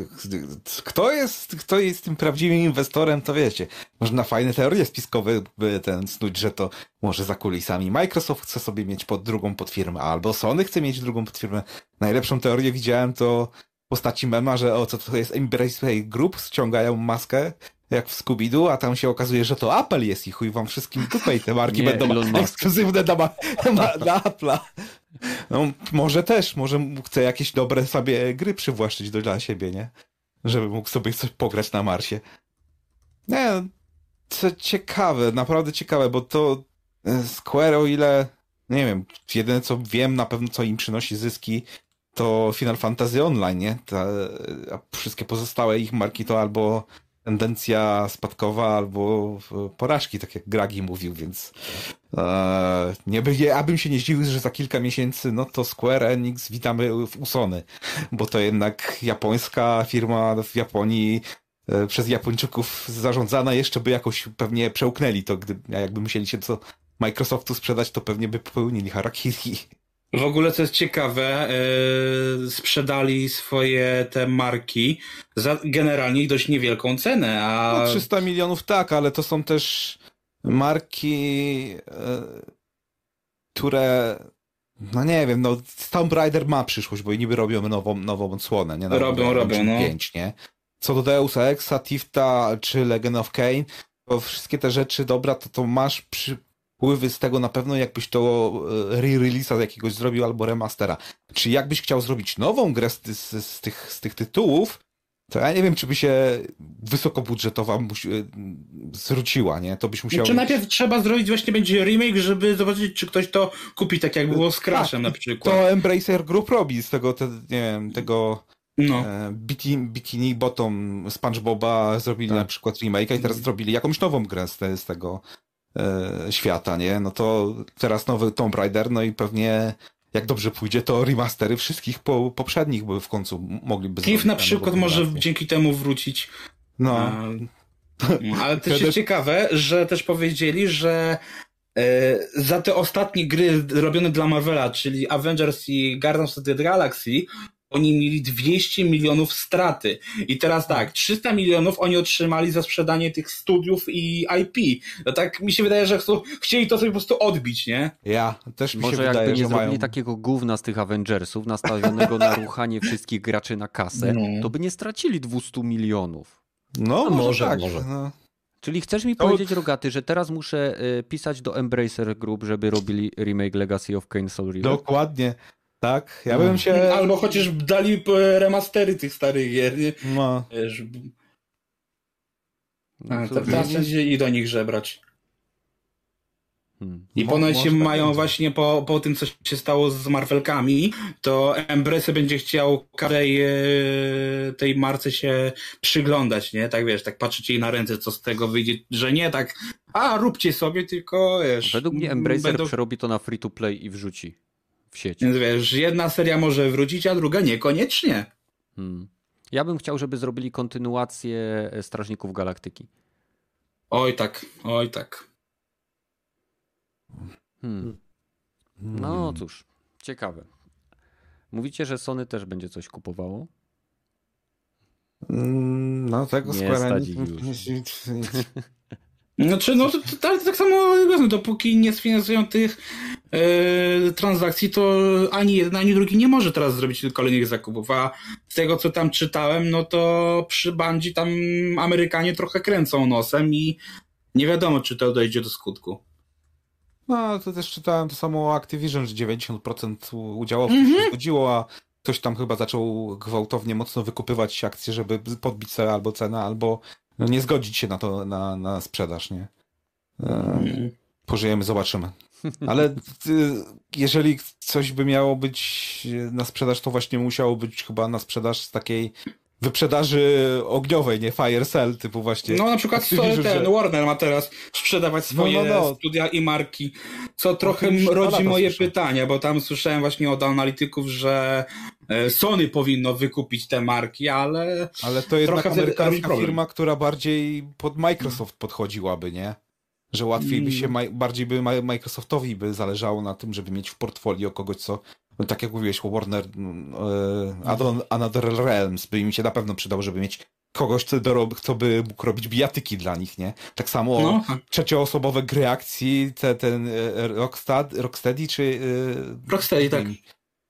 kto jest, kto jest tym prawdziwym inwestorem, to wiecie. Można fajne teorie spiskowe by ten snuć, że to może za kulisami Microsoft chce sobie mieć pod drugą podfirmę, albo Sony chce mieć drugą podfirmę. Najlepszą teorię widziałem to w postaci mema, że o co to jest Embrace Group, ściągają maskę jak w Scooby-Doo, a tam się okazuje, że to Apple jest i chuj wam wszystkim tutaj te marki Nie, będą ekskluzywne dla, dla Apple'a. No, może też, może chce jakieś dobre sobie gry przywłaszczyć do, dla siebie, nie? Żeby mógł sobie coś pograć na Marsie. Nie, co ciekawe, naprawdę ciekawe, bo to e, Square, o ile nie wiem, jedyne co wiem na pewno, co im przynosi zyski, to Final Fantasy Online, nie? Ta, a wszystkie pozostałe ich marki to albo tendencja spadkowa, albo porażki, tak jak Gragi mówił, więc e, nie by, abym się nie zdziwił, że za kilka miesięcy, no to Square Enix witamy w Usony, bo to jednak japońska firma w Japonii e, przez Japończyków zarządzana jeszcze by jakoś pewnie przełknęli to, gdy jakby musieli się co Microsoftu sprzedać, to pewnie by popełnili harakiri. W ogóle co jest ciekawe, yy, sprzedali swoje te marki za generalnie dość niewielką cenę, a... No 300 milionów tak, ale to są też marki, yy, które no nie wiem, no Tomb Raider ma przyszłość, bo niby robią nową, nową odsłonę, nie? robią, robią, no. 5, nie? Co do Deus Exa, Tifta czy Legend of Kane, to wszystkie te rzeczy, dobra, to, to masz przy, wpływy z tego na pewno, jakbyś to e, re-release'a jakiegoś zrobił albo remastera. Czy jakbyś chciał zrobić nową grę z, z, z, tych, z tych tytułów, to ja nie wiem, czy by się wysokobudżetowa e, zwróciła, nie? To byś musiał... Czy najpierw trzeba zrobić właśnie będzie remake, żeby zobaczyć, czy ktoś to kupi, tak jak było z Crashem tak, na przykład. To Embracer Group robi z tego, te, nie wiem, tego... No. E, Bikini, Bikini Bottom SpongeBoba zrobili tak. na przykład remake i teraz zrobili jakąś nową grę z, te, z tego e, świata, nie? No to teraz nowy Tomb Raider, no i pewnie jak dobrze pójdzie, to remastery wszystkich po, poprzednich by w końcu mogliby Cliff na przykład może dzięki temu wrócić. No. A, ale też jest [LAUGHS] ciekawe, że też powiedzieli, że e, za te ostatnie gry robione dla Marvela, czyli Avengers i Guardians of the Galaxy, oni mieli 200 milionów straty. I teraz tak, 300 milionów oni otrzymali za sprzedanie tych studiów i IP. No tak mi się wydaje, że chcą, chcieli to sobie po prostu odbić, nie? Ja, też mi Może się jakby wydaje, nie że zrobili mają... takiego gówna z tych Avengersów, nastawionego na [LAUGHS] ruchanie wszystkich graczy na kasę, No. to by nie stracili 200 milionów. No, No może, może, tak. może. No. Czyli chcesz mi To- powiedzieć, Rogaty, że teraz muszę y, pisać do Embracer Group, żeby robili remake Legacy of Kain Soul River? Dokładnie. Tak, ja No. bym się... Albo chociaż dali e, remastery tych starych gier. No, Wiesz, No a, teraz będzie i do nich żebrać. Hmm. I ponoć się mają będzie. właśnie po, po tym, co się stało z Marvelkami, to Embracer będzie chciał każdej e, tej marce się przyglądać, nie? Tak wiesz, tak patrzeć jej na ręce, co z tego wyjdzie, że nie tak, a róbcie sobie, tylko wiesz. Według mnie Embracer będą- przerobi to na free to play i wrzuci w sieć. Więc wiesz, jedna seria może wrócić, a druga niekoniecznie. Hmm. Ja bym chciał, żeby zrobili kontynuację e, Strażników Galaktyki. Oj tak, oj tak. Hmm. No cóż, ciekawe. Mówicie, że Sony też będzie coś kupowało? Mm, no tego Nie Znaczy, no to, to, to tak samo, no, dopóki nie sfinansują tych e, transakcji, to ani jeden, ani drugi nie może teraz zrobić kolejnych zakupów. A z tego, co tam czytałem, no to przy bandzi tam Amerykanie trochę kręcą nosem i nie wiadomo, czy to dojdzie do skutku. No, to też czytałem to samo o Activision, że 90% udziałowców się zgodziło, a ktoś tam chyba zaczął gwałtownie mocno wykupywać akcje, żeby podbić sobie albo cenę, albo no, nie zgodzić się na to, na, na sprzedaż, nie? E, pożyjemy, zobaczymy. Ale y, jeżeli coś by miało być na sprzedaż, to właśnie musiało być chyba na sprzedaż z takiej wyprzedaży ogniowej, nie fire sale, typu właśnie. No na przykład ten że- Warner ma teraz sprzedawać swoje No, no, no. studia i marki, co trochę tym już rodzi moje słyszę. pytania, bo tam słyszałem właśnie od analityków, że e, Sony powinno wykupić te marki, ale Ale to jednak Trochę robi amerykańska firma, która bardziej pod Microsoft podchodziłaby, nie? Że łatwiej by się, ma- bardziej by Microsoftowi by zależało na tym, żeby mieć w portfolio kogoś, co, no tak jak mówiłeś, Warner, mm, e, Adon, Another Realms by im się na pewno przydał, żeby mieć kogoś, do, kto by mógł robić bijatyki dla nich, nie? Tak samo no, trzecioosobowe gry akcji, te, ten e, Rockstad, Rocksteady czy... e, Rocksteady, tak.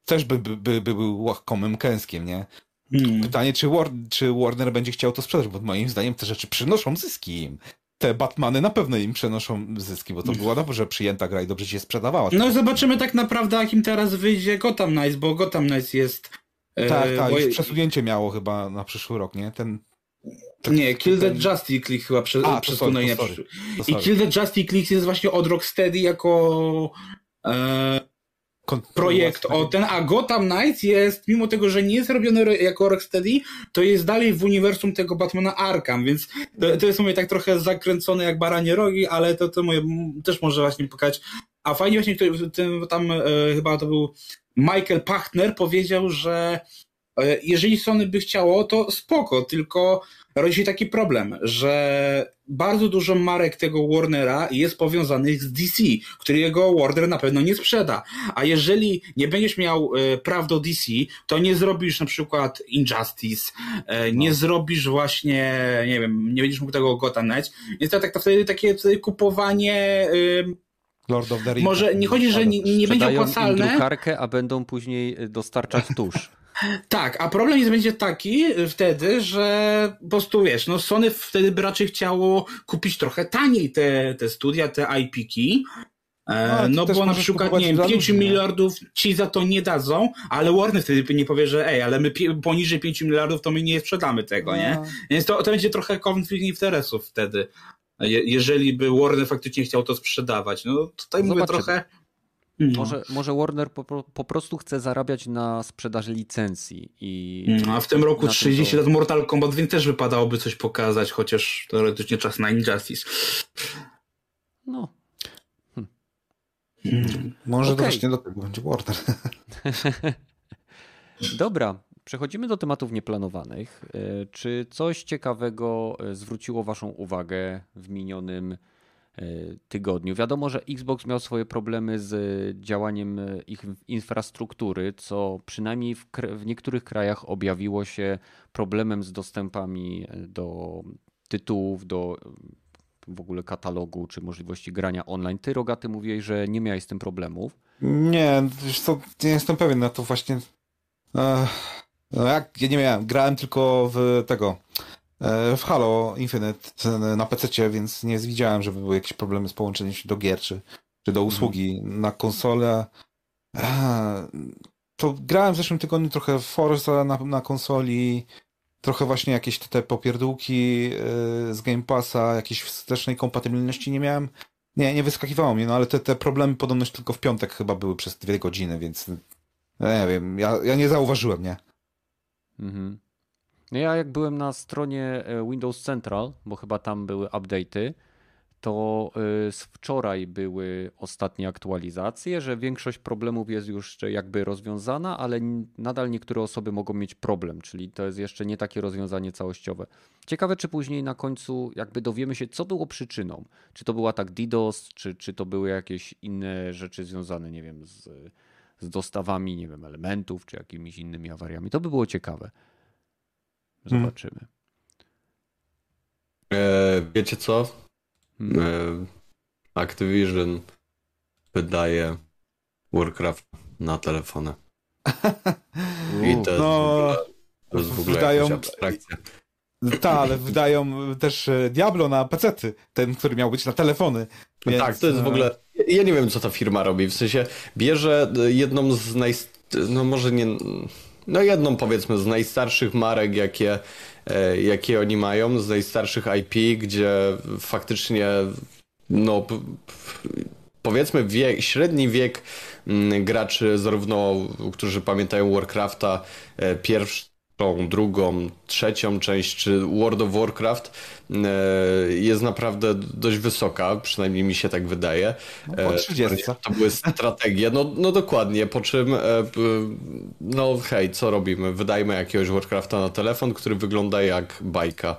Też by, by, by, by był łakomym kęskiem, nie? Hmm. Pytanie, czy, War, czy Warner będzie chciał to sprzedać, bo moim zdaniem te rzeczy przynoszą zyski im. Te Batmany na pewno im przynoszą zyski, bo to była dobrze przyjęta gra i dobrze się sprzedawała. No zobaczymy tak naprawdę, jakim teraz wyjdzie Gotham Knights, bo Gotham Knights jest... e, tak, tak, bo- już przesunięcie miało chyba na przyszły rok, nie? Ten... tak- Nie, Kill the ten- Justice League chyba prze, A, sorry. To I sorry. Kill the Justice League jest właśnie od Rocksteady jako e, projekt o ten, a Gotham Knights jest, mimo tego, że nie jest robiony jako Rocksteady, to jest dalej w uniwersum tego Batmana Arkham, więc to, to jest mówię tak trochę zakręcone jak baranie rogi, ale to, to moje, też może właśnie pokazać. A fajnie właśnie tym, tam e, chyba to był Michael Pachtner powiedział, że jeżeli Sony by chciało, to spoko, tylko rodzi się taki problem, że bardzo dużo marek tego Warnera jest powiązanych z DC, którego Warner na pewno nie sprzeda. A jeżeli nie będziesz miał e, praw do DC, to nie zrobisz na przykład Injustice, e, nie no. zrobisz właśnie, nie wiem, nie będziesz mógł tego Gotham Knights. Więc to tak to wtedy takie kupowanie Lord of the Rings. Może nie chodzi, że nie, nie będzie opłacalne. drukarkę, a będą później dostarczać tusz. [LAUGHS] Tak, a problem jest będzie taki wtedy, że po prostu wiesz, no Sony wtedy by raczej chciało kupić trochę taniej te, te studia, te IP-ki, e, no, no bo na przykład, nie wiem, 5 miliardów ci za to nie dadzą, ale Warner wtedy nie powie, że ej, ale my poniżej 5 miliardów to my nie sprzedamy tego, no. nie? Więc to, to będzie trochę konflikt interesów wtedy. Je, jeżeli by Warner faktycznie chciał to sprzedawać. No tutaj Zobaczymy. mówię trochę no. Może, może Warner po, po, prostu chce zarabiać na sprzedaży licencji. I no, a w tym roku 30 to... lat Mortal Kombat, więc też wypadałoby coś pokazać, chociaż teoretycznie czas na Injustice. No. Hm. Hmm. Może okay. to właśnie do tego będzie Warner. [LAUGHS] Dobra, przechodzimy do tematów nieplanowanych. E, czy coś ciekawego e, zwróciło Waszą uwagę w minionym tygodniu. Wiadomo, że Xbox miał swoje problemy z działaniem e, ich infrastruktury, co przynajmniej w, w niektórych krajach objawiło się problemem z dostępami e, do tytułów, do w ogóle katalogu czy możliwości grania online. Ty, Rogaty, mówiłeś, że nie miałeś z tym problemów. Nie, wiesz co, nie jestem pewien na to właśnie. no jak, ja nie miałem, grałem tylko w tego E, w Halo Infinite na PC, więc nie widziałem, żeby były jakieś problemy z połączeniem się do gier czy, czy do usługi mm. na konsolę. E, to grałem w zeszłym tygodniu trochę Forza na, na konsoli, trochę właśnie jakieś te popierdółki e, z Game Passa, jakiejś wstecznej kompatybilności nie miałem. Nie, nie wyskakiwało mnie, no ale te, te problemy podobność tylko w piątek chyba były przez dwie godziny, więc nie wiem, ja, ja nie zauważyłem, nie? Mhm. No ja jak byłem na stronie e, Windows Central, bo chyba tam były update'y, to e, z wczoraj były ostatnie aktualizacje, że większość problemów jest już jakby rozwiązana, ale nadal niektóre osoby mogą mieć problem, czyli to jest jeszcze nie takie rozwiązanie całościowe. Ciekawe, czy później na końcu jakby dowiemy się, co było przyczyną. Czy to był atak DDoS, czy, czy to były jakieś inne rzeczy związane, nie wiem, z, z dostawami, nie wiem, elementów, czy jakimiś innymi awariami. To by było ciekawe. Hmm. Zobaczymy. E, wiecie co? Hmm. E, Activision wydaje Warcraft na telefony. [LAUGHS] I to jest no, w ogóle, to jest w ogóle wydają, abstrakcja. Tak, ale wydają też e, Diablo na pecety, ten, który miał być na telefony. Więc... Tak, to jest w ogóle... Ja nie wiem, co ta firma robi. W sensie bierze jedną z naj... No może nie no jedną powiedzmy z najstarszych marek, jakie, e, jakie oni mają, z najstarszych IP, gdzie faktycznie no powiedzmy wiek, średni wiek mm, graczy zarówno, którzy pamiętają Warcrafta e, pierwszy tą drugą, trzecią część, czy World of Warcraft e, jest naprawdę dość wysoka, przynajmniej mi się tak wydaje. No, po 30. E, to były strategie, no, no dokładnie, po czym e, no hej, co robimy? Wydajmy jakiegoś Warcrafta na telefon, który wygląda jak bajka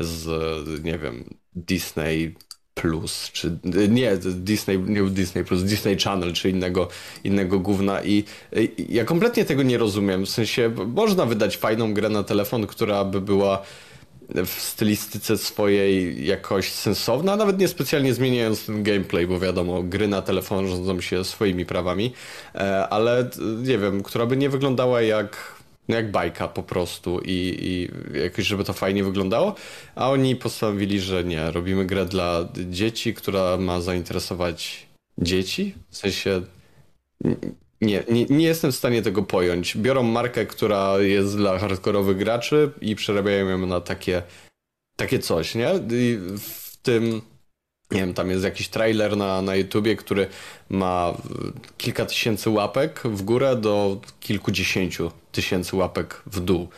z, nie wiem, Disney Plus, czy nie Disney, nie Disney Plus, Disney Channel, czy innego, innego gówna i, i ja kompletnie tego nie rozumiem, w sensie można wydać fajną grę na telefon, która by była w stylistyce swojej jakoś sensowna, nawet nie specjalnie zmieniając ten gameplay, bo wiadomo, gry na telefon rządzą się swoimi prawami, e, ale nie wiem, która by nie wyglądała jak no jak bajka po prostu i, i jakoś, żeby to fajnie wyglądało, a oni postanowili, że nie, robimy grę dla dzieci, która ma zainteresować dzieci, w sensie nie, nie, nie jestem w stanie tego pojąć. Biorą markę, która jest dla hardkorowych graczy i przerabiają ją na takie, takie coś, nie? I w tym nie wiem, tam jest jakiś trailer na, na YouTubie, który ma kilka tysięcy łapek w górę do kilkudziesięciu tysięcy łapek w dół.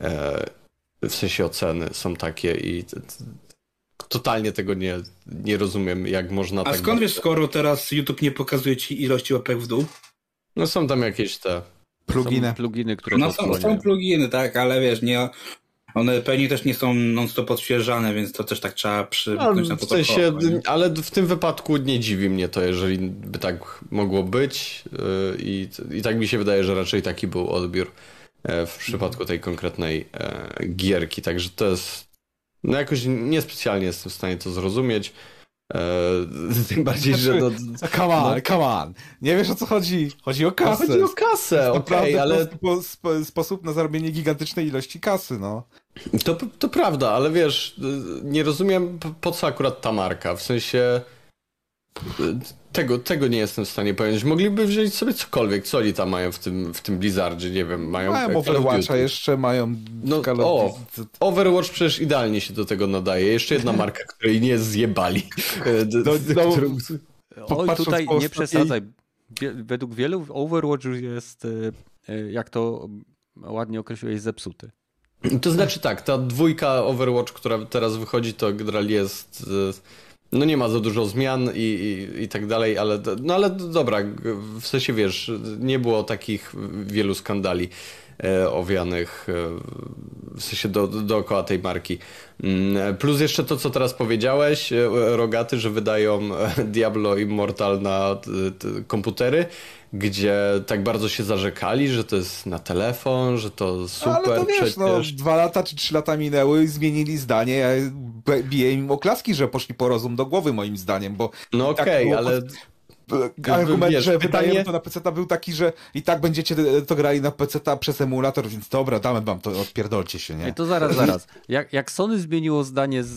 E, w sensie oceny są takie i totalnie tego nie, nie rozumiem, jak można A tak... skąd wiesz, skoro teraz YouTube nie pokazuje ci ilości łapek w dół? No są tam jakieś te... Pluginy. Są pluginy, które No są, są pluginy, tak, ale wiesz, nie, one pewnie też nie są non-stop odświeżane, więc to też tak trzeba No, przymknąć na w to sensie, oko, nie? ale w tym wypadku nie dziwi mnie to, jeżeli by tak mogło być yy, i, i tak mi się wydaje, że raczej taki był odbiór e, w przypadku tej konkretnej e, gierki, także to jest no jakoś niespecjalnie jestem w stanie to zrozumieć. E, [LAUGHS] tym bardziej, że no, Come on, No. come on. Nie wiesz o co chodzi? Chodzi o kasę. chodzi o kasę, okej, Naprawdę ale po, spo, sposób na zarobienie gigantycznej ilości kasy, no. To, to prawda, ale wiesz, nie rozumiem po co akurat ta marka. W sensie tego, tego nie jestem w stanie powiedzieć. Mogliby wziąć sobie cokolwiek, co oni tam mają w tym, w tym Blizzardzie, nie wiem, mają Mają Overwatcha jeszcze, mają No, o. Overwatch przecież idealnie się do tego nadaje. Jeszcze jedna [LAUGHS] marka, której nie zjebali. E, No, no, którą- Oj, patrząc tutaj po nie przesadzaj. Według wielu Overwatch już jest, e, e, jak to ładnie określiłeś, zepsuty. To znaczy tak, ta dwójka Overwatch, która teraz wychodzi, to generalnie jest. No nie ma za dużo zmian i, i, i tak dalej, ale, no ale dobra, w sensie wiesz, nie było takich wielu skandali e, owianych e, w sensie do, dookoła tej marki. Mm, Plus jeszcze to, co teraz powiedziałeś, e, Rogaty, że wydają e, Diablo Immortal na t, t, komputery, gdzie tak bardzo się zarzekali, że to jest na telefon, że to super Ale to wiesz, przecież. no, dwa lata czy trzy lata minęły i zmienili zdanie. Ja biję im oklaski, że poszli po rozum do głowy moim zdaniem, bo No tak okej, było ale e, argument, wiesz, że pytanie- wydajemy to na PC był taki, że i tak będziecie to grali na PC przez emulator, więc dobra, damy wam to, odpierdolcie się, nie? to zaraz, zaraz. [LAUGHS] Jak, jak Sony zmieniło zdanie z,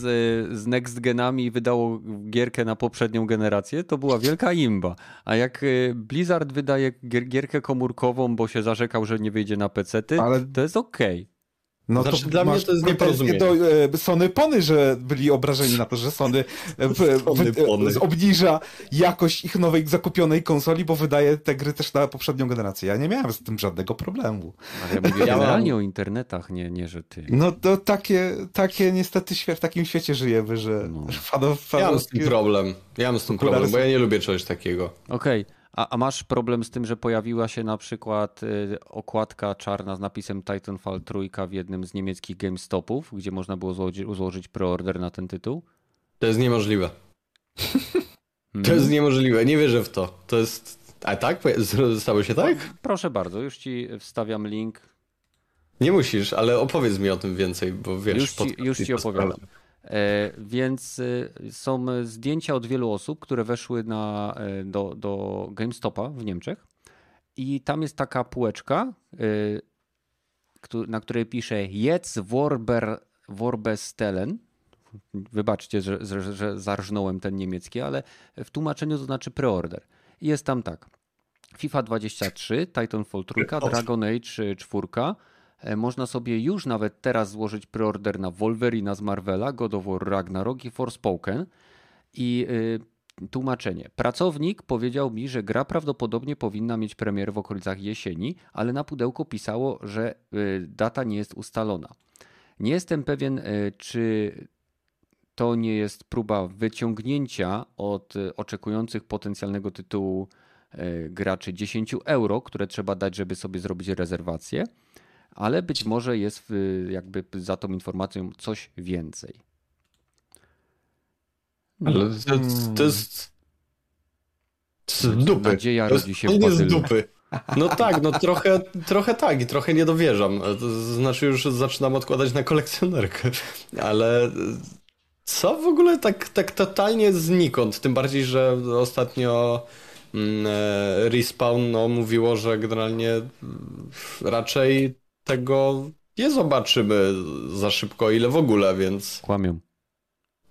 z next genami i wydało gierkę na poprzednią generację, to była wielka imba. A jak e, Blizzard wydaje gier, gierkę komórkową, bo się zarzekał, że nie wyjdzie na PC-ty, Ale- to jest okej. No Znaczy, dla mnie to jest nieporozumienie. do e, Sony Pony, że byli obrażeni na to, że Sony, e, w- [LAUGHS] Sony e, Pony. obniża jakość ich nowej zakupionej konsoli, bo wydaje te gry też na poprzednią generację. Ja nie miałem z tym żadnego problemu. Ale ja mówię generalnie o internetach, nie, nie że ty. No to takie, takie niestety świe- w takim świecie żyjemy, że No. fanów, ja mam z tym problem. Ja mam z tym problem, bo ja nie lubię czegoś takiego. Okej, a, a masz problem z tym, że pojawiła się na przykład y, okładka czarna z napisem Titanfall trójka w jednym z niemieckich GameStopów, gdzie można było złożyć, złożyć preorder na ten tytuł? To jest niemożliwe. To Mhm. jest niemożliwe, nie wierzę w to. To jest... A tak? Stało się tak? Proszę bardzo, już ci wstawiam link. Nie musisz, ale opowiedz mi o tym więcej, bo wiesz... Już ci, już ci to opowiadam. E, więc y, są zdjęcia od wielu osób, które weszły na, e, do, do GameStopa w Niemczech. I tam jest taka półeczka, na której pisze Jedz Worber, Worbestellen. Wybaczcie, że, że, że zarżnąłem ten niemiecki, ale w tłumaczeniu to znaczy preorder. Jest tam tak. FIFA 23, Titanfall 3, Dragon Age 4. E, Można sobie już nawet teraz złożyć preorder na Wolverina z Marvela, God of War Ragnarok i Forspoken. I y, tłumaczenie. Pracownik powiedział mi, że gra prawdopodobnie powinna mieć premierę w okolicach jesieni, ale na pudełku pisało, że y, data nie jest ustalona. Nie jestem pewien, y, czy to nie jest próba wyciągnięcia od y, oczekujących potencjalnego tytułu y, graczy 10 euro, które trzeba dać, żeby sobie zrobić rezerwację, ale być może jest jakby za tą informacją coś więcej. Ale to, to jest... Z dupy. Nadzieja To jest rodzi się w totalnie z bazylu. dupy. [LAUGHS] No tak, no trochę, trochę tak i trochę nie dowierzam. To znaczy już zaczynam odkładać na kolekcjonerkę. Ale co w ogóle tak, tak totalnie znikąd? Tym bardziej, że ostatnio mm, e, Respawn no, mówiło, że generalnie mm, raczej tego nie zobaczymy za szybko, ile w ogóle, więc Kłamią.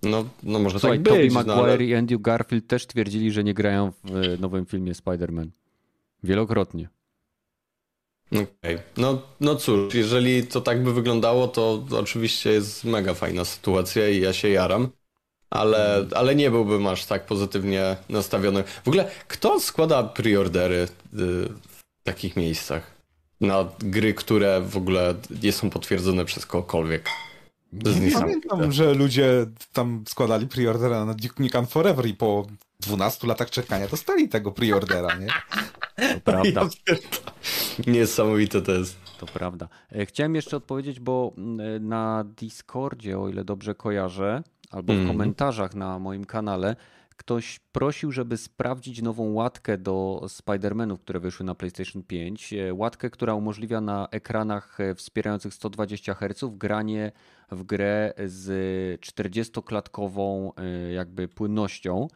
no, no może Słuchaj, tak Tobey być. no, Maguire ale... i Andrew Garfield też twierdzili, że nie grają w e, nowym filmie Spider-Man. Wielokrotnie. Okej. No, no cóż, jeżeli to tak by wyglądało, to oczywiście jest mega fajna sytuacja i ja się jaram. ale, ale nie byłbym aż tak pozytywnie nastawiony. W ogóle, kto składa preordery y, w takich miejscach? Na gry, które w ogóle nie są potwierdzone przez kogokolwiek. Nie pamiętam, że ludzie tam składali preordera na Duke Nukem Forever i po 12 latach czekania dostali tego preordera, nie? To prawda. [LAUGHS] Niesamowite to jest. To prawda. E, chciałem jeszcze odpowiedzieć, bo mm, na Discordzie, o ile dobrze kojarzę, albo w mm. komentarzach na moim kanale, ktoś prosił, żeby sprawdzić nową łatkę do Spider-Manów, które wyszły na PlayStation 5. E, łatkę, która umożliwia na ekranach e, wspierających 120 Hz granie w grę z 40-klatkową jakby płynnością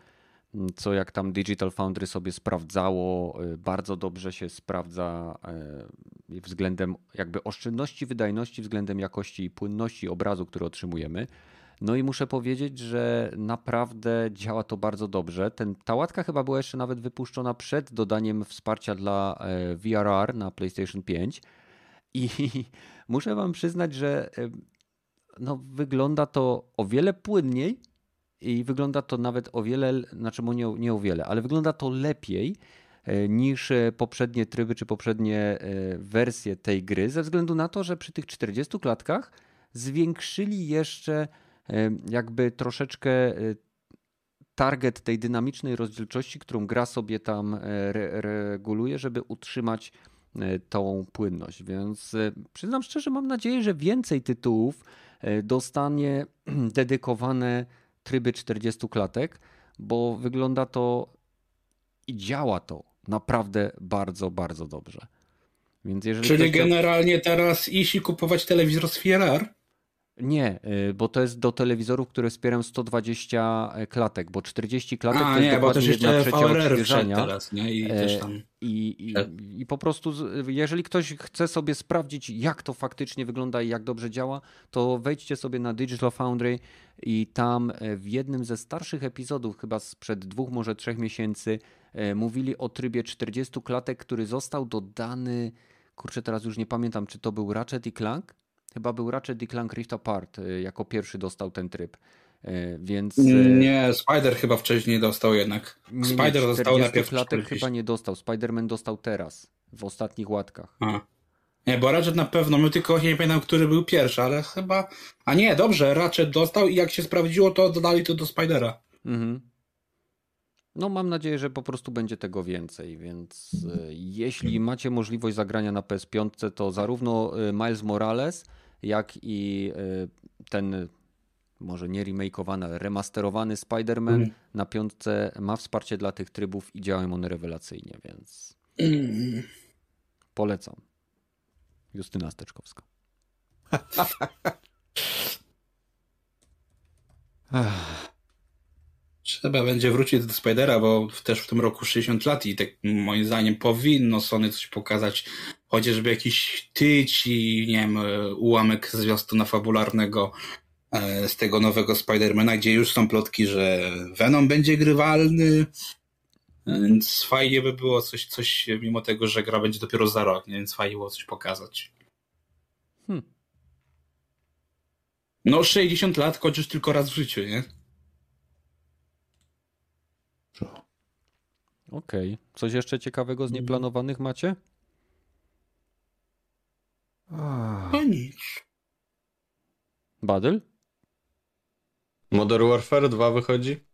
co jak tam Digital Foundry sobie sprawdzało, bardzo dobrze się sprawdza względem jakby oszczędności wydajności, względem jakości i płynności obrazu, który otrzymujemy. No i muszę powiedzieć, że naprawdę działa to bardzo dobrze. Ten, ta łatka chyba była jeszcze nawet wypuszczona przed dodaniem wsparcia dla e, VRR na PlayStation 5 i [LAUGHS] muszę wam przyznać, że no, wygląda to o wiele płynniej i wygląda to nawet o wiele, znaczy nie, nie o wiele, ale wygląda to lepiej e, niż e, poprzednie tryby czy poprzednie e, wersje tej gry, ze względu na to, że przy tych 40 klatkach zwiększyli jeszcze jakby troszeczkę target tej dynamicznej rozdzielczości, którą gra sobie tam re reguluje, żeby utrzymać tą płynność. Więc przyznam szczerze, mam nadzieję, że więcej tytułów dostanie [CLEARS THROAT] dedykowane tryby 40 klatek, bo wygląda to i działa to naprawdę bardzo, bardzo dobrze. Więc jeżeli Czyli generalnie teraz iść i kupować telewizor z VRR? Nie, y, bo to jest do telewizorów, które wspierają 120 e, klatek, bo 40 klatek A, to jest nie, bo trzecia odświeżenia. Teraz, nie? I, e, tam... I, i, I, po prostu, jeżeli ktoś chce sobie sprawdzić, jak to faktycznie wygląda i jak dobrze działa, to wejdźcie sobie na Digital Foundry i tam e, w jednym ze starszych epizodów, chyba sprzed dwóch, może trzech miesięcy, mówili o trybie 40 klatek, który został dodany, kurczę, teraz już nie pamiętam, czy to był Ratchet i Clank, Chyba był Ratchet i Clank Rift Apart, y, jako pierwszy dostał ten tryb. Y, więc. Y, nie, Spider chyba wcześniej dostał jednak. Spider nie, dostał najpierw. Latek chyba nie dostał. Spider-Man dostał teraz, w ostatnich łatkach. A. Nie, bo Ratchet na pewno, my tylko nie pamiętam, który był pierwszy, ale chyba. A nie, dobrze, Ratchet dostał i jak się sprawdziło, to dodali to do Spidera. Mhm. No, mam nadzieję, że po prostu będzie tego więcej, więc jeśli macie możliwość zagrania na PS5, to zarówno Miles Morales, jak i y, ten może nie remakeowany, ale remasterowany Spider-Man mm. na piątce ma wsparcie dla tych trybów i działają one rewelacyjnie, więc mm. polecam. Justyna Steczkowska. [LAUGHS] Trzeba będzie wrócić do Spidera, bo też w tym roku 60 lat i tak moim zdaniem powinno Sony coś pokazać, chociażby jakiś tyć i nie wiem, ułamek zwiastuna fabularnego e, z tego nowego Spidermana, gdzie już są plotki, że Venom będzie grywalny, więc fajnie by było coś, coś mimo tego, że gra będzie dopiero za rok, więc fajnie było coś pokazać. Hmm. No 60 lat kończysz tylko raz w życiu, nie? Okej. Okay. Coś jeszcze ciekawego z mhm. nieplanowanych macie? No nic. Badyl? Modern Warfare 2 wychodzi?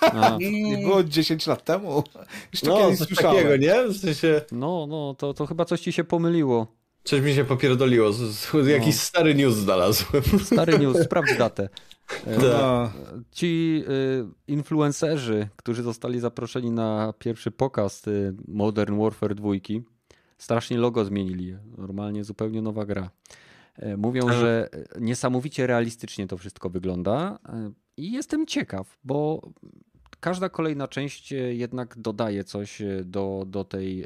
A. [LAUGHS] Nie było 10 lat temu. Już to no, coś słyszałem. takiego, nie? W sensie... No, no, to, to chyba coś ci się pomyliło. Coś mi się popierdoliło. Jakiś no. stary news znalazłem. Stary news, [LAUGHS] sprawdź datę. E, tak. Ci y, influencerzy, którzy zostali zaproszeni na pierwszy pokaz y, Modern Warfare 2, strasznie logo zmienili. Normalnie zupełnie nowa gra. E, mówią, że niesamowicie realistycznie to wszystko wygląda e, i jestem ciekaw, bo każda kolejna część jednak dodaje coś do, do tej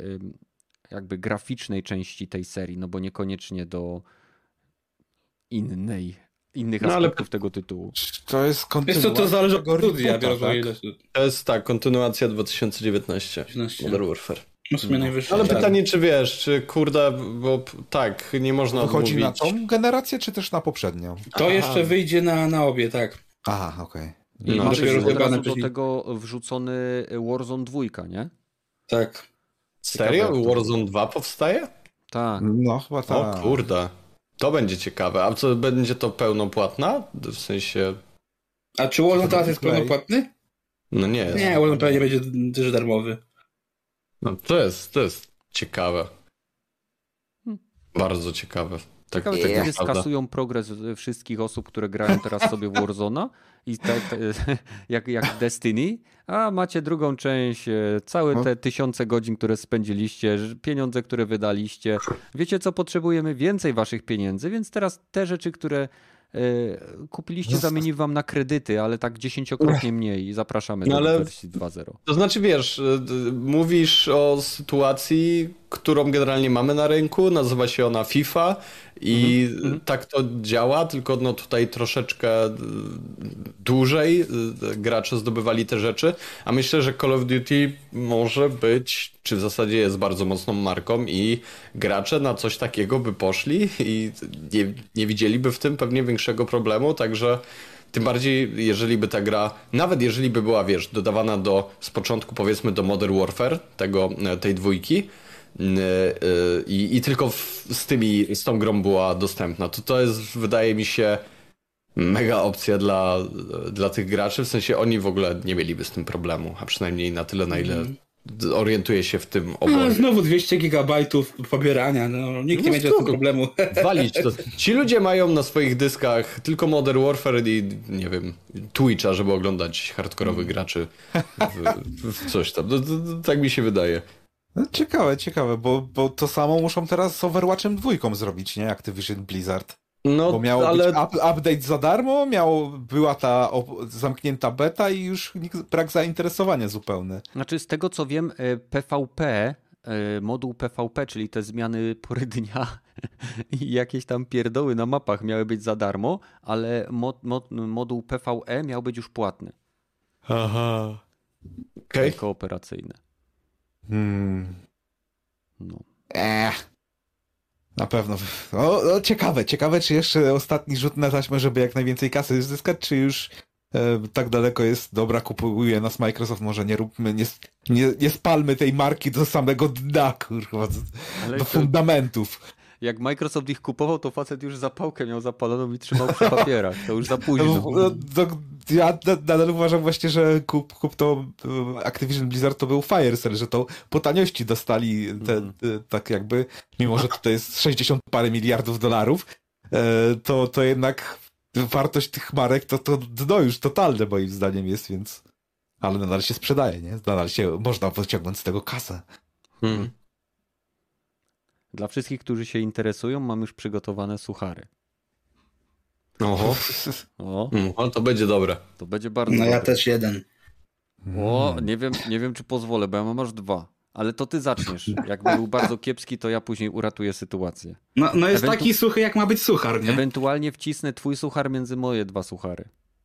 jakby graficznej części tej serii, no bo niekoniecznie do innej innych no, aspektów ale... tego tytułu. To jest kontynuacja. Wiesz co, to zależy od studia. Tak? To jest tak, kontynuacja 2019 Modern Warfare. No no. Ale tak. pytanie, czy wiesz, czy kurde, bo tak, nie można Wychodzi odmówić. na tą generację, czy też na poprzednią? To Aha. jeszcze wyjdzie na, na obie, tak. Aha, okej. Okay. I No, ma być dopiero od razu do tego wrzucony Warzone 2, nie? Tak. Serio? Warzone 2 powstaje? Tak. No, chyba tak. O kurde. To będzie ciekawe. A co, będzie to pełnopłatna? W sensie... A czy Warzone teraz jest pełnopłatny? No nie jest. Nie, Warzone pewnie będzie też darmowy. No, to jest, to jest ciekawe. Hmm. Bardzo ciekawe. Tak, Ciekawe, tak naprawdę. skasują progres wszystkich osób, które grają teraz sobie w Warzona i te, te, [LAUGHS] jak, jak Destiny, a macie drugą część, e, całe No. te tysiące godzin, które spędziliście, pieniądze, które wydaliście. Wiecie co, potrzebujemy więcej waszych pieniędzy, więc teraz te rzeczy, które e, kupiliście, zamienimy wam na kredyty, ale tak dziesięciokrotnie mniej i zapraszamy No do ale- wersji 2.0. To znaczy, wiesz, mówisz o sytuacji, którą generalnie mamy na rynku, nazywa się ona FIFA i Mhm, tak to działa, tylko no tutaj troszeczkę dłużej y, gracze zdobywali te rzeczy, a myślę, że Call of Duty może być, czy w zasadzie jest bardzo mocną marką i gracze na coś takiego by poszli i nie, nie widzieliby w tym pewnie większego problemu, także tym bardziej, jeżeli by ta gra, nawet jeżeli by była, wiesz, dodawana do, z początku powiedzmy do Modern Warfare, tego, e, tej dwójki i, i tylko w, z tymi, z tą grą była dostępna, to to jest, wydaje mi się, mega opcja dla, dla tych graczy, w sensie oni w ogóle nie mieliby z tym problemu, a przynajmniej na tyle, na ile orientuję się w tym No, obozie. znowu 200 gigabajtów pobierania, no nikt nie No będzie z tym spoko. problemu. [LAUGHS] Walić to. Ci ludzie mają na swoich dyskach tylko Modern Warfare i nie wiem, Twitcha, żeby oglądać hardkorowych graczy w, w coś tam. No, to, to, tak mi się wydaje. No, ciekawe, ciekawe, bo, bo to samo muszą teraz z Overwatchem dwójką zrobić, nie? Activision Blizzard. No, Bo miał ale być up, update za darmo, miał, była ta op- zamknięta beta i już nikt, brak zainteresowania zupełny. Znaczy, z tego co wiem, e, PvP, e, moduł PvP, czyli te zmiany pory dnia [LAUGHS] i jakieś tam pierdoły na mapach miały być za darmo, ale mod, mod, moduł PvE miał być już płatny, Aha. okej. kooperacyjny. Hmm. No. Ech. Na pewno. No, no, ciekawe, ciekawe, czy jeszcze ostatni rzut na taśmę, żeby jak najwięcej kasy zyskać, czy już e, tak daleko jest, dobra, kupuje nas Microsoft, może nie róbmy, nie, nie, nie spalmy tej marki do samego dna, kurwa, Ale do to, fundamentów. Jak Microsoft ich kupował, to facet już zapałkę miał zapaloną i trzymał przy papierach. To już za No, późno. no, to, ja na- nadal uważam właśnie, że kup, kup to e, Activision Blizzard to był Firecell, że to po taniości dostali te, te, tak jakby, mimo że to jest 60 parę miliardów dolarów, e, to, to jednak wartość tych marek to, to dno już totalne moim zdaniem jest, więc ale nadal się sprzedaje, nie? Nadal się można pociągnąć z tego kasę. Hmm. Dla wszystkich, którzy się interesują, mam już przygotowane suchary. Oho. O, Mm, o, to będzie dobre. to będzie bardzo No ja dobre. też jeden. O, nie wiem, nie wiem, czy pozwolę, bo ja mam aż dwa. Ale to ty zaczniesz. Jakby był bardzo kiepski, to ja później uratuję sytuację. No, no jest Ewentu- taki suchy, jak ma być suchar, nie? Ewentualnie wcisnę twój suchar między moje dwa suchary.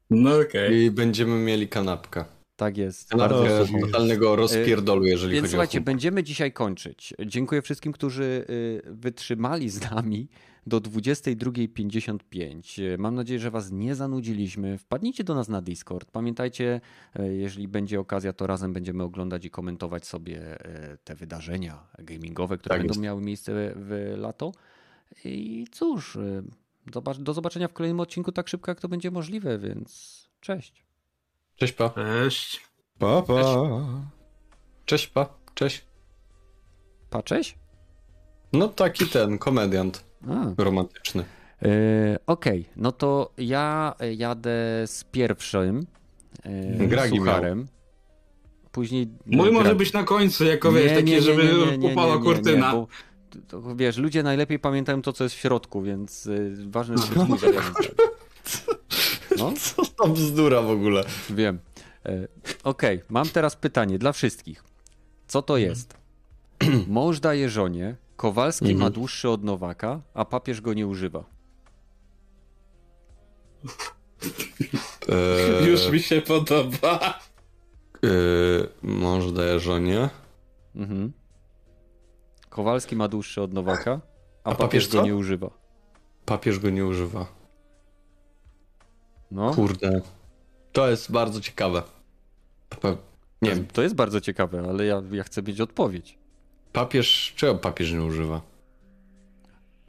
No okej. I będziemy mieli kanapkę. Tak jest. Sucho. totalnego rozpierdolu, jeżeli Więc chodzi słuchajcie, o humor. będziemy dzisiaj kończyć. Dziękuję wszystkim, którzy y, wytrzymali z nami do 22.55. Y, Mam nadzieję, że Was nie zanudziliśmy. Wpadnijcie do nas na Discord. Pamiętajcie, y, jeżeli będzie okazja, to razem będziemy oglądać i komentować sobie y, te wydarzenia gamingowe, które Tak będą jest. miały miejsce w lato. I cóż, y, do zobaczenia w kolejnym odcinku tak szybko, jak to będzie możliwe, więc cześć. Cześć pa. Cześć. Pa, pa. Cześć pa. Cześć. Pa, cześć? No taki ten, komediant A. romantyczny. E, Okej, no to ja jadę z pierwszym e, Gragi sucharem. Później. Mój może Gragi. być na końcu, jako wiesz, takie, żeby upadła kurtyna. bo to, to, wiesz, ludzie najlepiej pamiętają to, co jest w środku, więc y, ważne [LAUGHS] jest, żeby. No, [LAUGHS] Co to bzdura w ogóle? wiem. E, Okej, mam teraz pytanie dla wszystkich. Co to jest? [CLEARS THROAT] Mąż daje żonie, Kowalski ma Mhm. dłuższy od Nowaka, a papież go nie używa. Eee, [LAUGHS] Już mi się podoba. eee, mąż daje żonie. Mhm. Kowalski ma dłuższy od Nowaka, a, A papież papież go nie używa. Papież go nie używa. No, Kurde. To jest bardzo ciekawe. Pa- Nie wiem, To jest bardzo ciekawe, ale ja, ja chcę mieć odpowiedź. papież, czego papież nie używa?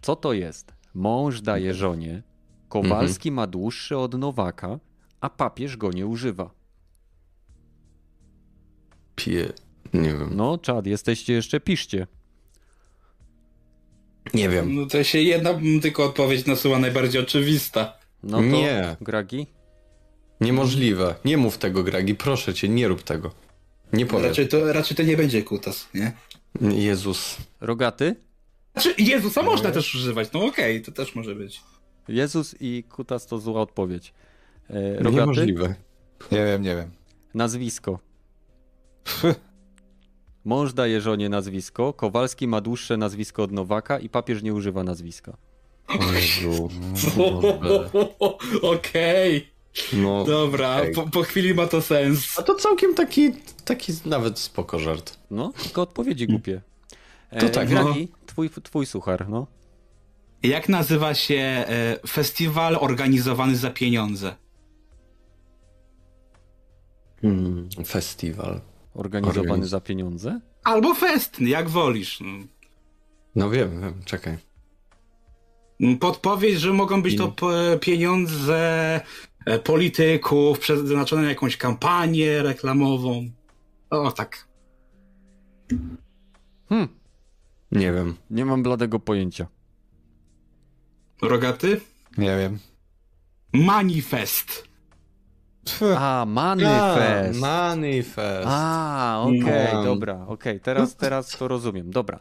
Co to jest? Mąż daje żonie, Kowalski Mhm. ma dłuższy od Nowaka, a papież go nie używa. Pije, nie wiem. No, czad, jesteście jeszcze, piszcie. Nie wiem. No to się jedna tylko odpowiedź nasuwa najbardziej oczywista. No to, Nie. Gragi? Niemożliwe. Nie mów tego, Gragi, proszę cię, nie rób tego. Nie powiem. Raczej to, raczej to nie będzie kutas, nie? Jezus. Rogaty? Znaczy Jezusa można też używać, no okej, to też może być. Jezus i Kutas to zła odpowiedź. E, Rogaty? Niemożliwe. Nie wiem, nie wiem. Nazwisko. Mąż daje żonie nazwisko, Kowalski ma dłuższe nazwisko od Nowaka i papież nie używa nazwiska. Jezu. [LAUGHS] Okej, No. dobra, okej. po, po chwili ma to sens. A to całkiem taki, taki nawet spoko żart. No, tylko odpowiedzi głupie. E, To tak, Gragi, twój, twój suchar, no. Jak nazywa się e, festiwal organizowany za pieniądze? Hmm, festiwal. Organizowany Organiz- za pieniądze? Albo fest, jak wolisz. no. No wiem, wiem, czekaj. Podpowiedź, że mogą być to p- pieniądze e, polityków przeznaczone na jakąś kampanię reklamową. O, tak. Hm, Nie wiem. nie mam bladego pojęcia. Rogaty? nie wiem. Manifest. A, manifest. A, manifest. A, okej, No. dobra, okej, teraz, teraz to rozumiem, dobra.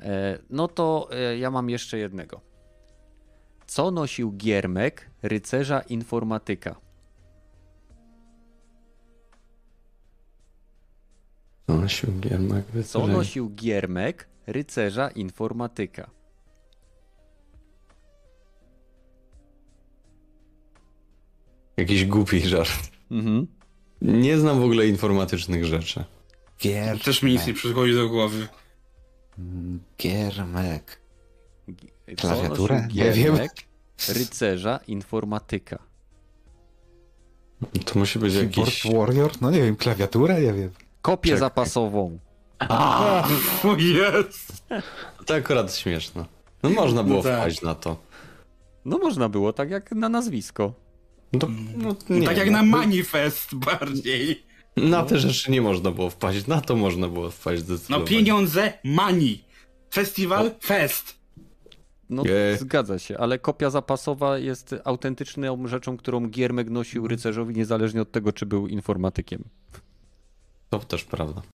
E, no to e, ja mam jeszcze jednego. Co nosił Giermek, rycerza informatyka? Co nosił Giermek? Co nosił Giermek, rycerza informatyka? Jakiś głupi żart. Mhm. Nie znam w ogóle informatycznych rzeczy. Gier... Też mi nic nie przychodzi do głowy. Giermek. Klawiaturę? Nie wiem. Rycerza informatyka? To musi być Keyboard jakiś... Warrior? No nie wiem, klawiaturę? Nie wiem. Kopię Czekaj. zapasową. [LAUGHS] O jest! To akurat śmieszne. No można było No tak. wpaść na to. No można było, tak jak na nazwisko. No, to, no, nie, tak jak no, na manifest bardziej. Na te rzeczy nie można było wpaść, na to można było wpaść No zdecydowanie. pieniądze, money. Festiwal, fest. No zgadza się, ale kopia zapasowa jest autentyczną rzeczą, którą Giermek nosił rycerzowi, niezależnie od tego, czy był informatykiem. To też prawda.